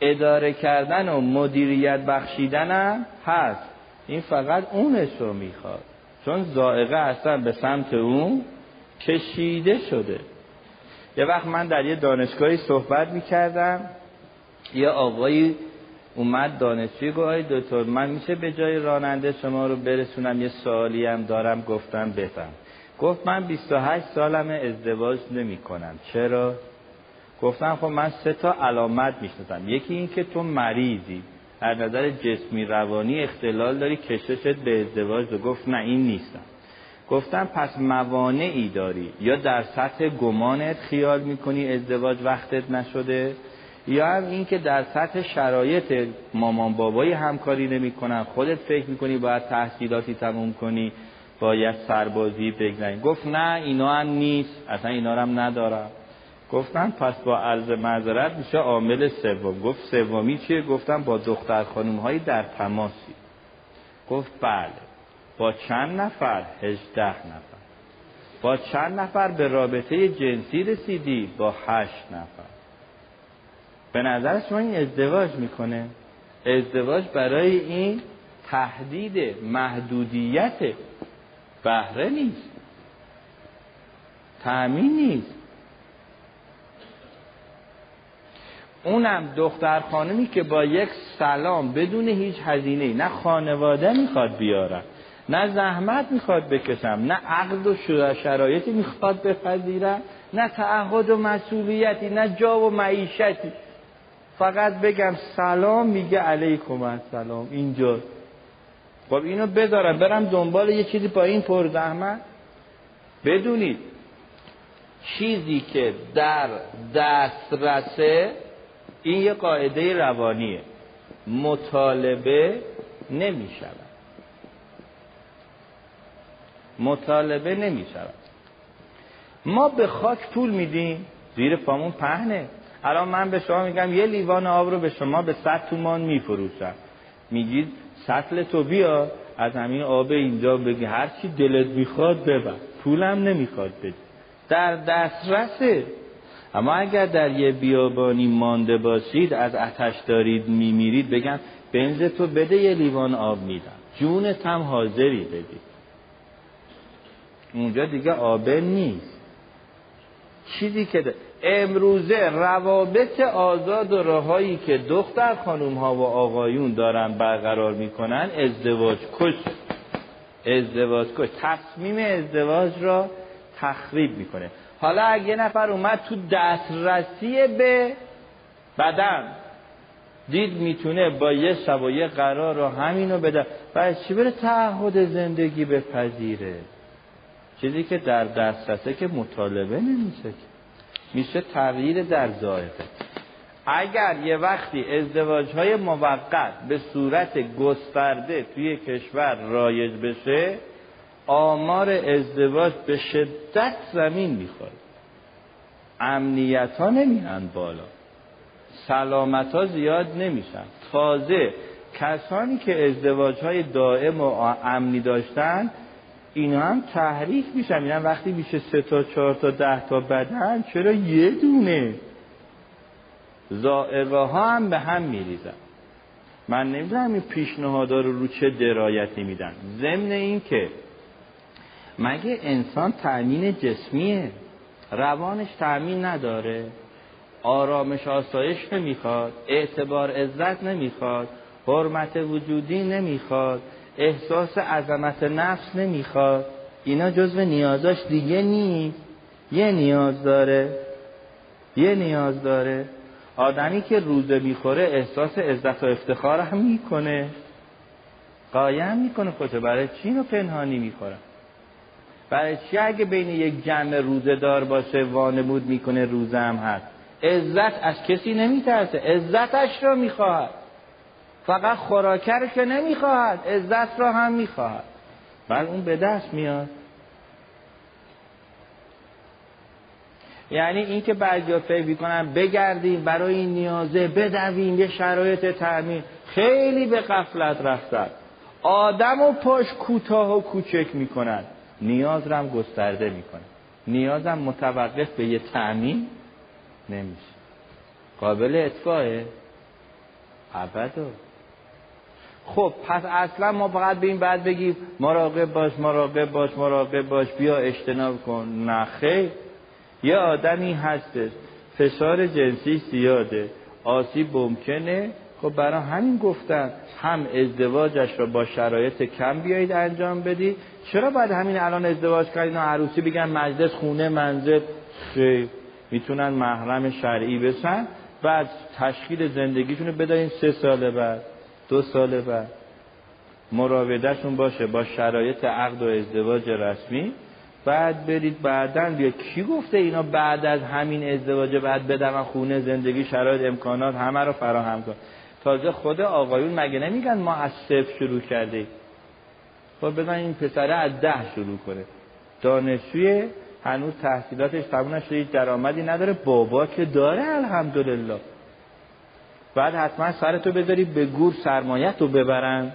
اداره کردن و مدیریت بخشیدن هم هست. این فقط اونش رو می‌خواد. چون زائقه اصلا به سمت اون کشیده شده. یه وقت من در یه دانشگاهی صحبت می‌کردم. یه آقایی اومد دانشجوی گفت دکتر من میشه به جای راننده شما رو برسونم یه سوالی هم دارم گفتم بفهم. گفت من 28 سالم ازدواج نمی کنم چرا؟ گفتم خب من سه تا علامت می‌شناسم. یکی این که تو مریضی از نظر جسمی روانی اختلال داری کششت به ازدواج و گفت نه این نیستم. گفتم پس موانعی داری یا در سطح گمانت خیال می‌کنی ازدواج وقتت نشده؟ یا هم این که در سطح شرایط مامان بابایی همکاری نمی‌کنن خودت فکر می‌کنی باید تحصیلاتی تموم کنی باید سربازی بگذاری. گفت نه اینا هم نیست اصلا اینا هم ندارم. گفتم پس با عرض معذرت میشه عامل سوم. گفت سومی چیه؟ گفتم با دختر خانم هایی در تماسی. گفت بله. با چند نفر؟ هجده نفر. با چند نفر به رابطه جنسی رسیدی؟ با هشت نفر. به نظر شما این ازدواج می‌کنه. ازدواج برای این تهدید محدودیت بهره نیست. تأمین نیست. اونم دختر خانمی که با یک سلام بدون هیچ هزینه نه خانواده می‌خواد بیارن نه زحمت می‌خواد بکشم نه عقد و شرایطی می‌خواد بپذیرم نه تعهد و مسئولیتی نه جا و معیشتی. فقط بگم سلام میگه علیکم السلام. اینجا. خب اینو بذارم برم دنبال یه چیزی با این پر زحمت بدونید چیزی که در دسترسه این یه قاعده روانیه. مطالبه نمی شود مطالبه نمی شود ما به خاک پول میدیم. زیر پامون پهنه. الان من به شما میگم یه لیوان آب رو به شما به صد تومان میفروشم. میگید سطل تو بیا از همین آب اینجا بگی. هر چی دلت می‌خواد ببر. پولم نمی‌خواد بدی. در دسترسه. اما اگر در یه بیابانی مانده باشید از اتش دارید میمیرید بگم بنز تو بده یه لیوان آب میدم. جونت هم حاضری بدی. اونجا دیگه آبه نیست. چیزی که امروزه روابط آزاد و راهایی که دختر خانوم ها و آقایون دارن برقرار می‌کنن ازدواج کش. ازدواج کش. تصمیم ازدواج را تخریب می‌کنه. حالا اگه نفر اومد تو دسترسی به بدن دید می‌تونه با یه شب و یه قرار رو همینو بده. و چی بره تعهد زندگی بپذیره؟ چیزی که در دسترسه که مطالبه نمیشه میشه تغییر در ظاهره. اگر یه وقتی ازدواج های موقت به صورت گسترده توی کشور رایج بشه آمار ازدواج به شدت زمین می‌خواد امنیت ها نمیهن بالا. سلامت ها زیاد نمیشن. تازه کسانی که ازدواج های دائم و امنی داشتن اینا هم تحریک میشن. اینا وقتی میشه سه تا چهار تا ده تا بدن چرا یه دونه؟ زائره ها هم به هم میریزن. من نمی‌دونم این پیشنهادا رو رو چه درایتی میدن. ضمن این که مگه انسان تأمین جسمیه؟ روانش تأمین نداره. آرامش آسایش نمی‌خواد. اعتبار عزت نمی‌خواد. حرمت وجودی نمی‌خواد. احساس عظمت نفس نمی‌خواد. اینا جزو نیازاش دیگه نیست. یه نیاز داره. یه نیاز داره. آدمی که روزه می‌خوره احساس عزت و افتخار هم می‌کنه. قایم می‌کنه خودشو. برای چی اینو پنهانی می‌خوره؟ برای چی اگه بین یک جمع روزه دار باشه وانمود می‌کنه روزه هم هست؟ عزت از کسی نمیترسه. عزتش رو می‌خواهد فقط خوراکر که نمی‌خواهد عزت را هم می‌خواهد. بل اون به دست میاد. یعنی اینکه بعضی فکر می‌کنن بگردیم برای این نیازه بدویم یه شرایط تعمین خیلی به قفلت رفتن. آدم و پاش کوتاه و کوچک می‌کنن. نیاز را هم گسترده می‌کنن. نیازم متوقف به یه تعمین نمیشه. قابل اطفاعه ابدا. خب پس اصلا ما فقط به این بعد بگیم مراقب باش مراقب باش مراقب باش بیا اجتناب کن. نه خیر. یه آدمی هستش. فشار جنسی زیاده. آسیب ممکنه. خب برای همین گفتن هم ازدواجش رو با شرایط کم بیایید انجام بدی چرا باید همین الان ازدواج کردین و عروسی بگن مجلس خونه منزل؟ خیر. می‌تونن محرم شرعی بسن بعد تشکیل زندگیشون رو بدهین سه سال بعد. دو سال بعد مراودهشون باشه با شرایط عقد و ازدواج رسمی. بعد برید بعدا بیا. کی گفته اینا بعد از همین ازدواج بعد بدون خونه زندگی شرایط امکانات همه رو فراهم کن. تازه خود آقایون مگه نمیگن ما از صفر شروع کرده خب بزن این پسره از ده شروع کنه. دانشجوی هنوز تحصیلاتش تموم نشده درآمدی نداره. بابا که داره الحمدلله. بعد حتما سرتو بذاری به گور سرمایت رو ببرن.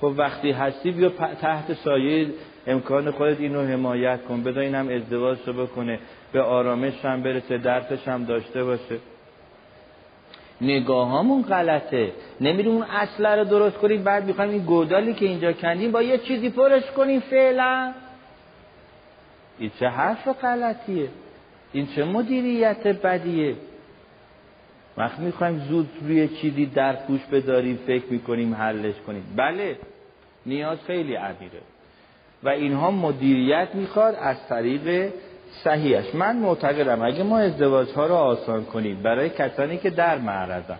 خب وقتی هستی بیا تحت سایه امکان خودت اینو حمایت کن. بذار اینم ازدواج رو بکنه. به آرامش هم برسه درسش هم داشته باشه. نگاهامون غلطه. نمیریم اون اصله رو درست کنیم. بعد می‌خوایم این گودالی که اینجا کندیم با یه چیزی پرش کنیم فعلا. این چه حرف غلطیه؟ این چه مدیریت بدیه؟ وقتی می‌خوایم زود روی چیزی در پوش بداریم فکر می‌کنیم حلش کنیم. بله نیاز خیلی عمیقه. و اینها مدیریت می‌خواد از طریق صحیحش. من معتقدم اگه ما ازدواج ها رو آسان کنیم برای کسانی که در معرضن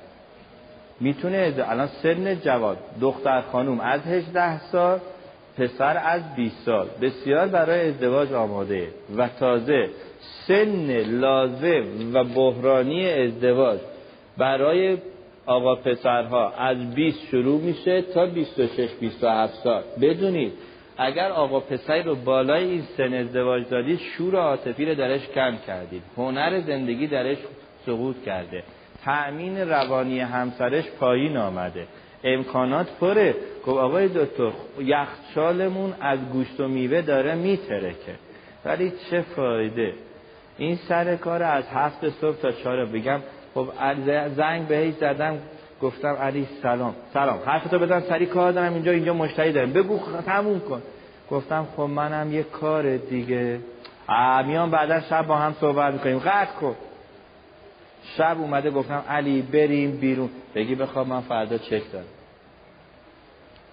می‌تونه الان سن جواد دختر خانوم از 18 سال پسر از 20 سال. بسیار برای ازدواج آماده. و تازه سن لازم و بحرانی ازدواج برای آقا پسرها از 20 شروع میشه تا 26 27 سال. بدونید اگر آقا پسری رو بالای این سن ازدواج دادید شور عاطفی رو درش کم کردید. هنر زندگی درش سقوط کرده. تأمین روانی همسرش پایین آمده. امکانات پره. گفت آقای دکتر یخچالمون از گوشت و میوه داره میترکه. ولی چه فایده؟ این سر کار از هفت صبح تا چهار بگم خب زنگ بهش زدم گفتم علی سلام. سلام. حرفتو بدن سری کار دارم اینجا اینجا مشتری دارم. بگو تموم کن. گفتم خب منم یه کار دیگه. میان بعدا شب با هم صحبت می‌کنیم. قطع کن. شب اومده گفتم علی بریم بیرون. بگی بخواب من فردا چک دارم.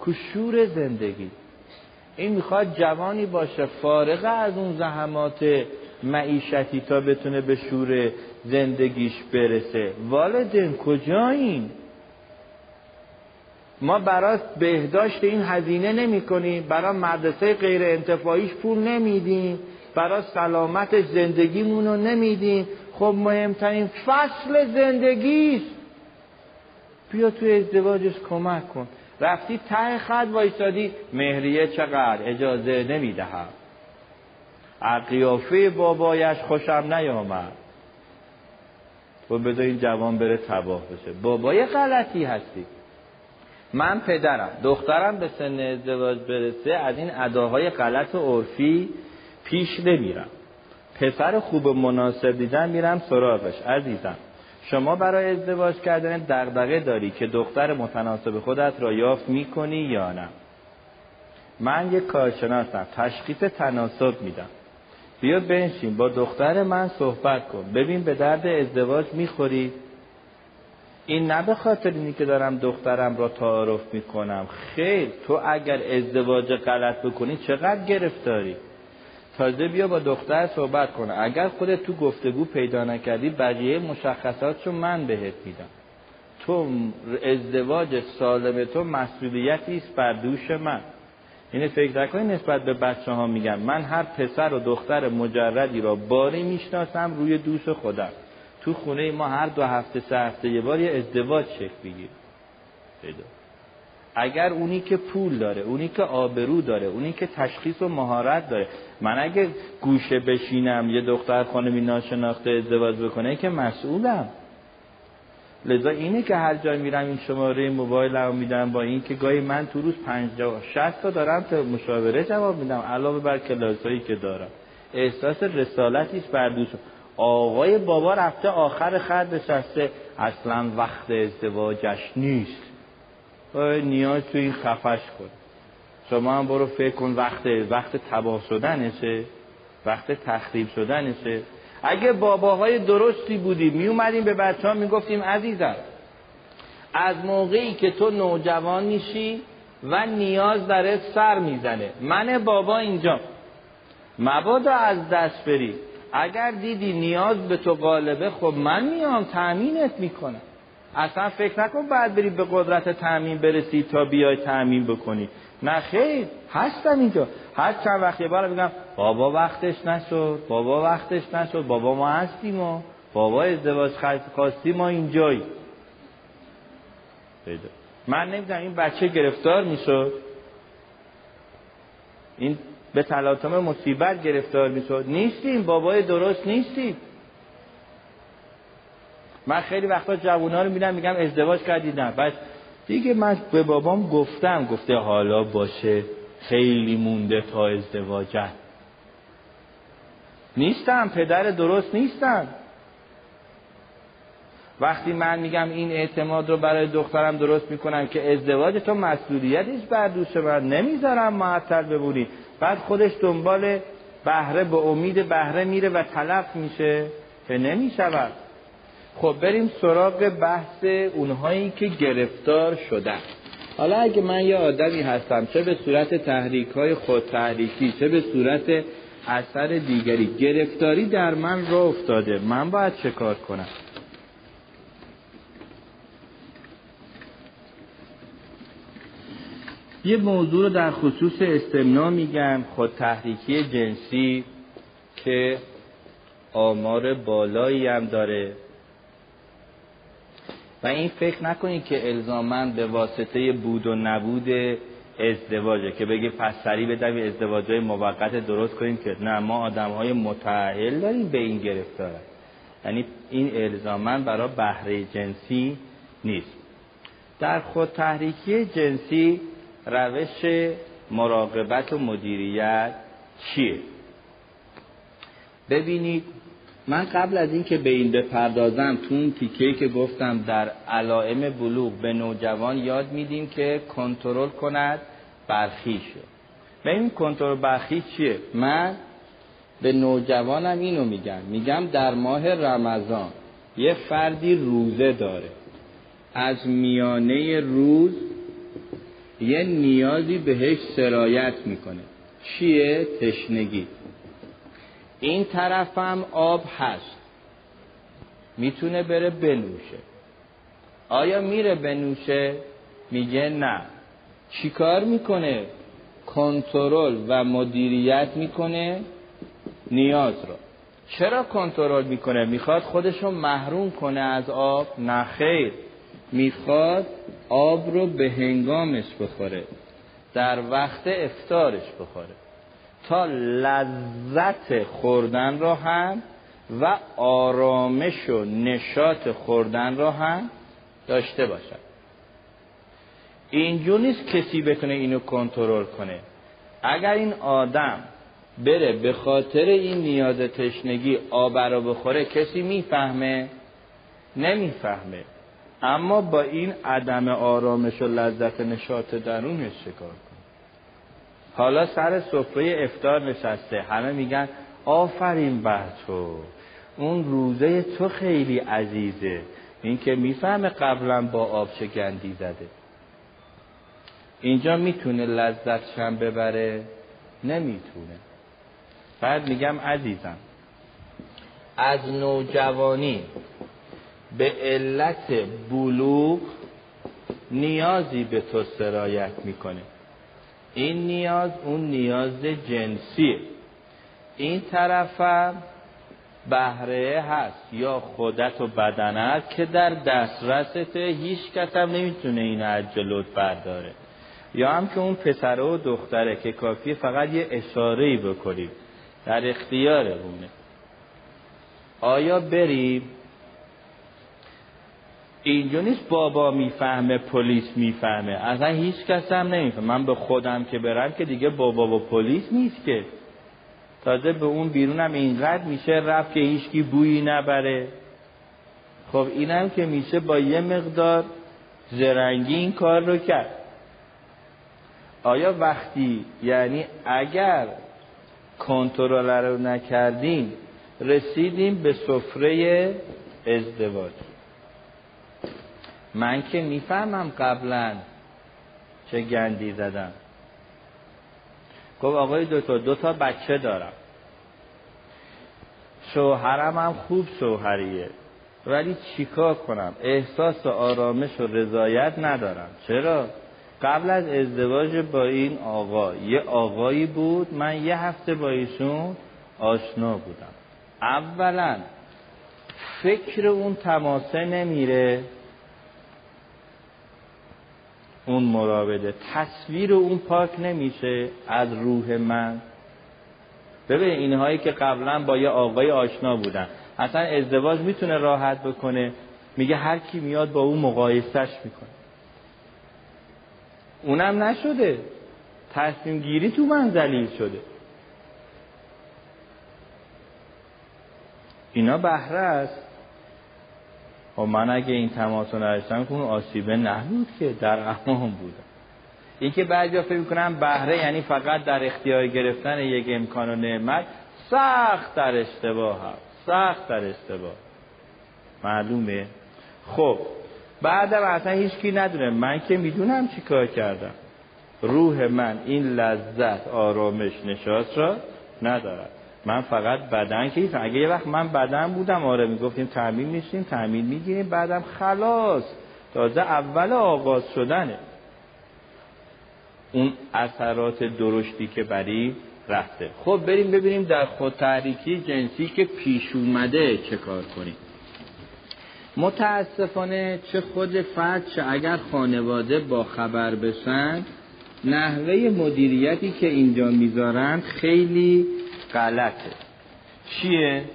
کشور زندگی. این می‌خواد جوانی باشه فارغ از اون زحمات معیشتی تا بتونه به شور زندگیش برسه. والدین کجایین؟ ما برای بهداشت این هزینه نمی کنیم برای مدرسه غیر انتفاعیش پول نمیدیم. برای سلامت زندگیمون رو نمیدیم. خب مهمترین فصل زندگیست. بیا توی ازدواجش کمک کن. رفتی ته خط وایستادی مهریه چقدر اجازه نمی‌دهم قیافه بابایش خوشم نیامد. و بذار این جوان بره تباه بشه. بابای غلطی هستی. من پدرم. دخترم به سن ازدواج برسه از این اداهای غلط و عرفی پیش نمیرم. پسر خوب مناسب دیدن میرم سراغش. عزیزم شما برای ازدواج کردن دغدغه داری که دختر متناسب خودت را یافت می‌کنی یا نه؟ من یک کارشناسم. تشخیص تناسب میدم. بیا بنشین با دختر من صحبت کن. ببین به درد ازدواج می‌خوری؟ این نه به خاطر اینی که دارم دخترم را تعارف می‌کنم. خیر تو اگر ازدواج غلط بکنی چقدر گرفتاری؟ تازه بیا با دختر صحبت کنه اگر خودت تو گفتگو پیدا نکردی بقیه مشخصات رو من بهت میدم. تو ازدواج سالم تو مسئولیتی است بر دوش من. اینه فکر نکنی نسبت به بچه ها میگم. من هر پسر و دختر مجردی را باری می‌شناسم روی دوش خودم. تو خونه ما هر دو هفته سه هفته یه بار یه ازدواج شکل بگیر اگر اونی که پول داره اونی که آبرو داره اونی که تشخیص و مهارت داره. من اگه گوشه بشینم یه دختر خانمی ناشناخته ازدواج بکنه که مسئولم. لذا اینه که هر جای میرم این شماره موبایل هم میدم با این که گاهی من تو روز پنج شست تا دارم تا مشاوره جواب میدم علاوه بر کلاسایی که دارم. احساس رسالتی است بر دوست. آقای بابا رفته آخر خط نشسته. اصلا وقت ازدواجش نیست. نیاز تو این خفش کن. شما هم برو فکر کن وقت وقت تباه شدنشه. وقت تخریب شدنشه. اگه باباهای درستی بودیم می اومدیم به بچه ها می گفتیم عزیزم از موقعی که تو نوجوان میشی و نیاز درت سر می‌زنه. من بابا اینجا. مبادا از دست بری. اگر دیدی نیاز به تو غالبه خب من میام تأمینت می‌کنم. اصلا فکر نکن بعد بری به قدرت تأمین برسی تا بیای تأمین بکنی. نه خیر هستم اینجا. هر چند وقت یه بار میگم بابا وقتش نشد بابا وقتش نشد بابا ما هستیم و بابا ازدواج خواستی ما اینجایی. من نمی‌دونم این بچه گرفتار می‌شد؟ این به تلاطم مصیبت گرفتار می‌شد؟ نیستیم بابای درست نیستیم. من خیلی وقتا جوونا رو می‌بینم میگم ازدواج کردی نه بس. دیگه من به بابام گفتم گفته حالا باشه. خیلی مونده تا ازدواجت نیستم پدر درست نیستم. وقتی من میگم این اعتماد رو برای دخترم درست می‌کنم که ازدواج تو مسئولیتش بر دوش من. نمی‌ذارم معطل ببونی بعد خودش دنبال بهره به امید بهره میره و تلف میشه که نمی‌شود. خب بریم سراغ بحث اونهایی که گرفتار شدن. حالا اگه من یه آدمی هستم چه به صورت تحریک های خود تحریکی چه به صورت اثر دیگری گرفتاری در من را افتاده من باید چه کار کنم؟ یه موضوع رو در خصوص استمنا میگم خود تحریکی جنسی که آمار بالایی هم داره. و این فکر نکنید که الزامن به واسطه بود و نبود ازدواجه که بگه پس سری بدوی ازدواج های موقت درست کنیم که نه ما آدم های متعهل داریم به این گرفتاره. یعنی این الزامن برای بهره جنسی نیست. در خود تحریکی جنسی روش مراقبت و مدیریت چیه؟ ببینید من قبل از اینکه به این بپردازم تو اون تیکه که گفتم در علائم بلوغ به نوجوان یاد میدیم که کنترل کند به این کنترل برخیش چیه؟ من به نوجوانم اینو میگم. میگم در ماه رمضان یه فردی روزه داره. از میانه روز یه نیازی بهش سرایت می‌کنه. چیه؟ تشنگی. این طرفم آب هست. می‌تونه بره بنوشه. آیا میره بنوشه؟ میگه نه. چیکار می‌کنه؟ کنترل و مدیریت می‌کنه نیاز رو. چرا کنترل می‌کنه؟ می‌خواد خودشو محروم کنه از آب؟ نه خیر. می‌خواد آب رو به هنگامش بخوره. در وقت افتارش بخوره. تا لذت خوردن را هم و آرامش و نشاط خوردن را هم داشته باشد. اینجور نیست کسی بتونه اینو کنترل کنه. اگر این آدم بره به خاطر این نیاز تشنگی آب را بخوره کسی می‌فهمه؟ نمی‌فهمه. اما با این عدم آرامش و لذت نشاط درونش کن حالا سر سفره افتار نشسته. همه میگن آفرین بر تو. اون روزه تو خیلی عزیزه. این که می‌فهمه قبلا با آب چه گندی زده. اینجا می‌تونه لذت شم ببره؟ نمی‌تونه. بعد میگم عزیزم از نوجوانی به علت بلوغ نیازی به تو سرایت می‌کنه. این نیاز اون نیاز جنسیه. این طرفم بهره هست یا خودت و بدنت که در دسترسته هیچ کس هم نمی‌تونه این از جلوت برداره. یا هم که اون پسره و دختره که کافی فقط یه اشاره بکنیم. در اختیار اونه. آیا بریم اینجا نیست بابا می‌فهمه پلیس می‌فهمه. اصلا هیچ کس هم نمی‌فهمه. من به خودم که برم که دیگه بابا و پلیس نیست که. تازه به اون بیرونم اینقدر میشه رفت که هیچکی بویی نبره. خب اینم که میشه با یه مقدار زرنگی این کار رو کرد. آیا وقتی یعنی اگر کنترل رو نکردیم رسیدیم به سفره ازدواج؟ من که می‌فهمم قبلا چه گندی زدم. گفت آقای دکتر دو تا بچه دارم. شوهرم هم خوب شوهریه ولی چیکار کنم؟ احساس و آرامش و رضایت ندارم. چرا؟ قبل از ازدواج با این آقا یه آقایی بود من یه هفته با ایشون آشنا بودم. اولا فکر اون تماسه نمیره. اون مراوده. تصویر اون پاک نمیشه از روح من. ببین اینهایی که قبلا با یه آقای آشنا بودن. اصلا ازدواج می‌تونه راحت بکنه. میگه هر کی میاد با اون مقایسش می‌کنه. اونم نشده. تصمیم گیری تو من ذلیل شده. اینا بهره است. و خب من اگه این تماس رو نداشتم که اون آسیبه نبود که در امان بودم این که بعضی فکر می‌کنم بهره یعنی فقط در اختیار گرفتن یک امکان و نعمت سخت در اشتباه هست سخت در اشتباه. معلومه؟ خب بعدم اصلا هیچکی ندونه. من که می‌دونم چی کار کردم. روح من این لذت آرامش نشاط را ندارد. من فقط بدن که اگه یه وقت من بدن بودم آره می‌گفتیم تعمین نیستیم تعمین می‌گیریم بعدم خلاص. تازه اول آغاز شدنه. اون اثرات درشتی که بری رفته. خب بریم ببینیم در خود تحریکی جنسی که پیش اومده چه کار کنیم. متاسفانه چه خود فرد چه اگر خانواده با خبر بشن نحوه مدیریتی که اینجا می‌ذارن خیلی غلطه. چیه؟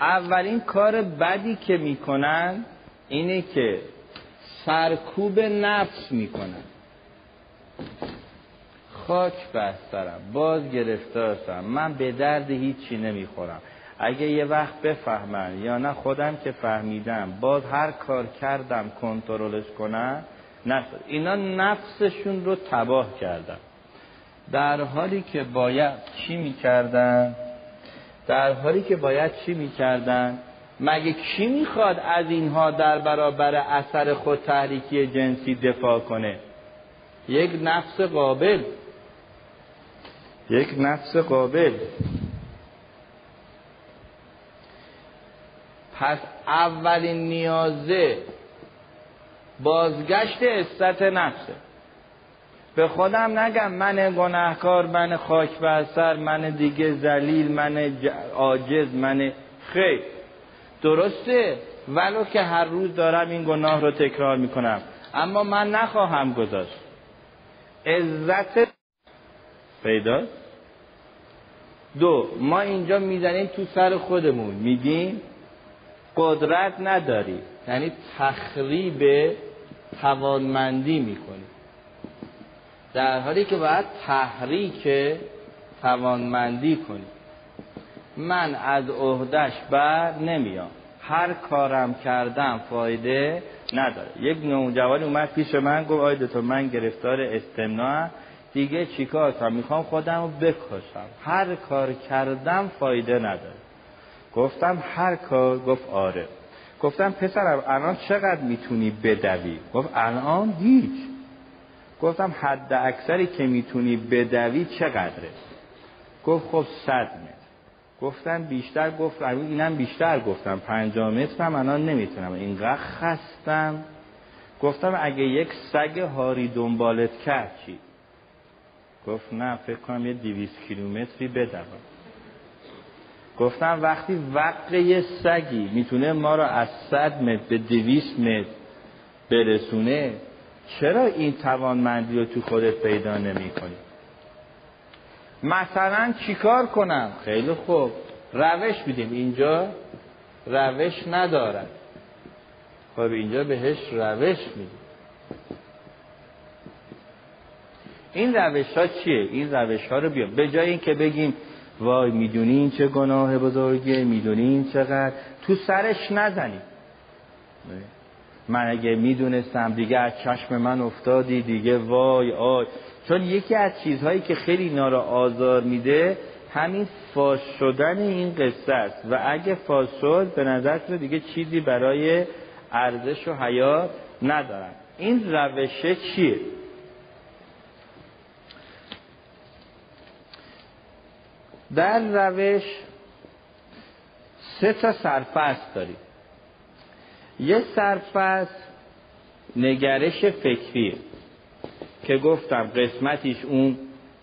اولین کار بدی که می‌کنن اینه که سرکوب نفس می‌کنن. خاک بسترم باز گرفتار شدم من به درد هیچی نمی‌خورم. اگه یه وقت بفهمن یا نه خودم که فهمیدم باز هر کار کردم کنترلش کنم نشد. اینا نفسشون رو تباه کردن. در حالی که باید چی می‌کردن؟ در حالی که باید چی می‌کردن؟ مگه کی می‌خواد از اینها در برابر اثر خود تحریکی جنسی دفاع کنه؟ یک نفس قابل. یک نفس قابل. پس اولین نیازه بازگشت استت نفسه. به خودم نگم من گناهکار من خاک بر من دیگه زلیل من عاجز من خیر. درسته؟ ولو که هر روز دارم این گناه رو تکرار می‌کنم. اما من نخواهم گذاشت. عزت پیدا؟ دو ما اینجا می‌زنیم تو سر خودمون. میگیم قدرت نداری. یعنی تخریب توانمندی می‌کنی. در حالی که باید تحریک توانمندی کنی. من از عهدش بر نمیام. هر کارم کردم فایده نداره. یک نوجوانی اومد پیش من گفت آیده تو من گرفتار استمناع دیگه چیکار کنم؟ می‌خوام خودم رو بکشم. هر کار کردم فایده نداره. گفتم هر کار؟ گفت آره. گفتم پسرم الان چقدر می‌تونی بدوی؟ گفت الان هیچ. گفتم حد اکثری که می‌تونی بدوی چقدره؟ گفت خب صد متر. گفتم بیشتر؟ گفت اینم بیشتر گفتم. پنجاه متر هم الان نمی‌تونم. اینقدر خستم. گفتم اگه یک سگ هاری دنبالت کرد چی؟ گفت نه فکر کنم یه دیویس کیلومتری بدوم. گفتم وقتی وقت یه سگی می‌تونه ما رو از صد متر به دویست متر برسونه چرا این توانمندی رو تو خودت پیدا نمی کنی؟ مثلا چیکار کنم؟ خیلی خوب. روش میدیم. اینجا روش ندارد. خب اینجا بهش روش میدیم. این روش ها چیه؟ این روش ها رو بیا به جای اینکه بگیم وای می‌دونی این چه گناه بزرگه می‌دونی این چقدر. تو سرش نزنی. من اگه می‌دونستم دیگه از چشم من افتادی دیگه وای آی. چون یکی از چیزهایی که خیلی اینا رو آزار میده همین فاش شدن این قصه است. و اگه فاش شد به نظر دیگه چیزی برای ارزش و حیات ندارن. این روشه چیه؟ در روش سه تا سرفست داریم. یه سرفست نگرش فکری که گفتم قسمتیش اون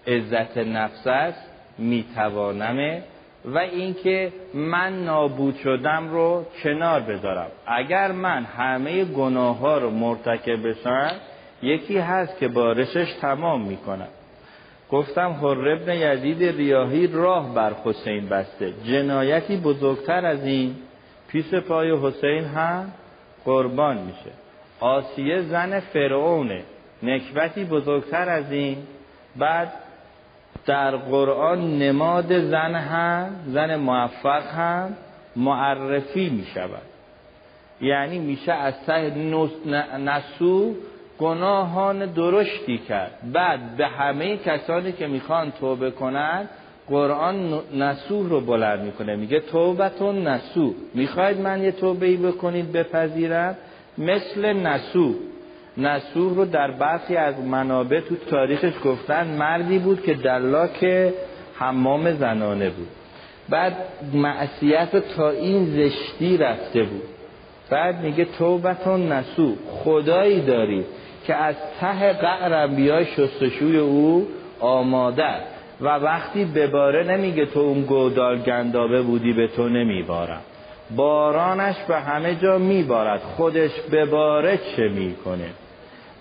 عزت نفس است میتوانمه و اینکه من نابود شدم رو کنار بذارم. اگر من همه گناه ها رو مرتکب بشم یکی هست که بارشش تمام می‌کنم. گفتم حر ابن یزید ریاهی راه بر حسین بسته. جنایتی بزرگتر از این پیس پای حسین هم قربان میشه. آسیه زن فرعونه. نکبتی بزرگتر از این. بعد در قرآن نماد زن هم زن موفق هم معرفی می شود یعنی میشه از ته نسو گناهان درشتی کرد. بعد به همه کسانی که می‌خوان توبه کنند قرآن نسوح رو بلند می‌کنه. میگه توبتون نسو می‌خواید من یه توبه ای بکنید بپذیرم؟ مثل نسو نسوح رو در برخی از منابع تو تاریخش گفتن مردی بود که دلاک حمام زنانه بود. بعد معصیت تا این زشتی رفته بود. بعد میگه توبتون نسو خدایی دارید که از ته قعر بیای شستشوی او آماده و وقتی بباره نمیگه تو اون گودال گندابه بودی به تو نمیبارم. بارانش به همه جا میبارد. خودش بباره چه می‌کنه؟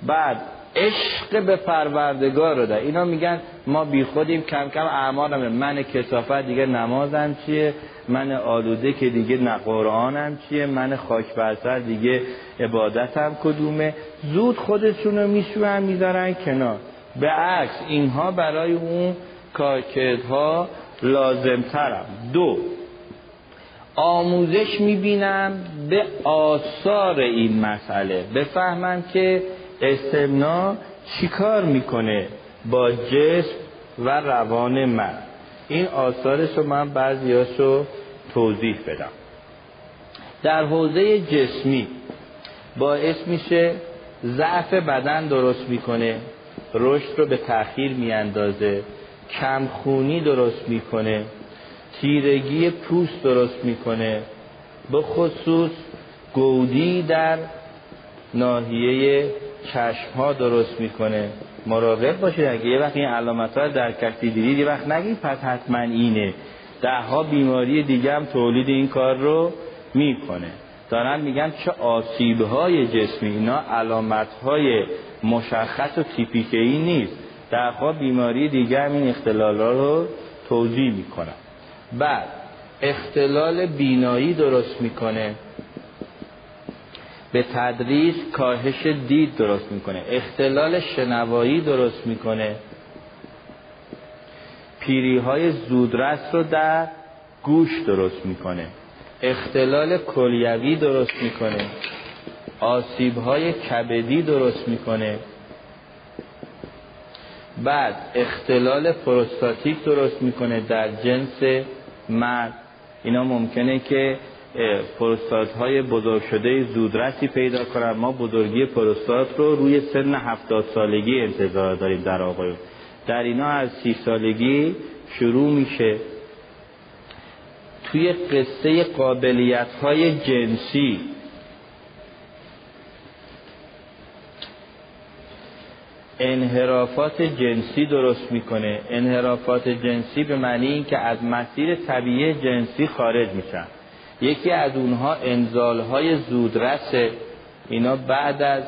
بعد عشق به پروردگار رو ده اینا میگن ما بی خودیم کم کم اعمالم. من کسافت دیگه نمازم چیه؟ من آلوده که دیگه نه قرآنم چیه؟ من خاک برسر دیگه عبادتم کدومه؟ زود خودشون رو میشون می‌ذارن کنار. به عکس اینها برای اون کارکردها لازمترم. دو آموزش می‌بینم به آثار این مسئله. بفهمم که استمنا چیکار می‌کنه با جسم و روان من. این آثارش رو من بعضیاشو توضیح بدم. در حوزه جسمی باعث میشه ضعف بدن درست می‌کنه رشد رو به تأخیر میاندازه. کمخونی درست می‌کنه. تیرگی پوست درست می‌کنه. به خصوص گودی در ناحیه چشم ها درست می‌کنه. مراقب باشید اگه یه وقت این علامت ها در کسی دیدید یه وقت نگید پس حتما اینه. ده ها بیماری دیگه هم تولید این کار رو می‌کنه. دارن میگن چه آسیب های جسمی. اینا علامت های مشخص و تیپیکه ای نیست. ها بیماری دیگه این اختلال رو توضیح می‌کنن بعد اختلال بینایی درست می‌کنه. به تدریج کاهش دید درست می‌کنه. اختلال شنوایی درست می‌کنه. پیری های زودرس رو در گوش درست می‌کنه. اختلال کلیوی درست می‌کنه. آسیب های کبدی درست می‌کنه. بعد اختلال پروستاتیک درست می‌کنه در جنس مرد. اینا ممکنه که پروستات های بزرگ شده زودرسی پیدا کنن. ما بزرگی پروستات رو روی سن هفتاد سالگی انتظار داریم در آقایون. در اینا از سی سالگی شروع میشه. توی قصه قابلیت های جنسی انحرافات جنسی درست می‌کنه. انحرافات جنسی به معنی این که از مسیر طبیعی جنسی خارج میشن. یکی از اونها های زودرسه. اینا بعد از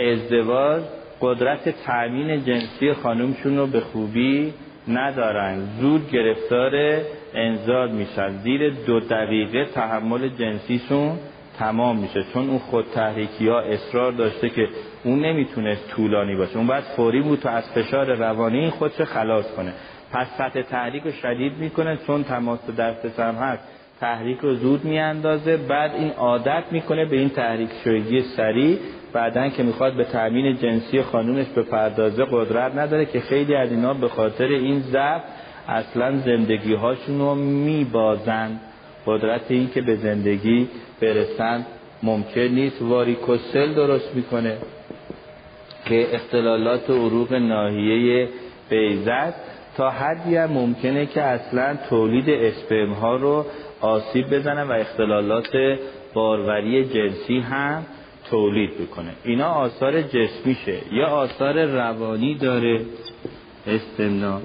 ازدواج قدرت تأمین جنسی خانمشون رو به خوبی ندارن. زود گرفتار انزال میشن. زیر دو دقیقه تحمل جنسیشون تمام میشه. چون اون خود تحریکی ها اصرار داشته که اون نمی‌تونست طولانی باشه. اون باید فوری بود تا از فشار روانی خودش خلاص کنه. پس سطح تحریک رو شدید می‌کنه چون تماس دست هم هست. تحریک رو زود میاندازه. بعد این عادت می‌کنه به این تحریک شویگی سریع. بعدا که می‌خواد به تامین جنسی خانومش به پردازه قدرت نداره که خیلی از اینا به خاطر این ضعف اصلا زندگی هاشون رو میبازند قدرت این که به زندگی برسن ممکن نیست واریکوسل درست می‌کنه که اختلالات عروق ناحیه بیزت تا حدی هم ممکنه که اصلا تولید اسپرم ها رو آسیب بزنه و اختلالات باروری جنسی هم تولید بکنه. اینا آثار جسمیشه. یا آثار روانی داره استمنا.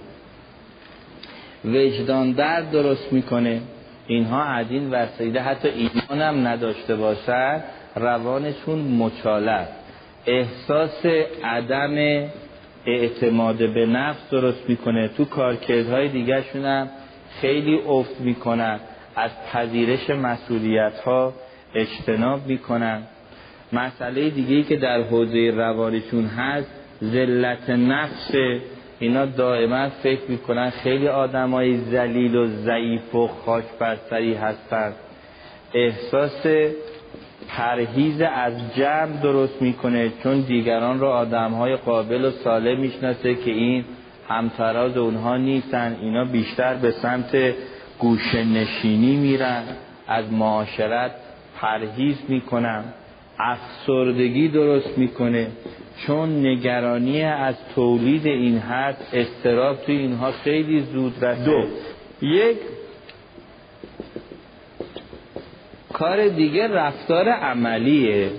وجدان درد درست می‌کنه. اینها از این وسیله حتی ایمان هم نداشته باشد روانشون مچاله احساس عدم اعتماد به نفس درست می‌کنه. تو کارکردهای دیگرشون هم خیلی افت می‌کنن از پذیرش مسئولیت ها اجتناب می‌کنن. مسئله دیگه ای که در حوزه روانشون هست ذلت نفس. اینا دائما فکر می‌کنن خیلی آدمای ذلیل و ضعیف و خاک بستری هستن. احساس پرهیز از جمع درست می‌کنه چون دیگران رو آدمهای قابل و سالم می‌شناسه که این همتراز اونها نیستن. اینا بیشتر به سمت گوشه نشینی میرن از معاشرت پرهیز می‌کنن. افسردگی درست می‌کنه. چون نگرانی از تولید این حد استراب توی اینها خیلی زود رسه دو. یک کار دیگه رفتار عملیه.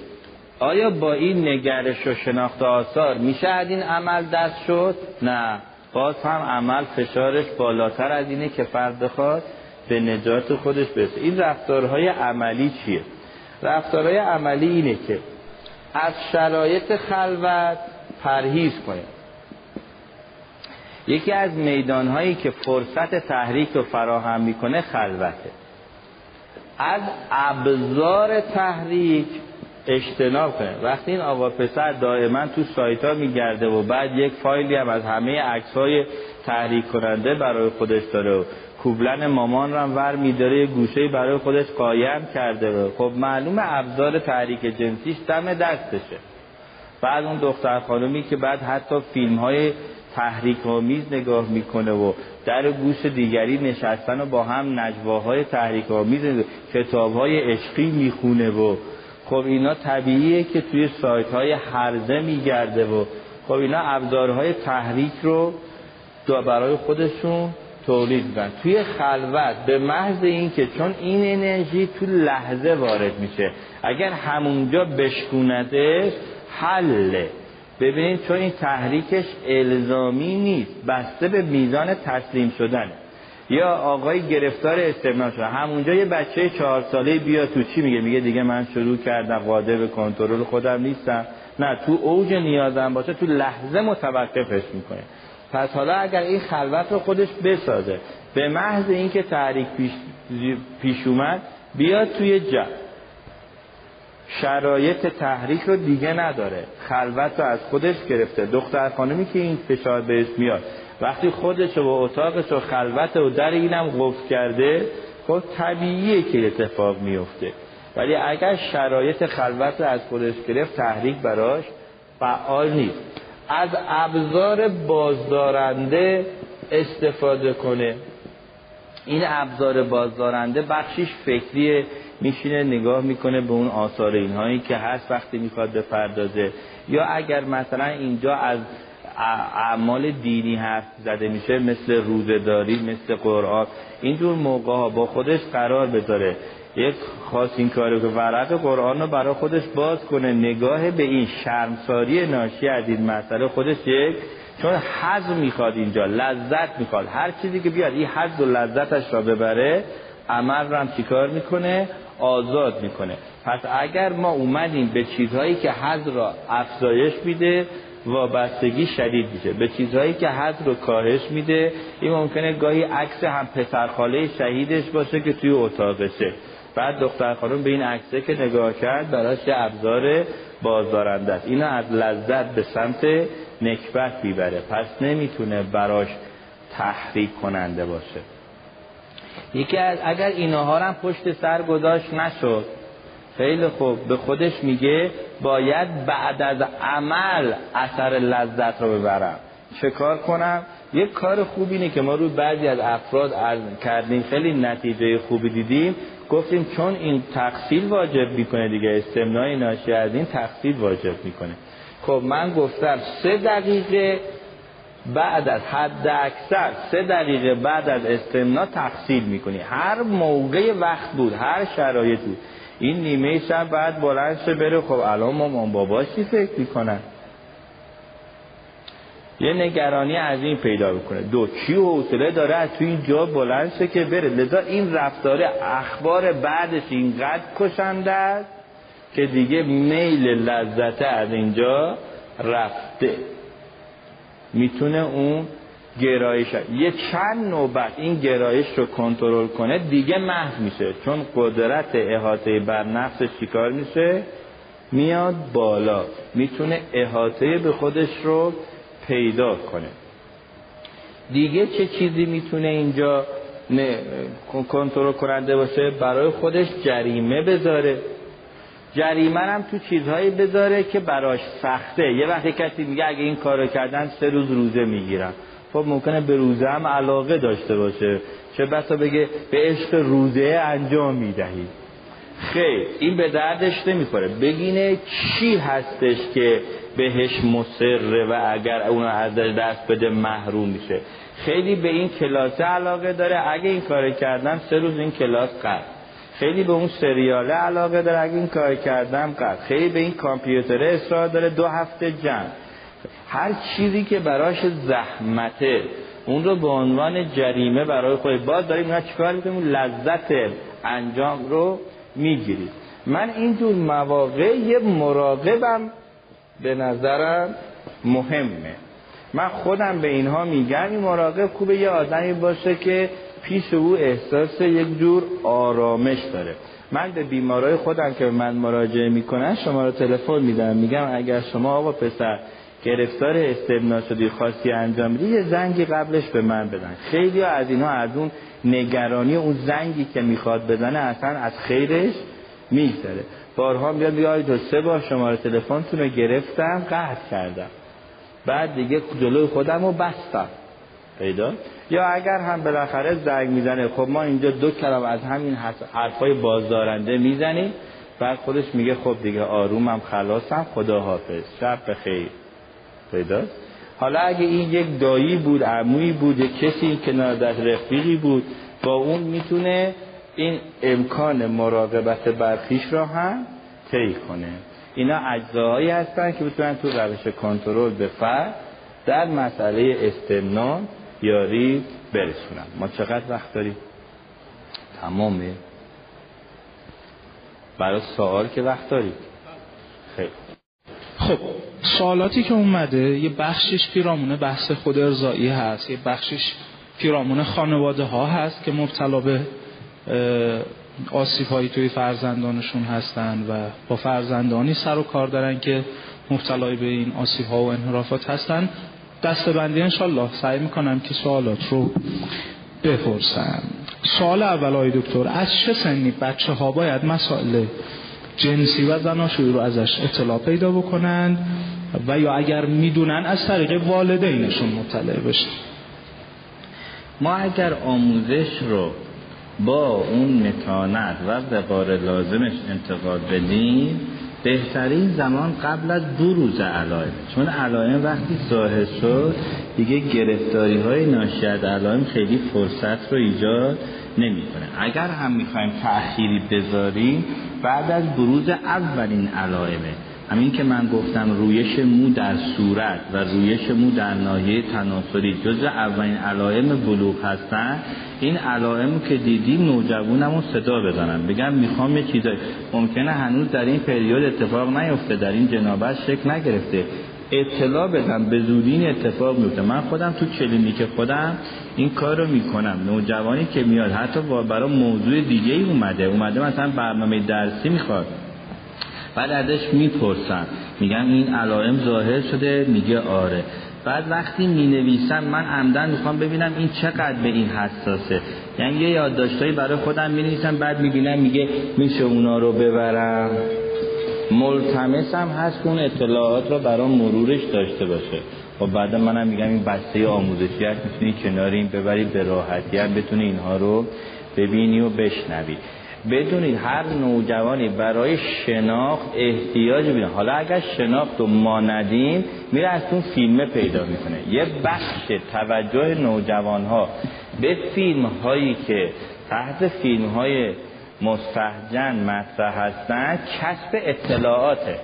آیا با این نگرش و شناخت آثار میشه از این عمل دست شد؟ نه. باز هم عمل فشارش بالاتر از اینه که فرد بخواد به نجات خودش برسه. این رفتارهای عملی چیه؟ رفتارهای عملی اینه که از شرایط خلوت پرهیز کنید یکی از میدانهایی که فرصت تحریک رو فراهم می‌کنه خلوته. از ابزار تحریک اجتناب کنه. وقتی این آقا پسر دائما تو سایت ها میگرده و بعد یک فایلی هم از همه عکس های تحریک کننده برای خودش داره و کوبلن مامان رو هم ور میداره گوشه برای خودش قایم کرده رو. خب معلوم ابزار تحریک جنسیش دم دستشه. بعد اون دختر خانمی که بعد حتی فیلم های تحریک آمیز نگاه می‌کنه و در گوش دیگری نشستن و با هم نجواهای تحریک آمیز کتاب های عشقی می‌خونه و خب اینا طبیعیه که توی سایت های حرزه میگرده و خب اینا ابزارهای تحریک رو برای خودشون تولید می‌کنن. توی خلوت به محض اینکه چون این انرژی تو لحظه وارد میشه اگر همونجا بشکونده حله. ببینید چون این تحریکش الزامی نیست بسته به میزان تسلیم شدن. یا آقای گرفتار استعمال شده همونجا یه بچه چهار ساله بیا تو چی میگه؟ میگه دیگه من شروع کردم قادر به کنترل خودم نیستم. نه تو اوج نیازم باشه تو لحظه متوقفش می‌کنه. پس حالا اگر این خلوت رو خودش بسازه به محض اینکه تحریک پیش, پیش اومد بیاد توی جا. شرایط تحریک رو دیگه نداره. خلوت رو از خودش گرفته. دختر خانمی که این فشار بهش میاد. وقتی خودش و اتاقش و خلوت و در اینم قفل کرده خب طبیعیه که اتفاق میفته. ولی اگر شرایط خلوت رو از خودش گرفت تحریک براش فعال نیست. از ابزار بازدارنده استفاده کنه. این ابزار بازدارنده بخشیش فکریه میشینه نگاه می‌کنه به اون آثار اینهایی که هست وقتی می‌خواد بپردازه. یا اگر مثلا اینجا از اعمال دینی حرف زده میشه مثل روزداری مثل قرآن اینجور موقع ها با خودش قرار بذاره. یک خاص این کاری که ورق قرآن رو برای خودش باز کنه نگاه به این شرمساری ناشی از این مسئله خودش یک چون حظ می‌خواد اینجا لذت می‌خواد هر چیزی که بیاد این حظ و لذتش را ببره عمل رو هم چیکار می‌کنه؟ آزاد می‌کنه. پس اگر ما اومدیم به چیزهایی که حظ را افزایش میده وابستگی شدید میشه. به چیزهایی که حد رو کاهش میده این ممکنه گاهی عکس هم پسرخاله شهیدش باشه که توی اتاقشه. بعد دختر خانم به این عکسه که نگاه کرد براش یه ابزار بازدارنده است. اینا از لذت به سمت نکبت می‌بره. پس نمی‌تونه براش تحریک کننده باشه. یکی از اگر اینها هم پشت سر گذاشت نشد. خیلی خوب. به خودش میگه باید بعد از عمل اثر لذت رو ببرم. چه کار کنم؟ یک کار خوب اینه که ما روی بعضی از افراد کردیم. خیلی نتیجه خوبی دیدیم. گفتیم چون این تقصیل واجب می‌کنه دیگه استمنای ناشی از این تقصیل واجب می‌کنه. خب من گفتم سه دقیقه بعد از حد اکثر سه دقیقه بعد از استمنا تقصیل می‌کنی. هر موقع وقت بود هر شرایط بود این نیمه شب بعد بلند شه بره. خب الان مامان باباش چی فکر می‌کنن؟ یه نگرانی از این پیدا بکنه. دو کی حوصله داره؟ از توی این جا بلند شه که بره. لذا این رفتاره اخبار بعدش اینقدر کشنده است که دیگه میل لذته از اینجا رفته. می‌تونه اون گرایش یه چند نوبت این گرایش رو کنترل کنه دیگه محو میشه. چون قدرت احاطه بر نفسش چیکار میشه؟ میاد بالا. می‌تونه احاطه به خودش رو پیدا کنه. دیگه چه چیزی می‌تونه اینجا کنترل کننده باشه؟ برای خودش جریمه بذاره. جریمه هم تو چیزهایی بذاره که براش سخته. یه وقتی کسی میگه اگه این کارو کردن سه روز روزه می‌گیرم خب ممکنه به روزه هم علاقه داشته باشه. چه بسا بگه به عشق روزه انجام می‌دهی. خیر این به دردش نمی‌خوره. بگینه چی هستش که بهش مصره و اگر اون از دست بده محروم میشه. خیلی به این کلاسه علاقه داره. اگه این کار کردن سه روز این کلاس قرد خیلی به اون سریاله علاقه داره. اگه این کار کردم قرد خیلی به این کامپیوتر اصرار داره. دو هفته جمع. هر چیزی که براش زحمته اون رو به عنوان جریمه برای خود. باز داریم اینا چیکار می‌کنیم؟ لذت انجام رو می‌گیرید من اینجور مواقع یه مراقبم به نظرم مهمه. من خودم به اینها میگم این مراقب خوبه یه آدمی باشه که پیش او احساس یک جور آرامش داره. من به بیمارای خودم که من مراجعه می‌کنن شما رو تلفن میدم میگم اگر شما آقا پسر گرفتار استبنا شدی خاصی انجام بدی یه زنگی قبلش به من بدن. خیلی از اینها از اون نگرانی اون زنگی که می‌خواد بزنه اصلا از خیرش میگذره. بارها میاد میگه تو سه بار شماره تلفنتون رو گرفتم قطع کردم. بعد دیگه جلوی خودم رو بستم. پیدا؟ یا اگر هم بالاخره زنگ می‌زنه خب ما اینجا دو کلام از همین حرفای بازدارنده می‌زنیم. بعد خودش میگه خب دیگه آرومم خلاصم خدا حافظ شب بخیر. پیدا؟ حالا اگه این یک دایی بود عمویی بود کسی کنار دست رفیقی بود با اون می‌تونه این امکان مراقبت برخیش را هم طی کنه. اینا اجزاهایی هستن که بتونن تو روش کنترل به فرد در مسئله استمنان یاری برسونن. ما چقدر وقت داریم؟ تمامه. برای سوال که وقت دارید؟ خیلی. خب سوالاتی که اومده یه بخشش پیرامونه بحث خود ارزایی هست یه بخشش پیرامون خانواده ها هست که مبتلا به آسیب هایی توی فرزندانشون هستن و با فرزندانی سر و کار دارن که مبتلای به این آسیب ها و انحرافات هستن. دست بندی انشالله سعی می‌کنم که سوالات رو بپرسم. سوال اول های دکتر از چه سنی بچه ها باید مسائل جنسی و زناشویی رو ازش اطلاع پیدا بکنند و یا اگر می‌دونن از طریق والدینشون مطلع بشن؟ ما اگر آموزش رو با اون متانت و وقار لازمش انتقاد بدیم بهترین زمان قبل از دو روز علائم. چون علائم وقتی ظاهر شد دیگه گرفتاری های ناشی از علائم خیلی فرصت رو ایجاد نمی‌کنه. اگر هم می‌خوایم تأخیری بذاریم بعد از بروز اولین علائمه. همین که من گفتم رویش مو در صورت و رویش مو در ناحیه تناسلی جز اولین علائم بلوغ هستن. این علائم که دیدی نوجوانمو صدا بزنم بگم می‌خوام یه چیزایی ممکنه هنوز در این پریود اتفاق نیفته در این جنابت شکل نگرفته. اطلاع بدم به زودی این اتفاق میفته. من خودم تو کلینیک خودم این کار رو می‌کنم. نوجوانی که میاد حتی برای موضوع دیگه ای اومده. اومده مثلا برنامه درسی می‌خواد. بعد ازش می‌پرسن. میگم این علائم ظاهر شده میگه آره. بعد وقتی می نویسم من عمدن می‌خوام ببینم این چقدر به این حساسه. یعنی یه یادداشتایی برای خودم می نویسم بعد می‌بینم میگه میشه اونا رو ببرم. ملتمس هم هست که اون اطلاعات رو برای مرورش داشته باشه. و خب بعد منم میگم این بسته آموزشی هست می‌تونی کنار این ببری به راحتی هم بتونی اینها رو ببینی و بشنوی. بدونید هر نوجوانی برای شناخت احتیاج بینه حالا اگر شناخت رو ما ندیم میره از اون فیلمه پیدا می‌کنه. یه بخش توجه نوجوان ها به فیلم هایی که تحت فیلم های مستحجن مطرح هستن کسب اطلاعاته.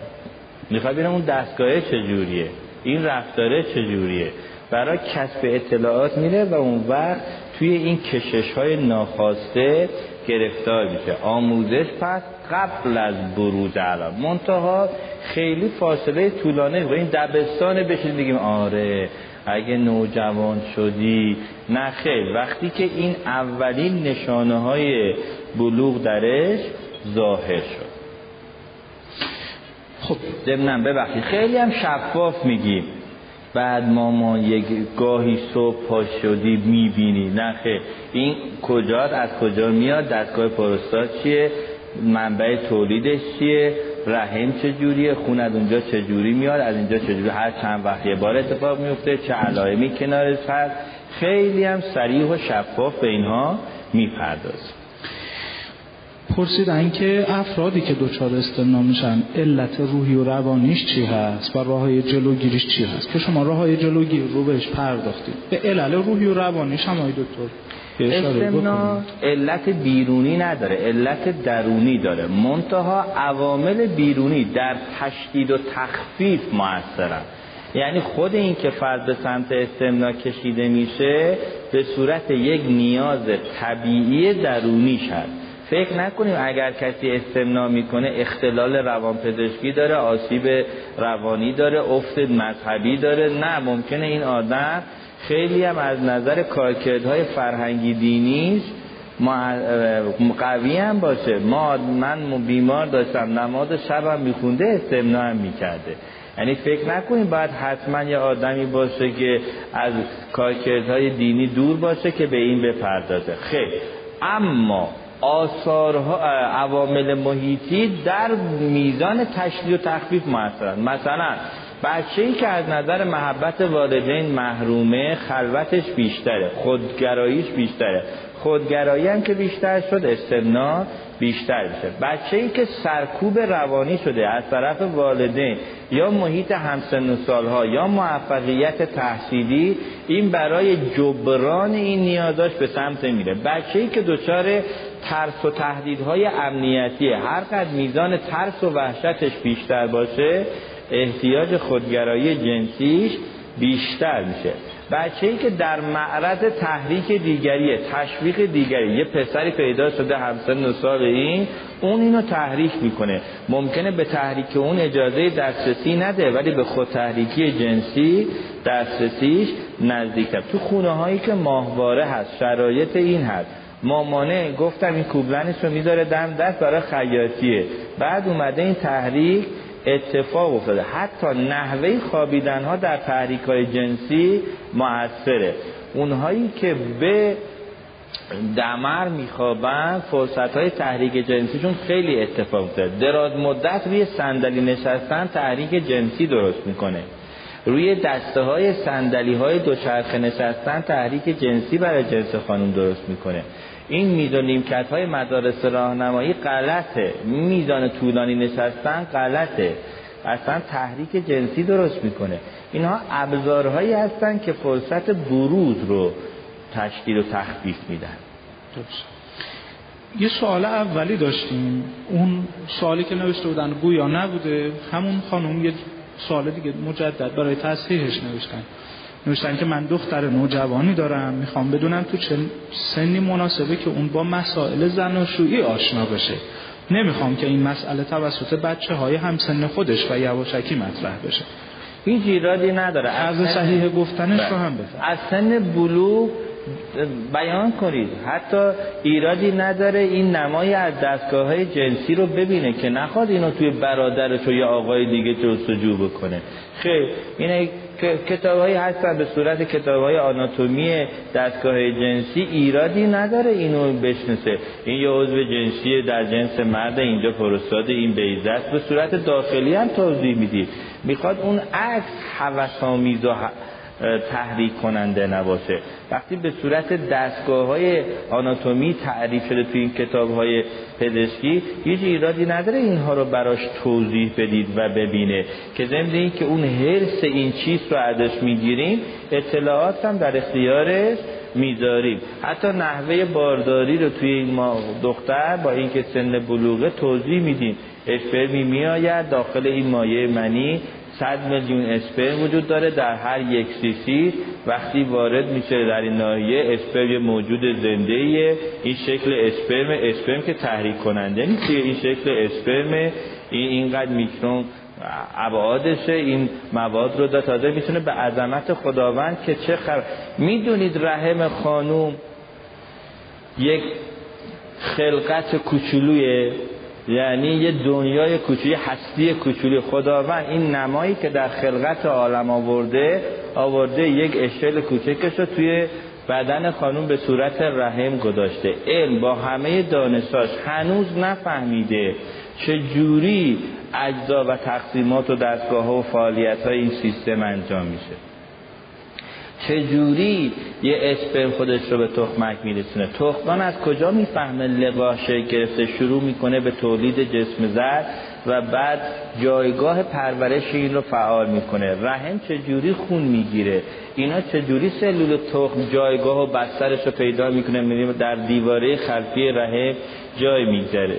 می‌خواد ببینم اون دستگاه چجوریه؟ این رفتاره چجوریه؟ برای کسب اطلاعات میره و اون وقت توی این کشش های ناخواسته گرفتار میشه. آموزش پس قبل از بروز علام منتها خیلی فاصله طولانه و این دبستان بشید بگیم آره اگه نوجوان شدی نه خیلی وقتی که این اولین نشانه های بلوغ درش ظاهر شد. خب ضمنم ببخشید خیلی هم شفاف میگیم. بعد مامان یک گاهی صبح پا شدی می‌بینی. نخه این کجا از کجا میاد؟ دستگاه پروستات چیه؟ منبع تولیدش چیه؟ رحم چجوریه خون از اونجا چجوری میاد؟ از اینجا چجوری هر چند وقت یه بار اتفاق میفته چه علائمی کنارش هست. خیلی هم سریح و شفاف به اینها می‌پردازه. پرسیدن که افرادی که دچار استمنا میشن علت روحی و روانیش چی هست و راه های جلوگیریش چی هست؟ که شما راه های جلوگیری رو بهش پرداختید. به علل روحی و روانیش هم های دکتر استمنا علت بیرونی نداره علت درونی داره. منتها عوامل بیرونی در تشدید و تخفیف موثرن. یعنی خود این که فرد به سمت استمنا کشیده میشه به صورت یک نیاز طبیعی درونی هست. فکر نکنیم اگر کسی استمنا می‌کنه اختلال روانپزشکی داره آسیب روانی داره افت مذهبی داره. نه ممکنه این آدم خیلی هم از نظر کارکردهای فرهنگی دینیش قوی هم باشه. ما من بیمار داشتم نماز شبم میخونده استمنا هم می‌کرده. یعنی فکر نکنیم باید حتما یه آدمی باشه که از کارکردهای دینی دور باشه که به این بپردازه. خیلی اما آثارها عوامل محیطی در میزان تشدید و تخفیف موثرن مثلا بچه ای که از نظر محبت والدین محرومه خلوتش بیشتره خودگراییش بیشتره. خودگرایی هم که بیشتر شد استمنا بیشتر میشه. بچه ای که سرکوب روانی شده از طرف والدین یا محیط همسن و سالها یا موفقیت تحصیلی این برای جبران این نیازاش به سمت میره. بچه ای که دچار ترس و تهدیدهای امنیتی. هر قد میزان ترس و وحشتش بیشتر باشه احتیاج خودگرایی جنسیش بیشتر میشه. بچه ای که در معرض تحریک دیگریه تشویق دیگری یه پسری پیدا شده همسن و این اون اینو تحریک می‌کنه. ممکنه به تحریک اون اجازه دسترسی نده ولی به خود تحریکی جنسی دسترسیش نزدیکتر. تو خونه هایی که ماهواره هست شرایط این هست. مامانه گفتم این کوبلنش رو می‌ذاره دم دست برای خیاطیه. بعد اومده این تحریک اتفاق افتاده. حتی نحوه خوابیدن ها در تحریک های جنسی موثره اونهایی که به دمر میخوابن فرصت های تحریک جنسیشون خیلی اتفاق افتاده. دراز مدت روی صندلی نشستن تحریک جنسی درست می‌کنه. روی دسته های سندلی های دوچرخه نشستن تحریک جنسی برای جنس خانم درست می‌کنه. این میزان نیمکت های مدارس راهنمایی غلطه. میزان طولانی نشستن غلطه. اصلا تحریک جنسی درست می‌کنه. اینها ابزارهایی هستن که فرصت بروز رو تشکیل و تخفیف میدن. یه سوال اولی داشتیم. اون سوالی که نوشته بودن گویا نبوده. همون خانم یه سوال دیگه مجدد برای تصحیحش نوشتن. نوشتن که من دختر نوجوانی دارم می‌خوام بدونم تو چه سنی مناسبه که اون با مسائل زناشویی آشنا بشه. نمی‌خوام که این مسئله توسط بچه های همسن خودش و یواشکی مطرح بشه. هیچ ایرادی نداره. از صحیح گفتنش رو هم بفهم از سن بلوغ بیان کنید. حتی ایرادی نداره این نمای از دستگاه های جنسی رو ببینه که نخواد اینو توی برادرش و یا آقای دیگه جستجو بکنه. خیر اینه کتاب هایی هستن به صورت کتاب های آناتومی دستگاه جنسی ایرادی نداره اینو بشنسه این یه عضو جنسی در جنس مرد اینجا پروستاد این بیزه است به صورت داخلی هم توضیح می‌دید می‌خواد اون عکس حوثامیز و تحریک کننده نباشه. وقتی به صورت دستگاه های آناتومی تعریف شده توی این کتاب های پزشکی هیچ ایرادی نداره اینها رو براش توضیح بدید و ببینه که ضمن که اون حرس این چیز رو ازش می‌گیریم اطلاعات هم در اختیارش می‌ذاریم. حتی نحوه بارداری رو توی این ما دختر با اینکه سن بلوغه توضیح میدیم. اسپرمی میآید داخل این مایه منی صد میلیون اسپرم وجود داره در هر یک سیسی وقتی وارد میشه در این ناحیه اسپرم موجود زنده ایه. این شکل اسپرم اسپرم که تحریک کننده نیست. این شکل اسپرم این اینقدر میکرون ابعادشه. این مواد رو تازه می‌تونه به عظمت خداوند که چه خبر. می‌دونید رحم خانوم یک خلقت کوچولوی یعنی یه دنیای کوچولی هستی کوچولی. خداوند این نمایی که در خلقت عالم آورده آورده یک اشل کوچکش رو توی بدن خانوم به صورت رحم گذاشته. علم با همه دانشاش هنوز نفهمیده چه جوری اجزا و تقسیمات و دستگاه و فعالیت های این سیستم انجام میشه. چجوری یه اسپرم خودش رو به تخمک میرسونه؟ تخمدان از کجا می‌فهمه لقاش گرفته؟ شروع می‌کنه به تولید جسم زد و بعد جایگاه پرورش این رو فعال می‌کنه. رحم چجوری خون می‌گیره؟ اینا چجوری سلول تخم جایگاه و بسترش رو پیدا می‌کنه؟ میریم در دیواره خلفی رحم جای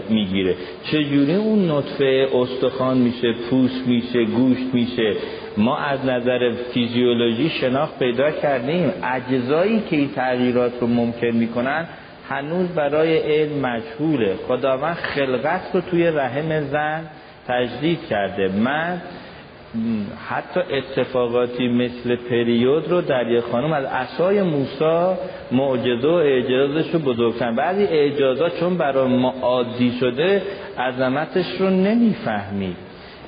می‌گیره. چجوری اون نطفه استخوان میشه پوست میشه گوشت میشه؟ ما از نظر فیزیولوژی شناخت پیدا کردیم. اجزایی که این تغییرات رو ممکن می‌کنن هنوز برای علم مجهوله. خداوند خلقت رو توی رحم زن تجدید کرده. من حتی اتفاقاتی مثل پریود رو در یه خانم از عصای موسا معجزه و اعجازش رو بزرگتن بعضی اعجازات چون برای ما عادی شده عظمتش رو نمی‌فهمید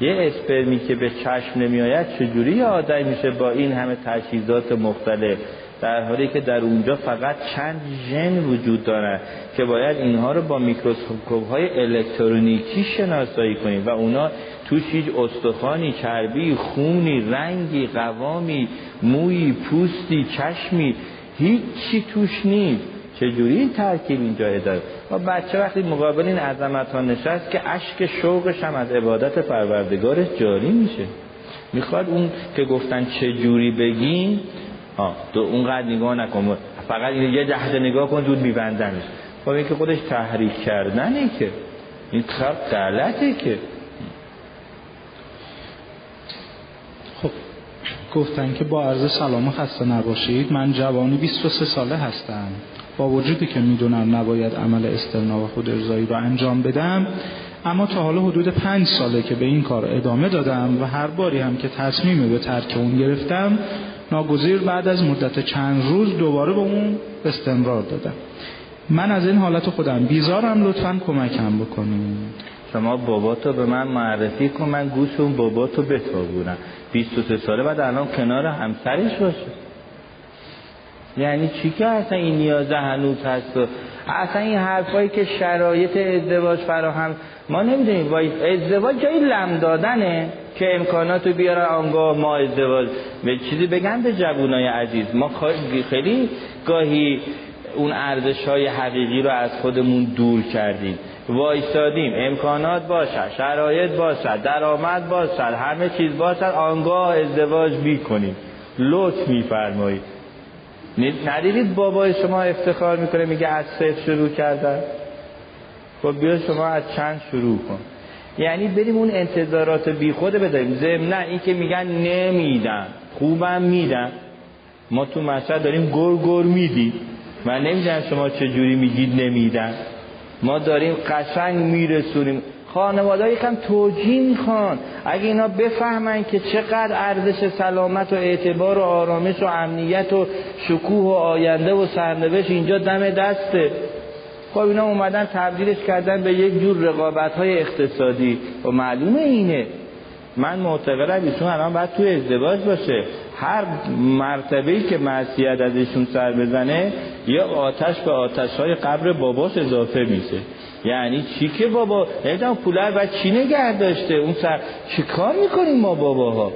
یه اسپرمی که به چشم نمیآید چجوری آدمی میشه با این همه تجهیزات مختلف؟ در حالی که در اونجا فقط چند ژن وجود دارن که باید اینها رو با میکروسکوپ های الکترونیکی شناسایی کنیم و اونا توش هیچ استخوانی چربی خونی رنگی قوامی مویی پوستی چشمی هیچی توش نیست. چجوری این ترکیب اینجا داره و بچه وقتی مقابل این عظمت ها نشست که اشک شوقش هم از عبادت پروردگارش جاری میشه. می‌خواد اون که گفتن چجوری بگیم ها تو اونقدر نگاه نکن. فقط یه جهد نگاه کن زود میبندنش. خب این که خودش تحریک کردنه که. این کار غلطه که خب گفتن که با عرض سلام خسته نباشید من جوانی 23 ساله هستم. با وجودی که می‌دونم نباید عمل استرنا و خود ارزایی رو انجام بدم اما تا حالا حدود پنج ساله که به این کار ادامه دادم و هر باری هم که تصمیم به ترک اون گرفتم ناگزیر بعد از مدت چند روز دوباره به اون استمرار دادم. من از این حالت خودم بیزارم لطفا کمکم بکنید. شما باباتو به من معرفی کن من گوش اون باباتو بتابونم. 23 ساله بعد الان کنار همسرش باشه. یعنی چی که اصلا این نیاز هنوز هست؟ و اصلا این حرفایی که شرایط ازدواج فراهم ما نمی‌دونیم ازدواج جای لم دادنه که امکاناتو بیارن آنگاه ما ازدواج به چیزی بگن به جوانای عزیز. ما خیلی گاهی اون ارزش های حقیقی رو از خودمون دور کردیم. وایستادیم. امکانات باشد شرایط باشد درآمد باشد همه چیز باشد آنگاه ازدواج کنیم لطف میفرمایید. ندیدید بابای شما افتخار می‌کنه میگه از صفر شروع کردن؟ خب بیا شما از چند شروع کن. یعنی بریم اون انتظارات بی خود بداریم. نه این که میگن نمیدن. خوبم میدن. ما تو مشهد داریم گر گر میدی من نمی‌دونم شما چه جوری میگید نمیدن. ما داریم قشنگ میرسونیم. خانواده یکم توجیه می‌خوان. اگه اینا بفهمن که چقدر ارزش سلامت و اعتبار و آرامش و امنیت و شکوه و آینده و سرنوشت اینجا دم دسته. خب اینا اومدن تبدیلش کردن به یک جور رقابت های اقتصادی. و معلومه اینه. من معتقدم ایشون الان باید توی ازدواج باشه. هر مرتبه که معصیت از ایشون سر بزنه یه آتش به آتش های قبر باباش اضافه میشه. یعنی چی که بابا؟ نمی‌دونم پولر باید چی نگه داشته؟ اون سر چی کار می‌کنیم ما باباها؟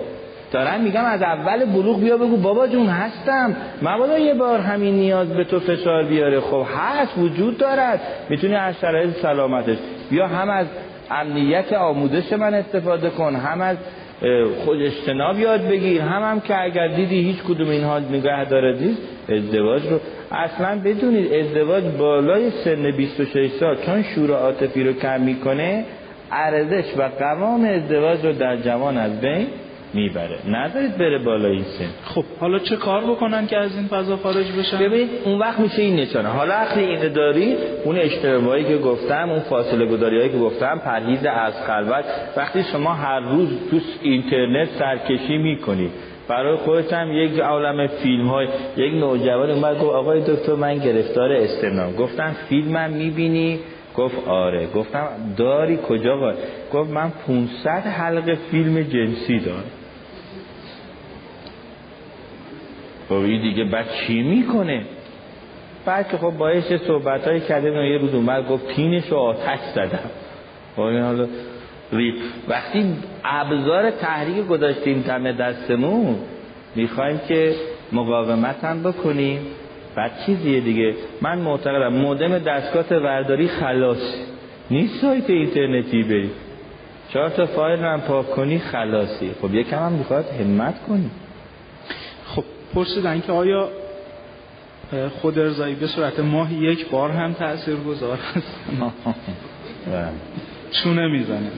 دارم میگم از اول بلوغ بیا بگو بابا جون هستم. مبادا یه بار همین نیاز به تو فشار بیاره. خب هست وجود دارد. می‌تونی از شرایط سلامتش. بیا هم از امنیت آموزش من استفاده کن. هم از خود اجتناب یاد بگیر. هم هم که اگر دیدی هیچ کدوم اینها نگه دارد نیست ازدواج رو اصلا بدونید ازدواج بالای سن 26 سال چون شور عاطفی رو کم می‌کنه ارزش و قوام ازدواج رو در جوان از بین می‌بره. نذارید بره بالای این سن. خب حالا چه کار بکنن که از این فضا خارج بشن؟ ببین اون وقت میشه این نشانه. حالا وقتی اینو داری اون اشتباهی که گفتم اون فاصله گذاری که گفتم پرهیز از خلوت. وقتی شما هر روز تو اینترنت سرکشی می‌کنید برای خودت هم یک عالم فیلم های یک نوجوان اومد گفت آقای دکتر من گرفتار استمنام گفتم فیلمم می‌بینی؟ گفت آره. گفتم داری؟ کجا قای گفت من 500 حلقه فیلم جنسی دارم. خب این دیگه بعد چی می‌کنه؟ بعد که خب باعث صحبت های کرده یه روز اومد گفت پینش رو آتش زدم. خب حالا وقتی ابزار تحریک گذاشتیم دم دستمون می‌خوایم که مقاومت هم بکنیم. بعد چیزیه دیگه؟ من معتقدم مودم دستگاه ورداری خلاص. نیست سایت اینترنتی بری. چهار تا فایل هم پاک کنی خلاصی. خب یکم هم می‌خواد همت کنی. خب پرسیدن که آیا خود ارزایی به صورت ماهی یک بار هم تأثیر گذار است چونه می‌زنه؟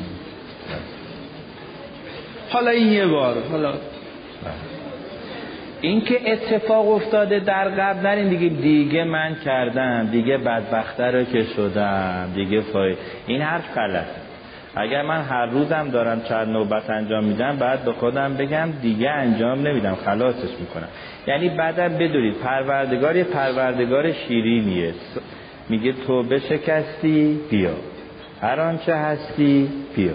حالا این یه بار حالا. این که اتفاق افتاده در قبل نرین دیگه دیگه من کردم دیگه بدبخته رو که شدم دیگه فای. این حرف غلط اگر من هر روزم دارم چند نوبت انجام میدم بعد به خودم بگم دیگه انجام نمیدم خلاصش می‌کنم. یعنی بعدم بدونید پروردگار یه پروردگار شیرینیه. میگه تو شکستی بیا. هر آنچه هستی بیا.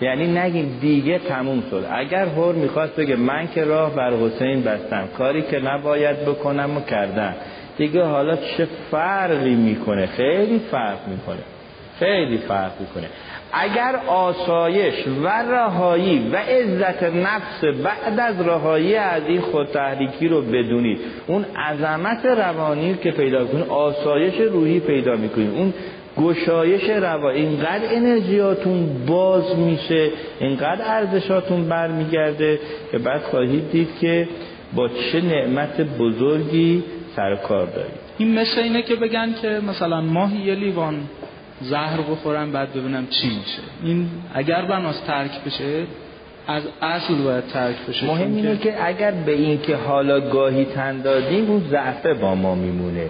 یعنی نگیم دیگه تموم شد. اگر هور می‌خواست بگه من که راه بر حسین بستم کاری که نباید بکنم و کردم. دیگه حالا چه فرقی می‌کنه؟ خیلی فرق می‌کنه. خیلی فرق می‌کنه. اگر آسایش و رهایی و عزت نفس بعد از رهایی از این خودتحریکی رو بدونید اون عظمت روانی که پیدا کنید آسایش روحی پیدا می‌کنید اون گشایش روا اینقدر انرژیاتون باز میشه اینقدر ارزشاتون برمیگرده که بعد خواهید دید که با چه نعمت بزرگی سر کار دارید. این مثل اینه که بگن که مثلا ماهی یه لیوان زهر بخورم بعد ببینم چی میشه. این اگر بناس ترک بشه از اصل باید ترک بشه. مهم اینه که اگر به این که حالا گاهی تن دادیم اون ضعفه با ما میمونه.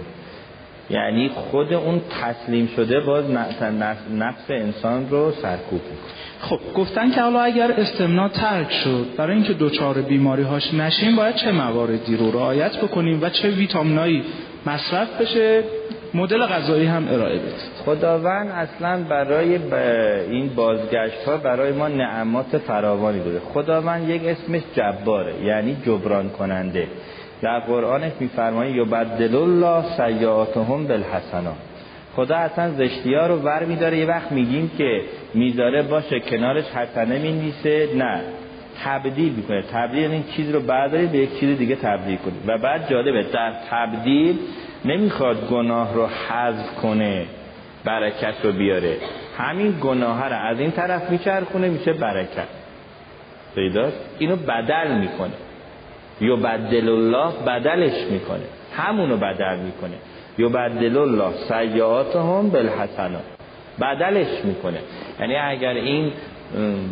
یعنی خود اون تسلیم شده باز نفس انسان رو سرکوب می‌کنه. خب گفتن که حالا اگر استمنا ترک شد برای اینکه دوچار بیماری هاش نشیم باید چه مواردی رو رعایت بکنیم و چه ویتامینایی مصرف بشه؟ مدل غذایی هم ارائه بدید خداوند اصلا برای این بازگشت ها برای ما نعمات فراوانی بوده خداوند یک اسمش جباره یعنی جبران کننده در قرآنش میفرمایه یبدل الله سیئاتهم بالحسنات. خدا اصلا زشتی ها رو ور میداره. یه وقت میگیم که می‌ذاره باشه کنارش حسنه می‌نویسه. نه. تبدیل می‌کنه. تبدیل یعنی چیز رو برداری به یک چیز دیگه تبدیل کنه و بعد جالبه در تبدیل نمی‌خواد گناه رو حذف کنه برکت رو بیاره. همین گناه رو از این طرف میچرخونه میشه برکت. پیداست. اینو بدل می‌کنه. یبدل الله بدلش می‌کنه. همونو بدل می‌کنه. یبدل الله سیعاتهم بالحسنات. بدلش می‌کنه. یعنی اگر این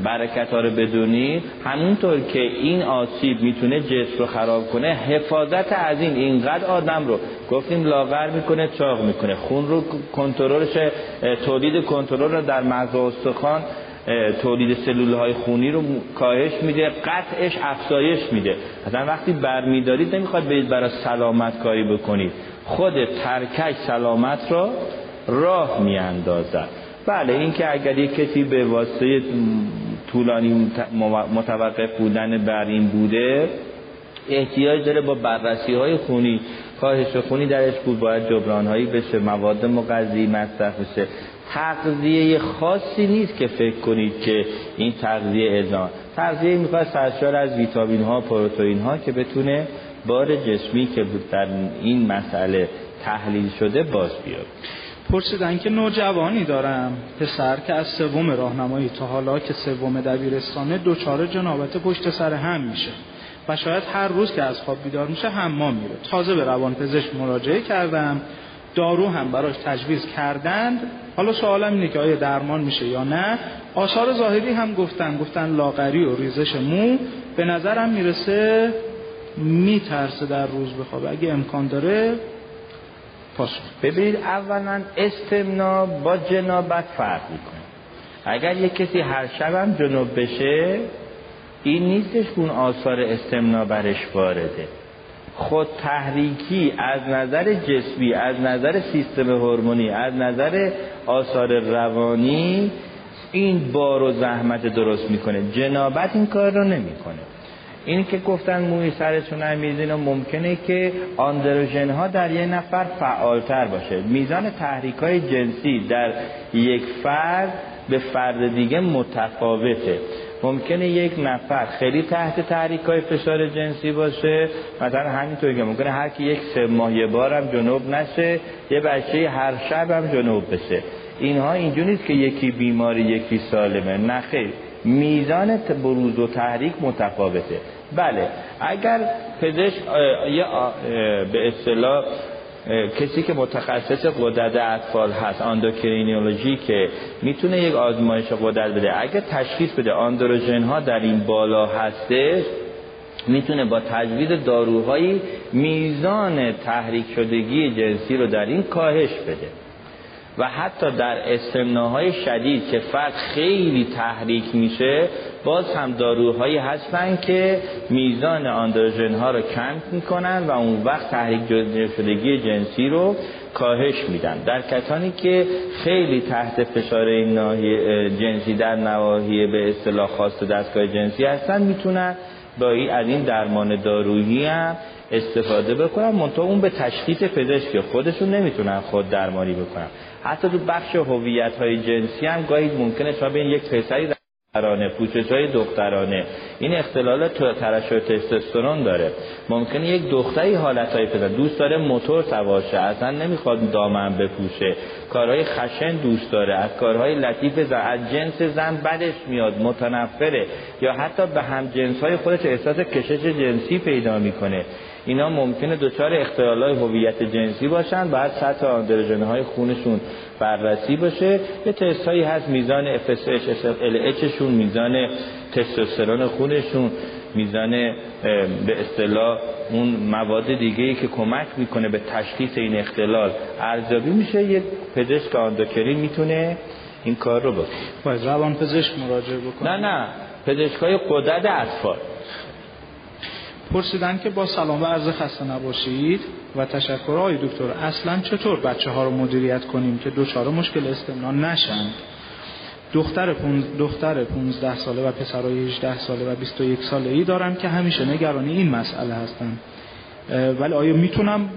برکت ها رو بدونید همونطور که این آسیب می‌تونه جسم رو خراب کنه حفاظت از این اینقدر آدم رو. گفتیم لاغر می‌کنه چاق می‌کنه. خون رو کنترلش تولید کنترل رو در مغز استخوان تولید سلول های خونی رو کاهش میده قطعش افزایش میده. مثلا وقتی برمیدارید نمی‌خواد برید برای سلامت کاری بکنید. خود ترکش سلامت را راه میاندازد. بله این که اگر یک کسی به واسطه طولانی متوقف بودن بر این بوده احتیاج داره با بررسی های خونی کاهش خونی درش بود باید جبران هایی بشه مواد مغذی مصرف بشه. تغذیه خاصی نیست که فکر کنید که این تغذیه ازام تغذیه می‌خواد سرشار از ویتامین ها پروتئین ها که بتونه بار جسمی که در این مسئله تحلیل شده باز بیاد. پرسیدن که نوجوانی دارم. پسر که از سوم راهنمایی تا حالا که سوم دبیرستانه دوچاره جنابت پشت سر هم میشه و شاید هر روز که از خواب بیدار میشه حمام میره. تازه به روان پزشک مراجعه کردم. دارو هم براش تجویز کردند. حالا سوالم اینه که آیا درمان میشه یا نه؟ آثار ظاهری هم گفتن گفتن لاغری و ریزش مو به نظرم می‌رسه میترسه در روز بخوابه. اگه امکان داره پاسخ. ببینید اولا استمنا با جنابت فرق می‌کنه. اگر یک کسی هر شبم جنوب بشه این نیستش اون آثار استمنا برش وارده. خود تحریکی از نظر جسمی از نظر سیستم هورمونی از نظر آثار روانی این بار و زحمت درست می‌کنه. جنابت این کار رو نمی‌کنه. این که گفتن موی سرتون هم میزین و ممکنه که آندروژن ها در یه نفر فعالتر باشه. میزان تحریک های جنسی در یک فرد به فرد دیگه متفاوته. ممکنه یک نفر خیلی تحت تحریک های فشار جنسی باشه مثلا همینطور که ممکنه هر کی یک سه ماه یه بارم جنوب نشه یه بچه هر شب هم جنوب بشه. اینها اینجور نیست که یکی بیماری یکی سالمه. نه خیر. میزان بروز و تحریک متفاوته. بله. اگر پزشک به اصطلاح کسی که متخصص قدرت اطفال هست آندوکرینیولوژی که می‌تونه یک آزمایش قدرت بده. اگر تشخیص بده آندروژن ها در این بالا هسته می‌تونه با تجویز داروهایی میزان تحریک شدگی جنسی رو در این کاهش بده. و حتی در استمناهای شدید که فرد خیلی تحریک میشه باز هم داروهایی هستن که میزان آندروژن ها رو کم می‌کنن و اون وقت تحریک شدگی جنسی رو کاهش میدن. در کسانی که خیلی تحت فشار این جنسی در نواحی به اصطلاح خاص دستگاه جنسی هستن می‌تونن با از این درمان دارویی هم استفاده بکنن منتها اون به تشخیص پزشک خودشون نمی‌تونن خود درمانی بکنن. حتی تو بخش هویت های جنسی هم گاهی ممکنه تا بین یک پسری دخترانه پوشش های دخترانه. این اختلالات ترشح تستوسترون داره. ممکنه یک دختری حالت های پدر دوست داره موتور سوار شه اصلا نمی‌خواد دامن بپوشه. کارهای خشن دوست داره از کارهای لطیف زن از جنس زن بدش میاد متنفره. یا حتی به هم جنس های خودش احساس کشش جنسی پیدا می‌کنه. اینا ممکنه دچار اختلالات هویت جنسی باشن بعد سطح آندروژن های خونشون بررسی باشه یه تست هایی هست میزان FSH LH شون میزان تستوسترون خونشون میزان به اصطلاح اون مواد دیگه ای که کمک می‌کنه به تشخیص این اختلال ارزیابی میشه. یک پزشک آندوکرین می‌تونه این کار رو بکنه. باید روان پزشک مراجعه بکنه. نه نه. پزشک های قدرت اطفال. پرسیدن که با سلام و عرض خسته نباشید و تشکر آقای دکتر اصلا چطور بچه ها رو مدیریت کنیم که دوچار مشکل استمنا نشند دختر, پونز دختر 15 ساله و پسرای 18 ساله و 21 ساله ای دارم که همیشه نگرانی این مسئله هستن. ولی آیا می‌تونم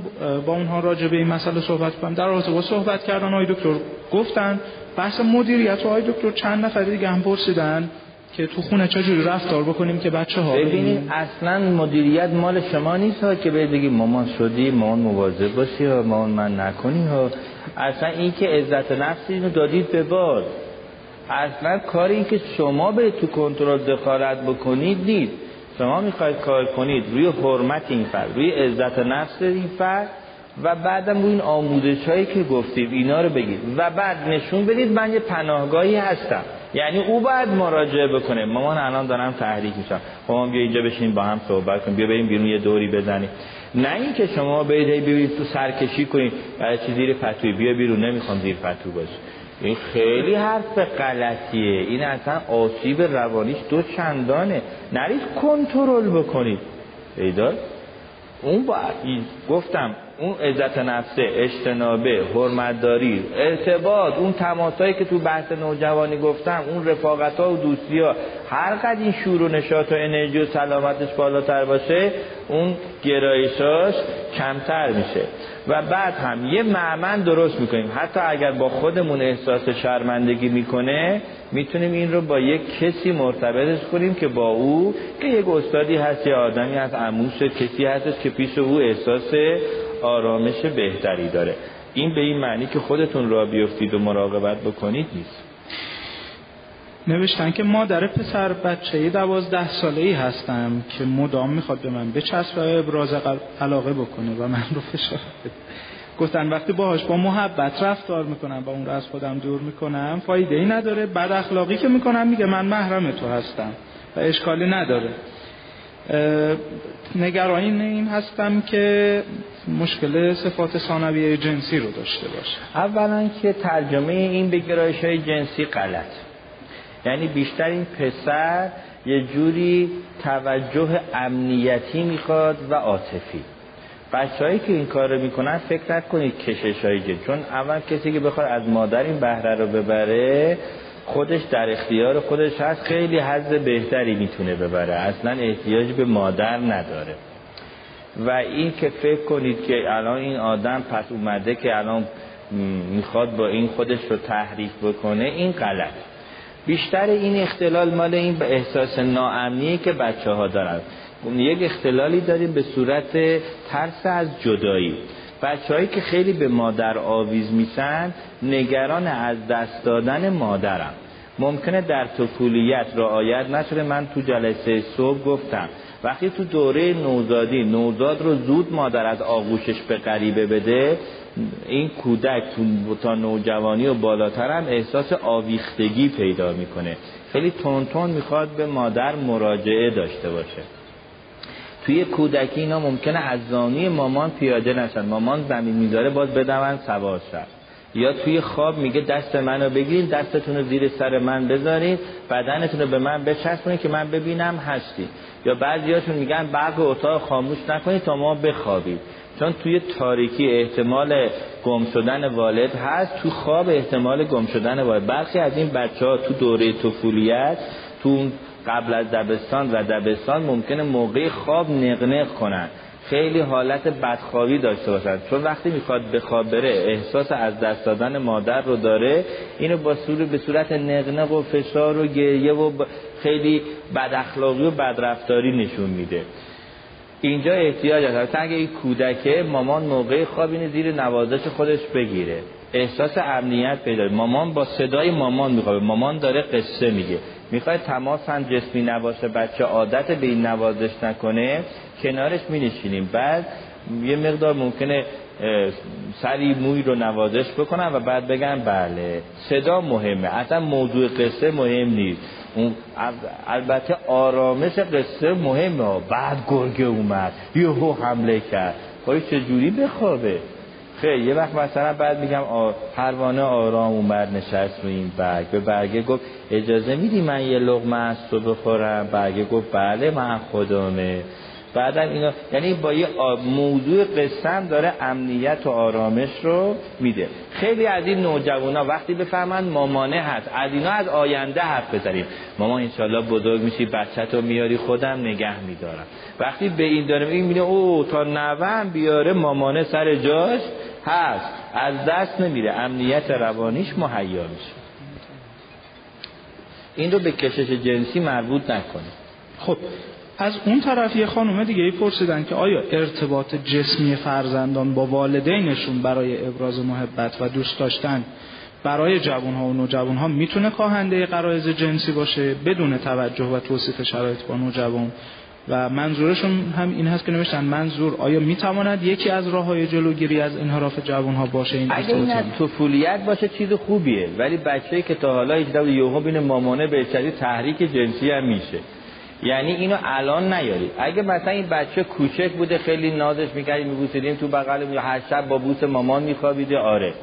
با اونها راجع به این مسئله صحبت کنم؟ در رابطه با صحبت کردن آقای دکتر گفتن بحث مدیریت آقای دکتر چند نفر دیگه هم پرسیدن. که تو خونه چجوری رفتار بکنیم که بچه ها ببینید اصلا مدیریت مال شما نیست ها که بگید مامان شدی مامان مواظب باشی ها مامان من نکنی ها. اصلا این که عزت نفسی رو دادید به باد اصلا کاری این که شما به تو کنترل دخالت بکنید نیست. شما می‌خواید کار کنید روی حرمت این فرد روی عزت نفس این فرد و بعدم روی این آموزش هایی که گفتید اینا رو بگید. و بعد نشون بدید من یه پناهگاهی هستم. یعنی او باید مراجعه بکنه. مامان الان دارم تحریک میشم مامان بیا اینجا بشین با هم صحبت کنیم. بیا بریم بیرون یه دوری بزنیم. نه اینکه شما برید ببینید تو سرکشی کنید برای چی زیر پتوی؟ بیا بیرون. نمی‌خوام زیر پتو باشه این خیلی حرف غلطیه. این اصلا آسیب روانیش دو چندانه. نرید کنترل بکنید. ایدار اون باید گفتم اون عزت نفسه اجتنابه حرمتداری ارتباط اون تماسایی که تو بحث نوجوانی گفتم اون رفاقت ها و دوستی ها هر قد این شور و نشاط و انرژی و سلامتش بالاتر باشه اون گرایشاش کمتر میشه. و بعد هم یه معمن درست می‌کنیم. حتی اگر با خودمون احساس شرمندگی می‌کنه می‌تونیم این رو با یک کسی مرتبطش کنیم که با او که یک استادی هست یا آدمی هست عموش کسی هست که پیش او احساس آرامش بهتری داره. این به این معنی که خودتون را بیفتید و مراقبت بکنید نیست. نوشتن که مادر پسر بچه دوازده ساله ای هستم که مدام می‌خواد به من بچسب و ابراز علاقه بکنه و من رو فشار گفتن وقتی باهاش با محبت رفتار می‌کنم و اون رو از خودم دور می‌کنم فایده ای نداره. بد اخلاقی که می‌کنم میگه من محرم تو هستم و اشکالی نداره. نگران این هستم که مشکل صفات ثانویه جنسی رو داشته باشه. اولا که ترجمه این به گرایش های جنسی غلط. یعنی بیشتر این پسر یه جوری توجه امنیتی می‌خواد و عاطفی. بچههایی که این کار رو می‌کنن فکر نکنید کشش های چون اول کسی که بخواد از مادر این بهره رو ببره خودش در اختیار خودش هست خیلی حظ بهتری می‌تونه ببره. اصلا احتیاج به مادر نداره. و این که فکر کنید که الان این آدم پس اومده که الان می‌خواد با این خودش رو تحریف بکنه این غلط. بیشتر این اختلال مال این به احساس ناامنی که بچه ها دارن. یک اختلالی داریم به صورت ترس از جدایی. بچههایی که خیلی به مادر آویز میشن نگران از دست دادن مادرم. ممکنه در طفولیت رعایت نشده. من تو جلسه صبح گفتم وقتی تو دوره نوزادی نوزاد رو زود مادر از آغوشش به غریبه بده این کودک تا نوجوانی و بالاتر هم احساس آویختگی پیدا می‌کنه. خیلی تون تون می‌خواد به مادر مراجعه داشته باشه. توی کودکی اینا ممکنه از زانی مامان پیاده نشن. مامان زمین می‌ذاره باز بدون سوار شد یا توی خواب میگه دست منو بگیرین دستتون رو زیر سر من بذارین بدنتون رو به من بچسبونید که من ببینم هستی. یا بعضیاتون میگن برق اتاق خاموش نکنید تا ما بخوابید چون توی تاریکی احتمال گم شدن والد هست تو خواب احتمال گم شدن والد. برخی از این بچه ها تو دوره طفولیت تو قبل از دبستان و دبستان ممکنه موقع خواب نقنق کنن. خیلی حالت بدخوابی داشته باشد چون وقتی می‌خواد بخواب بره احساس از دست دادن مادر رو داره. اینو با صورت به صورت نقنق و فشار و گریه و خیلی بد اخلاقی و بدرفتاری نشون میده. اینجا احتیاج هست اگه این کودکه مامان موقع خواب اینه زیر نوازش خودش بگیره. احساس امنیت پیدا مامان با صدای مامان میخوابه. مامان داره قصه میگه. می‌خواد تماس هم جسمی نباشه بچه عادت به این نوازش نکنه کنارش می بعد یه مقدار ممکنه سری موی رو نوازش بکنن و بعد بگن بله صدا مهمه. اصلا موضوع قصه مهم نیست. اون البته آرامش قصه مهمه. بعد گرگه اومد. یهو حمله کرد. خواهی چجوری بخوابه؟ خیلی یه وقت مثلا بعد میگم پروانه آرام اومد نشست رو این برگ. به برگه گفت اجازه میدی من یه لغمه از تو بخورم؟ برگه گفت بله من خودمه بعدا اینا یعنی با یه موضوع قسم داره امنیت و آرامش رو میده. خیلی از این نوجوانا وقتی بفهمن مامانه هست از اینا از آینده حرف بزنیم. مامان انشالله بزرگ میشی بچه تو میاری خودم نگه میدارم. وقتی به این دارم این میده او تا نوم بیاره مامانه سر جاش. هست. از دست نمیره. امنیت روانیش مهیا میشه. این رو به کشش جنسی مربوط نکنه. خب از اون طرف یه خانومه دیگه ای پرسیدن که آیا ارتباط جسمی فرزندان با والدینشون برای ابراز محبت و دوست داشتن برای جوان ها و نوجوان ها می‌تونه کاهنده قرائز جنسی باشه بدون توجه و توصیف شرایط با نوجوان؟ و منظورشون هم این هست که نوشتن منظور آیا می‌تواند یکی از راه های جلوگیری از انحراف جوان ها باشه این اگه این از طفولیت باشه چیز خوبیه ولی بچه که تا حالا هیچ یوها بین مامانه به تحریک جنسی هم میشه. یعنی اینو الان نیارید اگه مثلا این بچه کوچک بوده خیلی نازش می‌کردیم میبوسیدیم تو بغل یا هر شب با بوس مامان میخوابیده آره.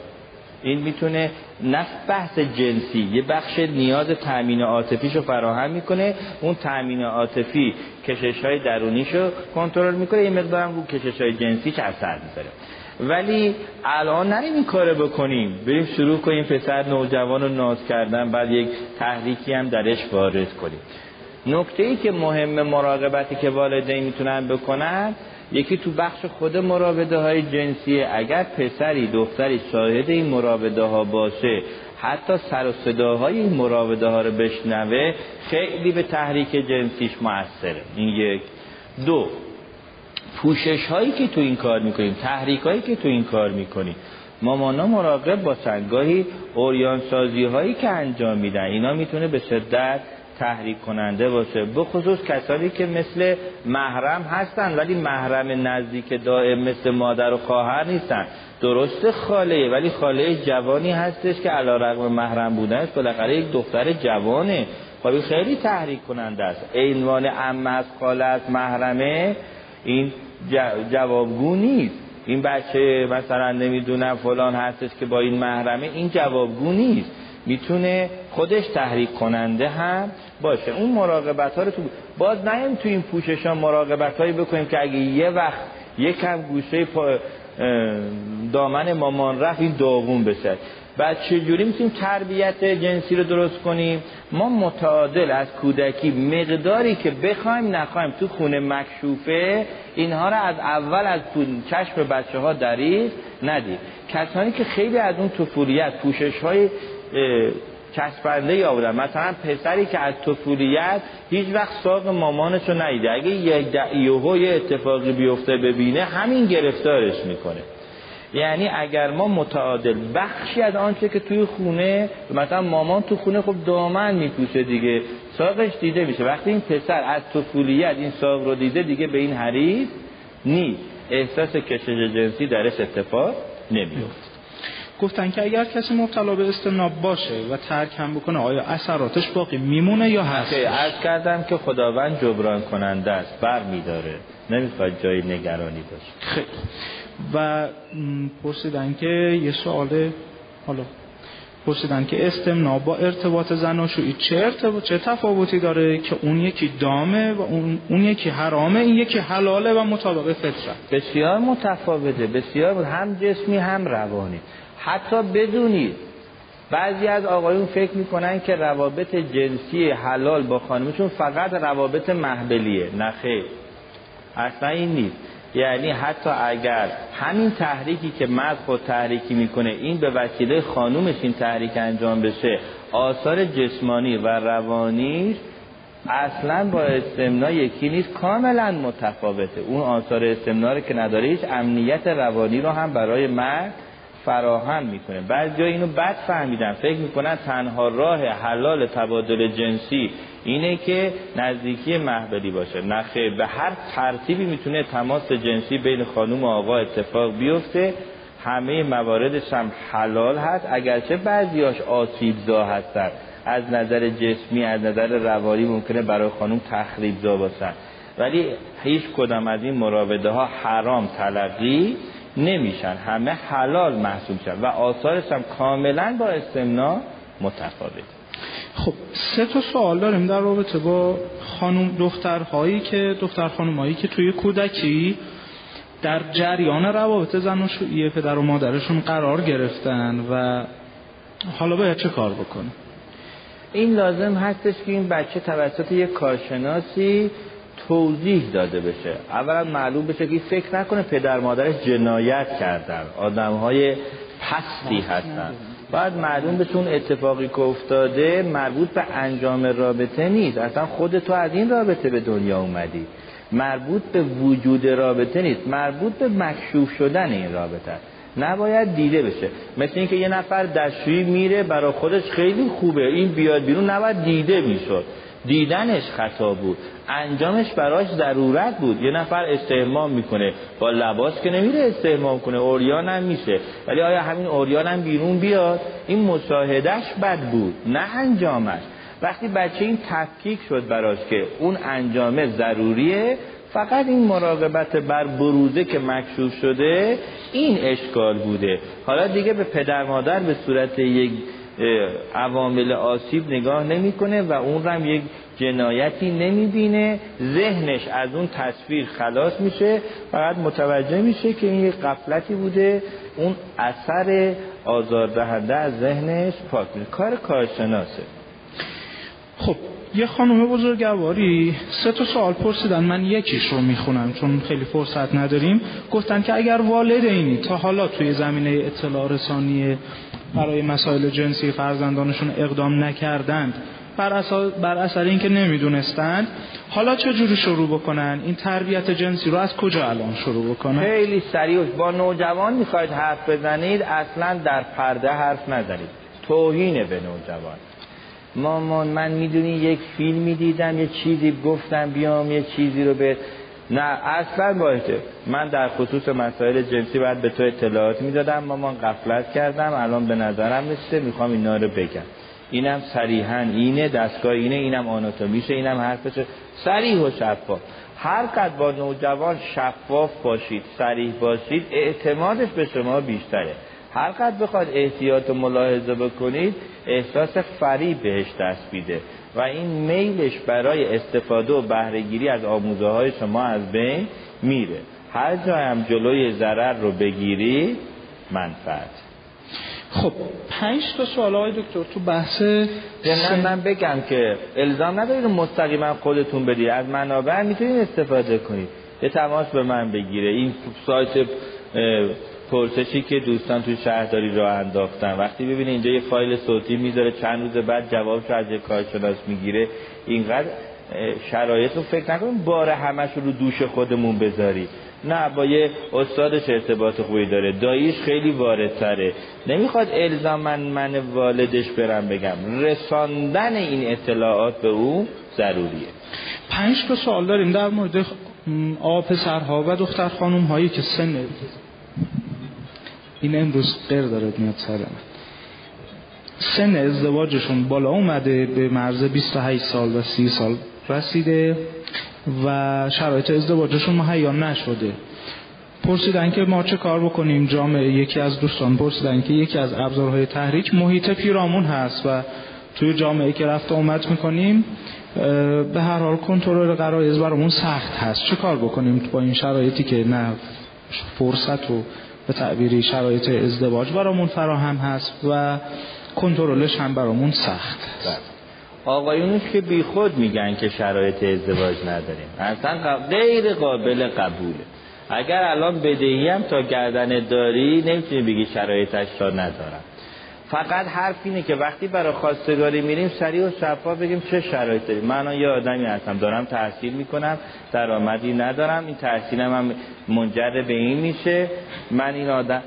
این می‌تونه نه بحث جنسی یه بخش نیاز تامین عاطفیش رو فراهم می‌کنه. اون تامین عاطفی کشش های درونیش رو کنترل می‌کنه. یه مقدارم رو کشش های جنسی چه اثر می‌ذاره. ولی الان نریم این کارو بکنیم. بریم شروع کنیم پسر نوجوان رو ناز کردن بعد یک تحریکی هم درش وارد کنیم. نکته ای که مهم مراقبتی که والدین می‌تونن بکنن یکی تو بخش خود مراوده های جنسی اگر پسری دختری شاهد این مراوده ها باشه حتی سر و صداهای این مراوده ها رو بشنوه خیلی به تحریک جنسیش موثره. این یک. دو. پوشش هایی که تو این کار می‌کنیم تحریک هایی که تو این کار می‌کنیم مامانا مراقب با سنگاهی اوریان سازی هایی که انجام میدن اینا می‌تونه به شدت تحریک کننده باشه. به خصوص کسانی که مثل محرم هستن ولی محرم نزدیک دائم مثل مادر و خواهر نیستن. درست خاله ولی خاله جوانی هستش که علا رقم محرم بودنش بالاخره یک دختر جوانه. خب خیلی تحریک کننده است. عنوان ام از خاله از محرمه این جوابگو نیست. این بچه مثلا نمی‌دونم فلان هستش که با این محرمه این جوابگو نیست. می‌تونه خودش تحریک کننده هم باشه. اون مراقبت ها رو تو باز نیم تو این پوشش ها مراقبت هایی بکنیم که اگه یه وقت یکم گوشه پا دامن مامان رفت این داغون بشه. بعد چجوری می‌تونیم تربیت جنسی رو درست کنیم؟ ما متعادل از کودکی مقداری که بخوایم نخوایم تو خونه مکشوفه اینها رو از اول از چشم بچه ها دریز ندید کسانی که خیلی از اون طفولیت پوشش های چسبنده یا بودن مثلا پسری که از طفولیت هیچ وقت ساق مامانش رو ندیده. اگه یه یه اتفاقی بیفته ببینه همین گرفتارش می‌کنه. یعنی اگر ما متعادل بخشی از آنچه که توی خونه مثلا مامان تو خونه خب دامن میپوشه دیگه ساقش دیده میشه. وقتی این پسر از طفولیت این ساق رو دیده دیگه به این حریف نیست. احساس کشش جنسی درش اتفاق نمیفته گفتن که اگر کسی مبتلا به استناب باشه و ترک هم بکنه آیا اثراتش باقی میمونه یا هست؟ عرض کردم که خداوند جبران کننده است بر میداره نمی‌خواد جای نگرانی باشه خیلی. و پرسیدن که یه سوال حالا پرسیدن که استمنا با ارتباط زناشویی چه ارتباط چه تفاوتی داره که اون یکی دامه و اون, اون یکی حرامه این یکی حلاله و مطابق فطرت؟ بسیار متفاوته بسیار هم جسمی هم روانی. حتی بدونید. بعضی از آقایون فکر می‌کنن که روابط جنسی حلال با خانمشون فقط روابط محبلیه. نه خیر. اصلا این نیست. یعنی حتی اگر همین تحریکی که مرد خود تحریکی می‌کنه این به وسیله خانومش این تحریک انجام بشه آثار جسمانی و روانی اصلا با استمنا یکی نیست کاملا متفاوته. اون آثار استمنا رو که نداره هیچ امنیت روانی رو هم برای مرد فراهم می‌کنه. بعضی اینو بد فهمیدن. فکر می‌کنن تنها راه حلال تبادل جنسی اینه که نزدیکی محبلی باشه. نخیر به هر ترتیبی می‌تونه تماس جنسی بین خانوم و آقا اتفاق بیفته. همه مواردش هم حلال هست. اگرچه بعضیاش آسیبزا هستن. از نظر جسمی از نظر روانی ممکنه برای خانوم تخریبزا باشن. ولی هیچ کدام از این مراوده ها حرام تلقی نمیشن. همه حلال محسوب شن و آثارش هم کاملا با استمنا متفاوت. خب سه تا سوال داریم در رابطه با خانم دخترهایی که دختر خانمهایی که توی کودکی در جریان روابط زن و شویی پدر و مادرشون قرار گرفتن و حالا باید چه کار بکنه؟ این لازم هستش که این بچه توسط یک کارشناسی توضیح داده بشه. اولا معلوم بشه که فکر نکنه پدر مادرش جنایت کردن. آدم های پستی هستن. بعد معلوم بشه اون اتفاقی که افتاده مربوط به انجام رابطه نیست. اصلا خود تو از این رابطه به دنیا اومدی. مربوط به وجود رابطه نیست. مربوط به مکشوف شدن این رابطه. نباید دیده بشه. مثل اینکه یه نفر دستشویی میره برای خودش خیلی خوبه. این بیاد بیرون نباید دیده می‌شد. دیدنش خطا بود. انجامش براش ضرورت بود. یه نفر استحمام می‌کنه. با لباس که نمیره استحمام کنه. اوریان هم میشه. ولی آیا همین اوریان هم بیرون بیاد؟ این مشاهدش بد بود. نه انجامش. وقتی بچه این تفکیک شد براش که اون انجامه ضروریه فقط این مراقبت بر بروزه که مکشوف شده این اشکال بوده. حالا دیگه به پدر مادر به صورت یک عوامل آسیب نگاه نمی‌کنه و اون هم یک جنایتی نمی‌بینه. ذهنش از اون تصویر خلاص میشه. فقط متوجه میشه که این یک قفلتی بوده. اون اثر آزاردهنده از ذهنش پاک میشه. کار کارشناسه. خب یه خانم بزرگواری سه تا سوال پرسیدن. من یکیش رو می‌خونم چون خیلی فرصت نداریم. گفتن که اگر والدینی تا حالا توی زمینه اطلاع رسانی برای مسائل جنسی فرزندانشون اقدام نکردند. بر اثر, بر اثر اینکه نمی‌دونستند حالا چه جوری شروع بکنن؟ این تربیت جنسی رو از کجا الان شروع بکنن؟ خیلی سریع. با نوجوان می‌خواید حرف بزنید اصلا در پرده حرف نزنید. توهینه به نوجوان. مامان من می‌دونی یک فیلمی دیدم یه چیزی گفتم بیام یه چیزی رو به نه اصلا باشه من در خصوص مسائل جنسی باید به تو اطلاعات می‌دادم. مامان قفلت کردم. الان به نظرم رسیده. می‌خوام اینا رو بگم. اینم صریحا اینه. دستگاه اینه. اینم آناتومیشه. اینم حرفشه صریح و شفاف. هر قد با نوجوان شفاف باشید صریح باشید اعتمادش به شما بیشتره. هر قد بخواد احتیاط و ملاحظه بکنید احساس فریب بهش دست بیده و این میلش برای استفاده و بهرهگیری از آموزه های شما از بین میره. هر جا هم جلوی ضرر رو بگیری منفعت. خب پنج تا سوال های دکتر تو بحث نه من بگم که الزام ندارید مستقیما خودتون بدید. از منابع می‌تونید استفاده کنید. یه تماس به من بگیره. این سایت پرسشی که دوستان توی شهرداری راه انداختن. وقتی ببینه اینجا یه فایل صوتی می‌ذاره چند روز بعد جوابش از یه کارشناس می‌گیره اینقدر شرایط رو فکر نکنیم بار همش رو دوش خودمون بذاری. نه با یه استادش ارتباط خوبی داره. داییش خیلی واردتره. نمی‌خواد الزامن من والدش برم بگم. رساندن این اطلاعات به او ضروریه. پنج تا سوال داریم در مورد آقا پسرها و دختر خانم هایی که سن این امروز قر داره میاد سر سن ازدواجشون بالا اومده به مرز 28 سال و 30 سال رسیده و شرایط ازدواجشون مهیا نشده. پرسیدن که ما چه کار بکنیم؟ جامعه یکی از دوستان پرسیدن که یکی از ابزارهای تحریک محیط پیرامون هست و توی جامعه که رفت اومد می‌کنیم به هر حال کنترل قرایز برامون سخت هست. چه کار بکنیم با این شرایطی که نه فرصت و به تعبیری شرایط ازدواج برامون فراهم هست و کنترلش هم برامون سخت هست. بله. آقایونش که بی خود میگن که شرایط ازدواج نداریم. اصلا غیر قابل قبوله. اگر الان بدهی هم تا گردن داری نمی‌تونی بگی شرایطش را ندارم. فقط حرف اینه که وقتی برای خواستگاری میریم سریع و شفاف بگیم چه شرایط داریم. من یه آدمی هستم دارم تحصیل می‌کنم درآمدی ندارم این تحصیلم هم منجر به این میشه. من این آدم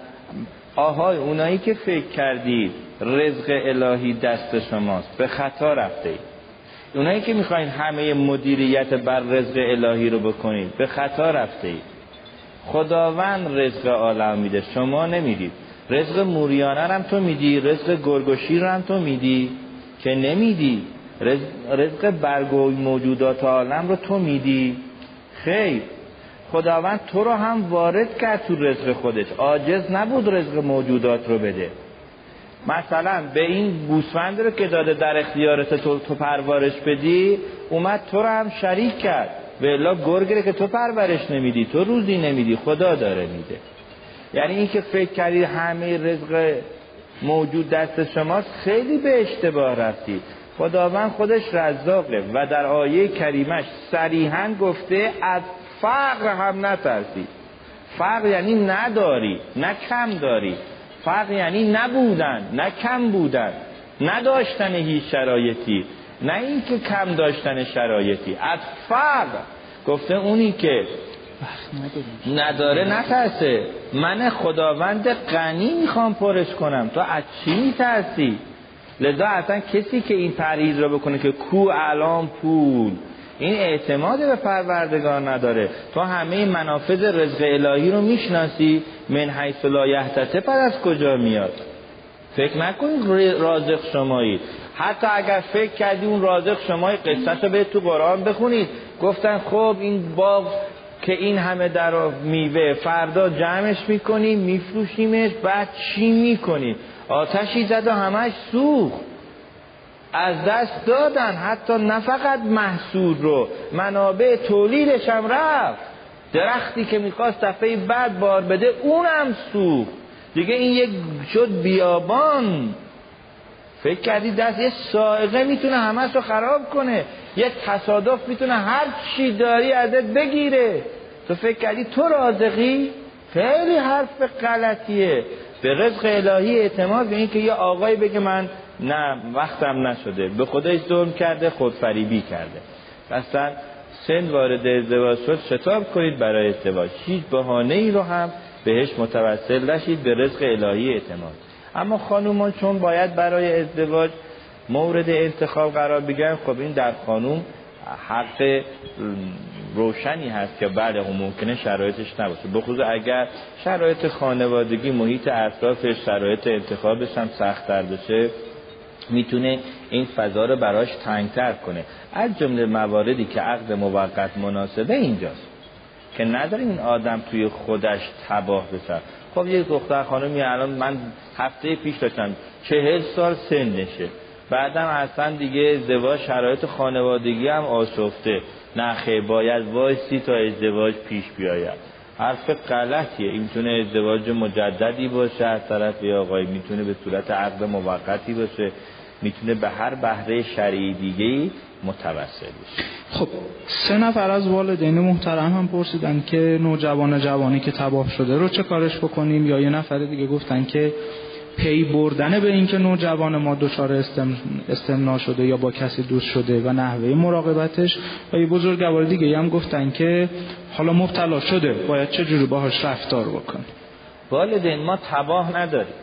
آهای اونایی که فکر کردید رزق الهی دست شماست به خطا رفته اید اونایی که می‌خواین همه مدیریت بر رزق الهی رو بکنید به خطا رفته اید خداوند رزق عالم میده شما نمی‌دید. رزق موریانه هم تو میدی رزق گرگوشیر هم تو میدی. که نمیدی. رزق برگو موجودات عالم رو تو میدی. خیر. خداوند تو رو هم وارد کرد تو رزق خودش عاجز نبود رزق موجودات رو بده. مثلا به این گوسفند رو که داده در اختیارت تو, تو پرورش بدی اومد تو رو هم شریک کرد. به الا گرگره که تو پرورش نمیدی تو روزی نمیدی خدا داره میده. یعنی اینکه فکر کردید همه رزق موجود دست شماست خیلی به اشتباه رفتید. خداوند خودش رزاقه و در آیه کریمش صریحا گفته از فقر هم نترسید. فقر یعنی نداری نه کم داری. فقر یعنی نبودن نه کم بودن نداشتن هیچ شرایطی نه اینکه کم داشتن شرایطی. از فقر. گفته اونی که نداره نترسه. من خداوند غنی می‌خوام پرش کنم. تو از چی میترسی؟ لذا اصلا کسی که این پرهیز را بکنه که کو الان پول. این اعتماد به پروردگار نداره. تو همه منافذ رزق الهی رو می‌شناسی. من حیث لا یحتسب از کجا میاد؟ فکر نکنید رازق شمایی. حتی اگر فکر کردی اون رازق شمایی قصه رو به تو قرآن بخونید. گفتن خب این باغ که این همه در میوه فردا جمعش می‌کنیم میفروشیمش بعد چی می‌کنیم؟ آتشی زد و همش سوخت. از دست دادن حتی نه فقط محصول رو منابع تولیدش هم رفت. درختی که می‌خواست دفعه بعد بار بده اونم سوخت. دیگه این یک شد بیابان. فکر کردی دست یه سائقه می‌تونه همه رو خراب کنه. یه تصادف می‌تونه هر چی داری ازت بگیره. تو فکر کردی تو رازقی؟ خیلی حرف غلطیه. به رزق الهی اعتماد به اینکه یه آقای بگه من نه وقتم نشده. به خودش ظلم کرده خودفریبی کرده. اصلا سن وارد ازدواج شد شتاب کنید برای ازدواج. هیچ بهانه ای رو هم بهش متوسل نشید. به رزق الهی اعتماد. اما خانومان چون باید برای ازدواج مورد انتخاب قرار بگیرن خب این در خانوم حق روشنی هست که بعد هم ممکنه شرایطش نباشه. بخصوص اگر شرایط خانوادگی محیط اطرافش شرایط انتخابش هم سختتر بشه می‌تونه این فضا رو براش تنگتر کنه. از جمله مواردی که عقد موقت مناسبه اینجاست که نداره این آدم توی خودش تباه بشه. خب یک دختر خانمی الان من هفته پیش داشتم چهل سال سنشه. بعدم اصلا دیگه ازدواج شرایط خانوادگی هم آشفته. نخه باید وایسی تا ازدواج پیش بیاید. حرف غلطیه. این می‌تونه ازدواج مجددی باشه از طرف آقای می‌تونه به صورت عقد موقتی باشه. می‌تونه به هر بهره شرعی دیگه متوسل بشه. خب سه نفر از والدین محترم هم پرسیدن که نوجوان جوانی که تباه شده رو چه کارش بکنیم؟ یا یه نفر دیگه گفتن که پی بردن به اینکه نوجوان ما دچار استم... استمنا شده یا با کسی دوست شده و نحوه مراقبتش. و یه بزرگوار دیگه هم گفتن که حالا مبتلا شده باید چه جوری باهاش رفتار بکن والدین ما تباه نداریم.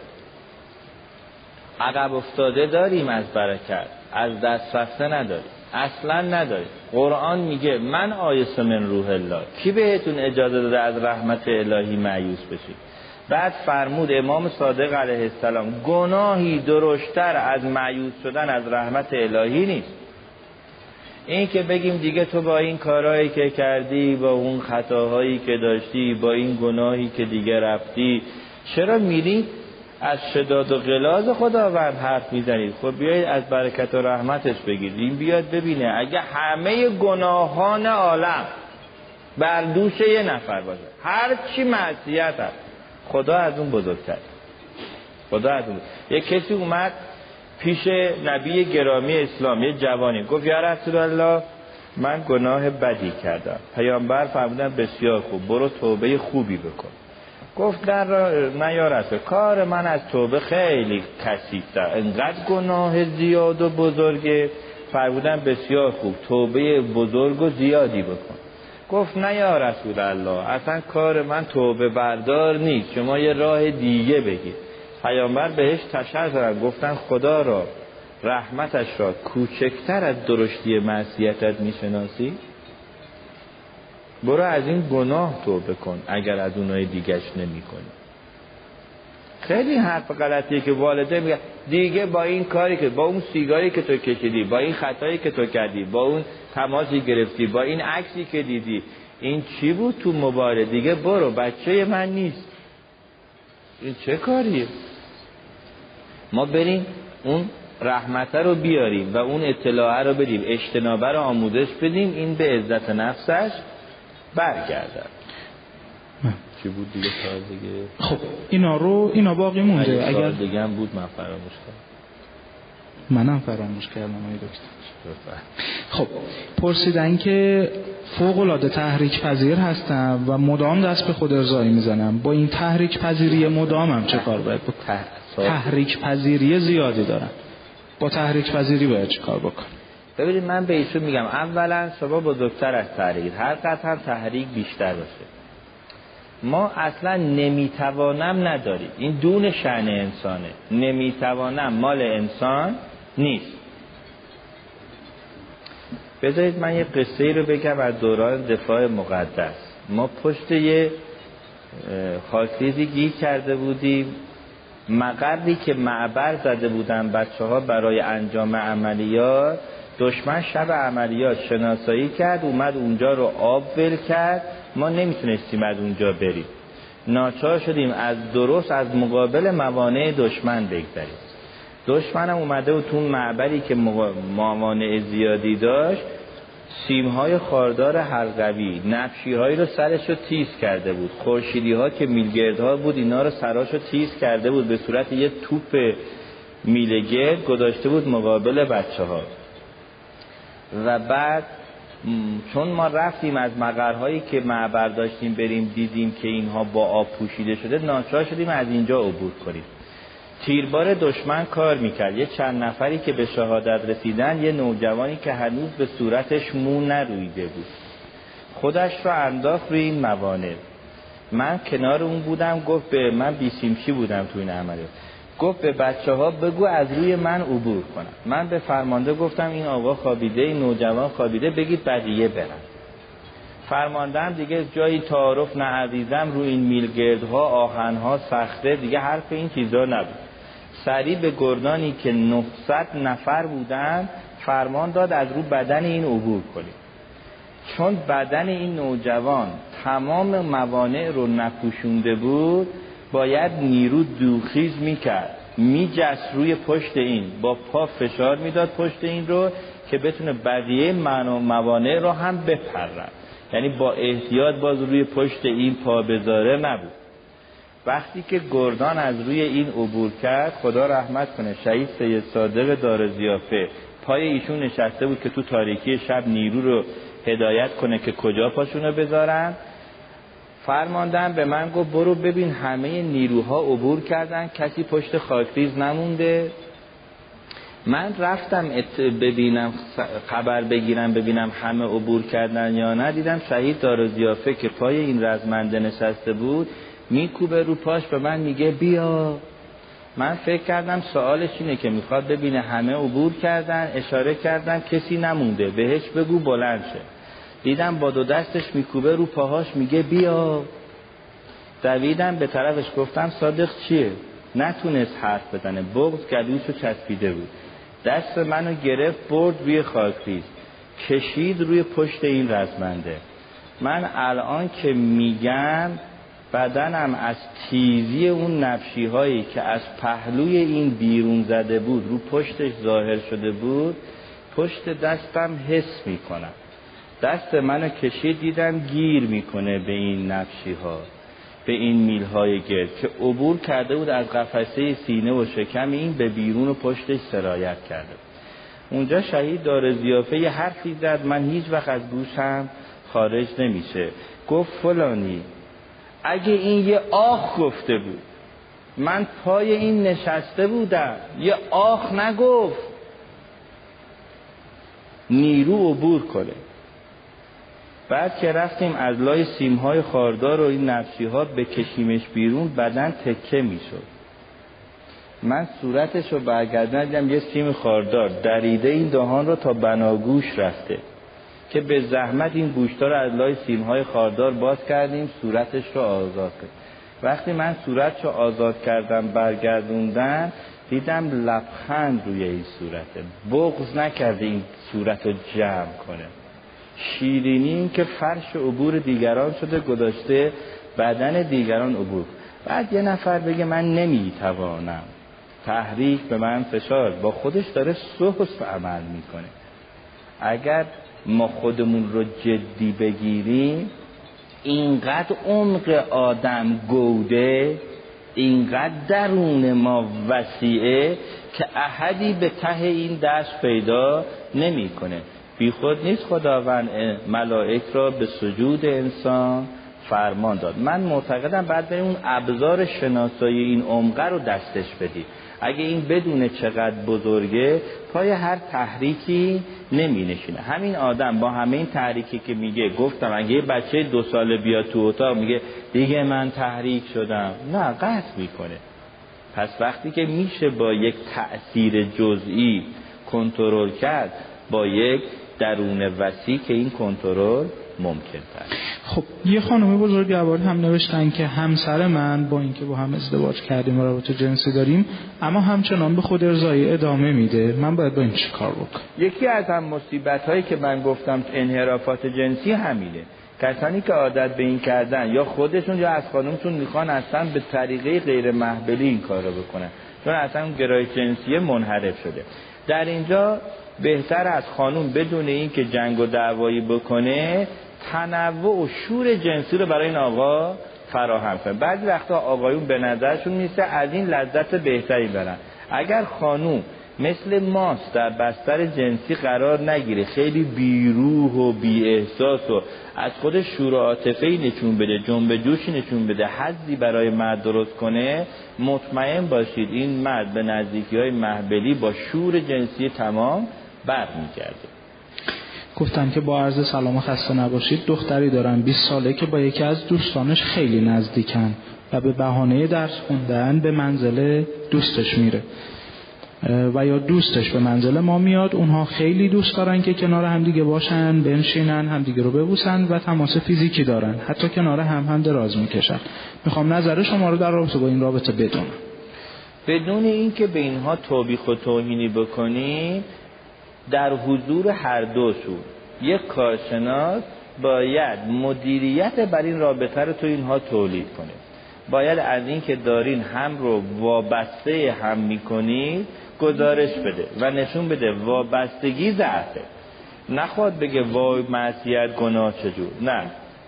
عقب افتاده داریم از برکت از دست رفته نداریم. اصلا نداریم قرآن میگه من آیس من روح الله. کی بهتون اجازه داده از رحمت الهی معیوس بشید بعد فرمود امام صادق علیه السلام گناهی درشتر از معیوز شدن از رحمت الهی نیست. این که بگیم دیگه تو با این کارهایی که کردی با اون خطاهایی که داشتی با این گناهی که دیگه رفتی چرا میری از شداد و غلاز خداوند حرف می‌زنید. خب بیایید از برکت و رحمتش بگید این بیاد ببینه اگه همه گناهان عالم بر دوش یه نفر باشه. هر چی معصیت هست. خدا از اون بزرگتر. خدا از اون یک کسی اومد پیش نبی گرامی اسلام یه جوانی. گفت یا رسول الله من گناه بدی کردم. پیامبر فرمودن بسیار خوب. برو توبه خوبی بکن. گفت نه یا رسول کار من از توبه خیلی کسیفتر انقدر گناه زیاد و بزرگه فرمودن بسیار خوب. توبه بزرگ و زیادی بکن. گفت نه یا رسول الله اصلا کار من توبه بردار نیست. شما یه راه دیگه بگید پیامبر بهش تشر دارن گفتن خدا را رحمتش را کوچکتر از درشتی معصیتت می‌شناسی؟ برو از این گناه توبه کن اگر از اونای دیگش نمی کنی خیلی حرف غلطیه که والده میگه دیگه با این کاری که با اون سیگاری که تو کشیدی با این خطایی که تو کردی با اون تماسی گرفتی با این عکسی که دیدی این چی بود تو موبایل دیگه برو بچه من نیست. این چه کاریه؟ ما بریم اون رحمته رو بیاریم و اون اطلاعه رو بدیم اجتنابه رو آموزش بدیم این به عزت نفسش برگردد چی بود دیگه دیگه؟ خب اینا رو اینا باقی مونده. اگر دیگه هم بود من فراموش کردم. منم فراموش کردم ای دکتر. خب پرسیدن که فوق العاده تحریک پذیر هستم و مدام دست به خود ارزایی می‌زنم. با این تحریک پذیری مدامم چه کار باید بکنم؟ تحریک پذیری زیادی دارم. با تحریک پذیری باید چه کار بکنم؟ ببینید من به ایشون میگم اولا شما بزرگتر از تحریک هر قطعا تحریک بیشتر باشه. ما اصلا نمی‌توانم نداریم این دون شعن انسانه. نمی‌توانم مال انسان نیست. بذارید من یه قصه ای رو بگم از دوران دفاع مقدس. ما پشت یه خاکریزی گیر کرده بودیم. مقری که معبر زده بودن بچه ها برای انجام عملیات دشمن شب عملیات شناسایی کرد اومد اونجا رو آب ول کرد. ما نمی‌تونستیم از اونجا بریم. ناچار شدیم از درست از مقابل موانع دشمن بگذریم. دشمنم اومده و تو معبری که موانع زیادی داشت. سیمهای خاردار حلقوی نفشی هایی رو سرش رو تیز کرده بود. خورشیدی ها که میلگردها بود اینا رو سراش رو تیز کرده بود. به صورت یه توپ میلگرد گذاشته بود مقابل بچه ها و بعد چون ما رفتیم از مقرهایی که معبر داشتیم بریم دیدیم که اینها با آب پوشیده شده ناچار شدیم از اینجا عبور کنیم. تیربار دشمن کار می‌کرد. یه چند نفری که به شهادت رسیدن یه نوجوانی که هنوز به صورتش مو نرویده بود. خودش رو انداخت روی این موانع. من کنار اون بودم گفت به من بیسیمشی بودم تو این عملیات. گفت به بچه ها بگو از روی من عبور کنم من به فرمانده گفتم این آقا خوابیده این نوجوان خوابیده بگید بقیه برن. فرماندهم دیگه جایی تعارف نه عزیزم رو این میلگردها آهنها سخته دیگه حرف این چیزا نبود. سریع به گردانی که 900 نفر بودن فرمان داد از رو بدن این عبور کنیم. چون بدن این نوجوان تمام موانع رو نپوشونده بود باید نیرو دوخیز می‌کرد. میجست روی پشت این با پا فشار می‌داد پشت این رو که بتونه بقیه موانع رو هم بپرد یعنی با احتیاط باز روی پشت این پا بذاره نبود. وقتی که گردان از روی این عبور کرد خدا رحمت کنه شهید سید صادق دار زیافه پای ایشون نشسته بود که تو تاریکی شب نیرو رو هدایت کنه که کجا پاشونو بذارن. فرماندن به من گفت برو ببین همه نیروها عبور کردن کسی پشت خاکریز نمونده. من رفتم ببینم خبر بگیرم ببینم همه عبور کردن یا نه. دیدم شهید دار زیافه که پای این رزمنده نشسته بود میکوبه رو پاش به من میگه بیا. من فکر کردم سوالش اینه که می‌خواد ببینه همه عبور کردن اشاره کردن کسی نمونده. بهش بگو بلند شه. دیدم با دو دستش میکوبه رو پاهاش میگه بیا. دویدم به طرفش گفتم صادق چیه؟ نتونست حرف بزنه. بغض گلوشو چسبیده بود. دست منو گرفت برد روی خاکریز. کشید روی پشت این رزمنده. من الان که میگم بدنم از تیزی اون نفشی هایی که از پهلوی این بیرون زده بود رو پشتش ظاهر شده بود پشت دستم حس می‌کنم. دست منو کشید دیدم گیر می‌کنه به این نفشی ها به این میل های گرد که عبور کرده بود از قفسه سینه و شکم این به بیرون و پشتش سرایت کرده اونجا شهید داره زیافه یه حرفی زد من هیچ وقت از گوشم خارج نمیشه. گفت فلانی اگه این یه آخ گفته بود من پای این نشسته بودم یه آخ نگفت. نیرو عبور کنه. بعد که رفتیم از لای سیمهای خاردار و این نفسی ها کشیمش بیرون بدن تکه می‌شد. من صورتش رو برگردن یه سیم خاردار دریده این دهان رو تا بناگوش رفته که به زحمت این گوشتا رو از لای سیمهای خاردار باز کردیم صورتش رو آزاد کرد. وقتی من صورتش رو آزاد کردم برگردوندن دیدم لبخند روی این صورته. بغض نکرده این صورت رو جمع کنه. شیرینی که فرش عبور دیگران شده گذاشته بدن دیگران عبور. بعد یه نفر بگه من نمی‌توانم. تحریک به من فشار. با خودش داره سوس عمل می‌کنه. اگر ما خودمون رو جدی بگیریم اینقدر عمق آدم گوده اینقدر درون ما وسیعه که احدی به ته این دست پیدا نمی‌کنه. بی خود نیست خداوند ملائک را به سجود انسان فرمان داد. من معتقدم بعد به اون ابزار شناسایی این عمقه رو دستش بدی اگه این بدونه چقدر بزرگه پای هر تحریکی نمی نشینه همین آدم با همه این تحریکی که میگه گفتم اگه یه بچه دو ساله بیاد تو اتاق میگه دیگه من تحریک شدم. نه قطع می‌کنه. پس وقتی که میشه با یک تأثیر جزئی کنترل کرد با یک درون وسیع که این کنترل ممکن تر خب یه خانم بزرگواری هم نوشتن که همسر من با اینکه با هم ازدواج کردیم و رابطه جنسی داریم اما همچنان به خود ارزایی ادامه میده. من باید با این چی کار بکنم؟ یکی از هم مصیبت هایی که من گفتم انحرافات جنسی همینه. کسانی که عادت به این کردن یا خودشون یا از خانمشون می‌خوان اصلا به طریقه غیر محبلی این کار رو بکنن. چون اصلا گرای جنسی منحرف شده. در اینجا بهتر از خانوم بدون این که جنگ و دعوایی بکنه تنوع و شور جنسی رو برای این آقا فراهم کنه. بعضی وقتا آقایون به نظرشون میسه از این لذت بهتری برن. اگر خانوم مثل ماست در بستر جنسی قرار نگیره. خیلی بیروح و بی احساس و از خود شور و عاطفه نشون بده جنب جوشی نشون بده حدی برای مرد درست کنه مطمئن باشید این مرد به نزدیکی های محبلی با شور جنسی تمام بر میگرده گفتن که با عرض سلام و خسته نباشید دختری دارن 20 ساله که با یکی از دوستانش خیلی نزدیکن و به بهانه درس خوندن به منزل دوستش میره. و یا دوستش به منزل ما میاد اونها خیلی دوست دارن که کنار همدیگه باشن بنشینن همدیگه رو ببوسن و تماس فیزیکی دارن. حتی کنار هم هم دراز می‌کشن. می‌خوام نظر شما رو در رابطه با این رابطه بدونم. بدون اینکه به اینها توبیخ و توهینی بکنی در حضور هر دو سو یک کارشناس باید مدیریت بر این رابطه رو تو اینها تولید کنه. باید از این که دارین هم رو وابسته هم می‌کنید گزارش بده و نشون بده وابستگی ضعفه. نخواد بگه وای معصیت گناه چجور. نه.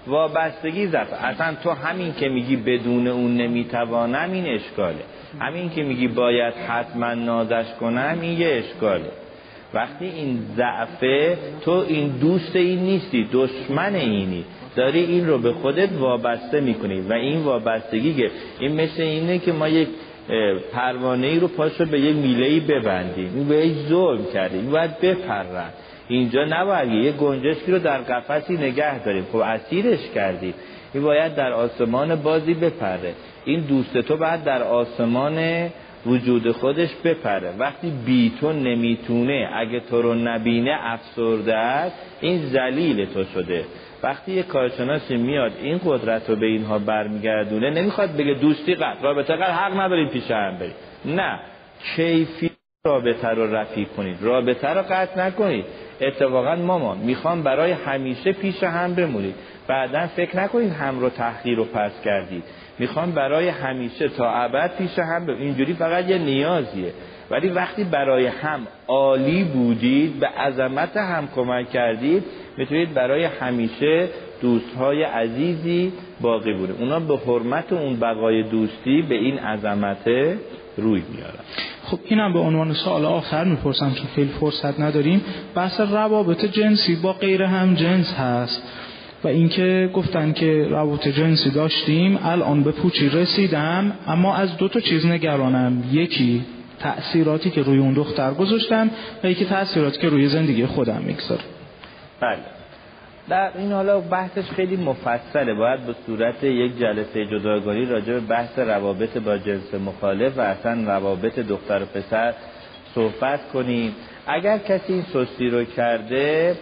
وابستگی ضعفه. اصلا تو همین که میگی بدون اون نمی‌توانم این اشکاله. همین که میگی باید حتما نازش کنم این یه اشکاله. وقتی این ضعفه تو این دوست این نیستی دشمن اینی. داری این رو به خودت وابسته می‌کنی و این وابستگی که این مثل اینه که ما یک پروانه ای رو پاش رو به یک میله ای ببندیم. این به ظلم کردیم. باید بپرن اینجا نباید یه گنجشکی رو در قفسی نگه داریم. خب اسیرش کردیم. این باید در آسمان بازی بپره. این دوست تو باید در آسمان وجود خودش بپره. وقتی بی تو نمی‌تونه اگه تو رو نبینه افسرده است این زلیل تو شده. وقتی یه کارشناسی میاد این قدرت رو به اینها برمیگردونه نمی‌خواد بگه دوستی قطع رابطه قطع حق نداریم پیش هم بریم. نه. کیفی رابطه رو رفیق کنید. رابطه رو قطع نکنید. اتفاقا مامان می‌خوام برای همیشه پیش هم بمونید. بعدا فکر نکنید هم رو تحقیر و پس کردید. می‌خوام برای همیشه تا ابد پیش هم بمونید. اینجوری فقط یه نیازیه. ولی وقتی برای هم عالی بودید به عظمت هم کمک کردید می‌تونید برای همیشه دوستهای عزیزی باقی بوده. اونا به حرمت اون بقای دوستی به این عظمت روی میارن. خب اینم به عنوان سوال آخر می‌پرسم چون خیلی فرصت نداریم. بحث روابط جنسی با غیر هم جنس هست و اینکه گفتن که روابط جنسی داشتیم الان به پوچی رسیدم اما از دو تا چیز نگرانم. یکی تأثیراتی که روی اون دختر گذاشتم و یکی تأثیراتی که روی زندگی خودم می‌گذاره بله. در این حالا بحثش خیلی مفصله. باید به صورت یک جلسه جداگانه راجع به بحث روابط با جنس مخالف و اصلا روابط دختر و پسر صحبت کنیم. اگر کسی این سستی رو کرده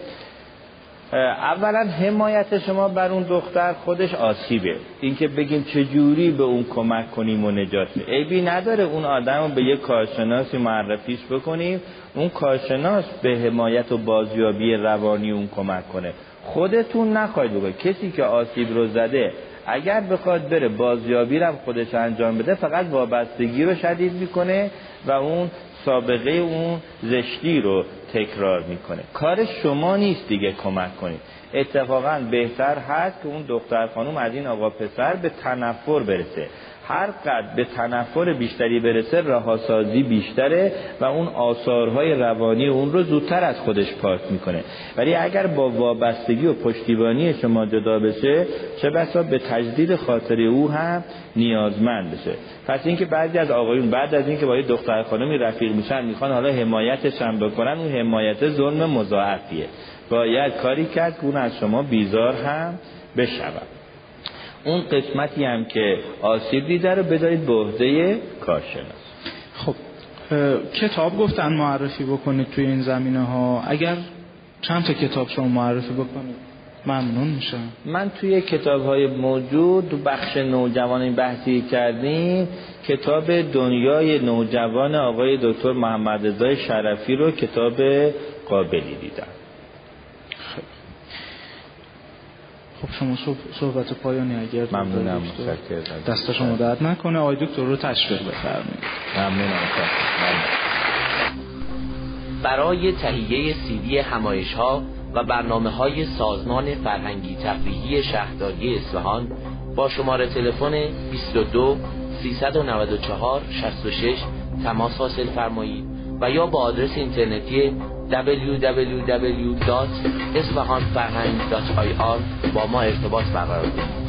اولا حمایت شما بر اون دختر خودش آسیبه. اینکه بگیم چجوری به اون کمک کنیم و نجات عیبی نداره اون آدم رو به یک کارشناسی معرفیش بکنیم. اون کارشناس به حمایت و بازیابی روانی اون کمک کنه. خودتون نخواهید بکنید کسی که آسیب رو زده اگر بخواد بره بازیابی رو خودش انجام بده فقط وابستگی رو شدید می‌کنه و اون سابقه اون زشتی رو تکرار می‌کنه. کار شما نیست دیگه کمک کنید. اتفاقا بهتر هست که اون دختر خانم از این آقا پسر به تنفر برسه. هر قد به تنفر بیشتری برسه رهاسازی بیشتره و اون آثارهای روانی اون رو زودتر از خودش پاک می‌کنه. ولی اگر با وابستگی و پشتیبانی شما جدا بشه چه بسا به تجدید خاطر او هم نیازمند بشه. پس اینکه بعضی از آقایون بعد از اینکه با یه دختر خانمی رفیق میشن می‌خوان حالا حمایتش هم بکنن اون حمایت ظلم مضاعفیه. باید کاری کرد که اون از شما بیزار هم بشود. اون قسمتی هم که آسیب دیده رو بدارید به عهده کارشناس. خب کتاب گفتن معرفی بکنید توی این زمینه ها. اگر چند تا کتاب شما معرفی بکنید ممنون میشم. من توی کتاب های موجود تو بخش نوجوان بحثی کردیم. کتاب دنیای نوجوان آقای دکتر محمد رضای شرفی رو کتاب قابلی دیدم. خب شما صحبت پایانی اگر ممنونم دست شما درد نکنه. آقای دکتر رو تشویق بفرمایید. ممنونم برای تهیه سیدی همایش ها و برنامه های سازمان فرهنگی تفریحی شهرداری اصفهان با شماره تلفن 22 394 66 تماس حاصل فرمایید و یا با آدرس اینترنتی www.isfahanfarhang.ir با ما ارتباط برقرار کنید.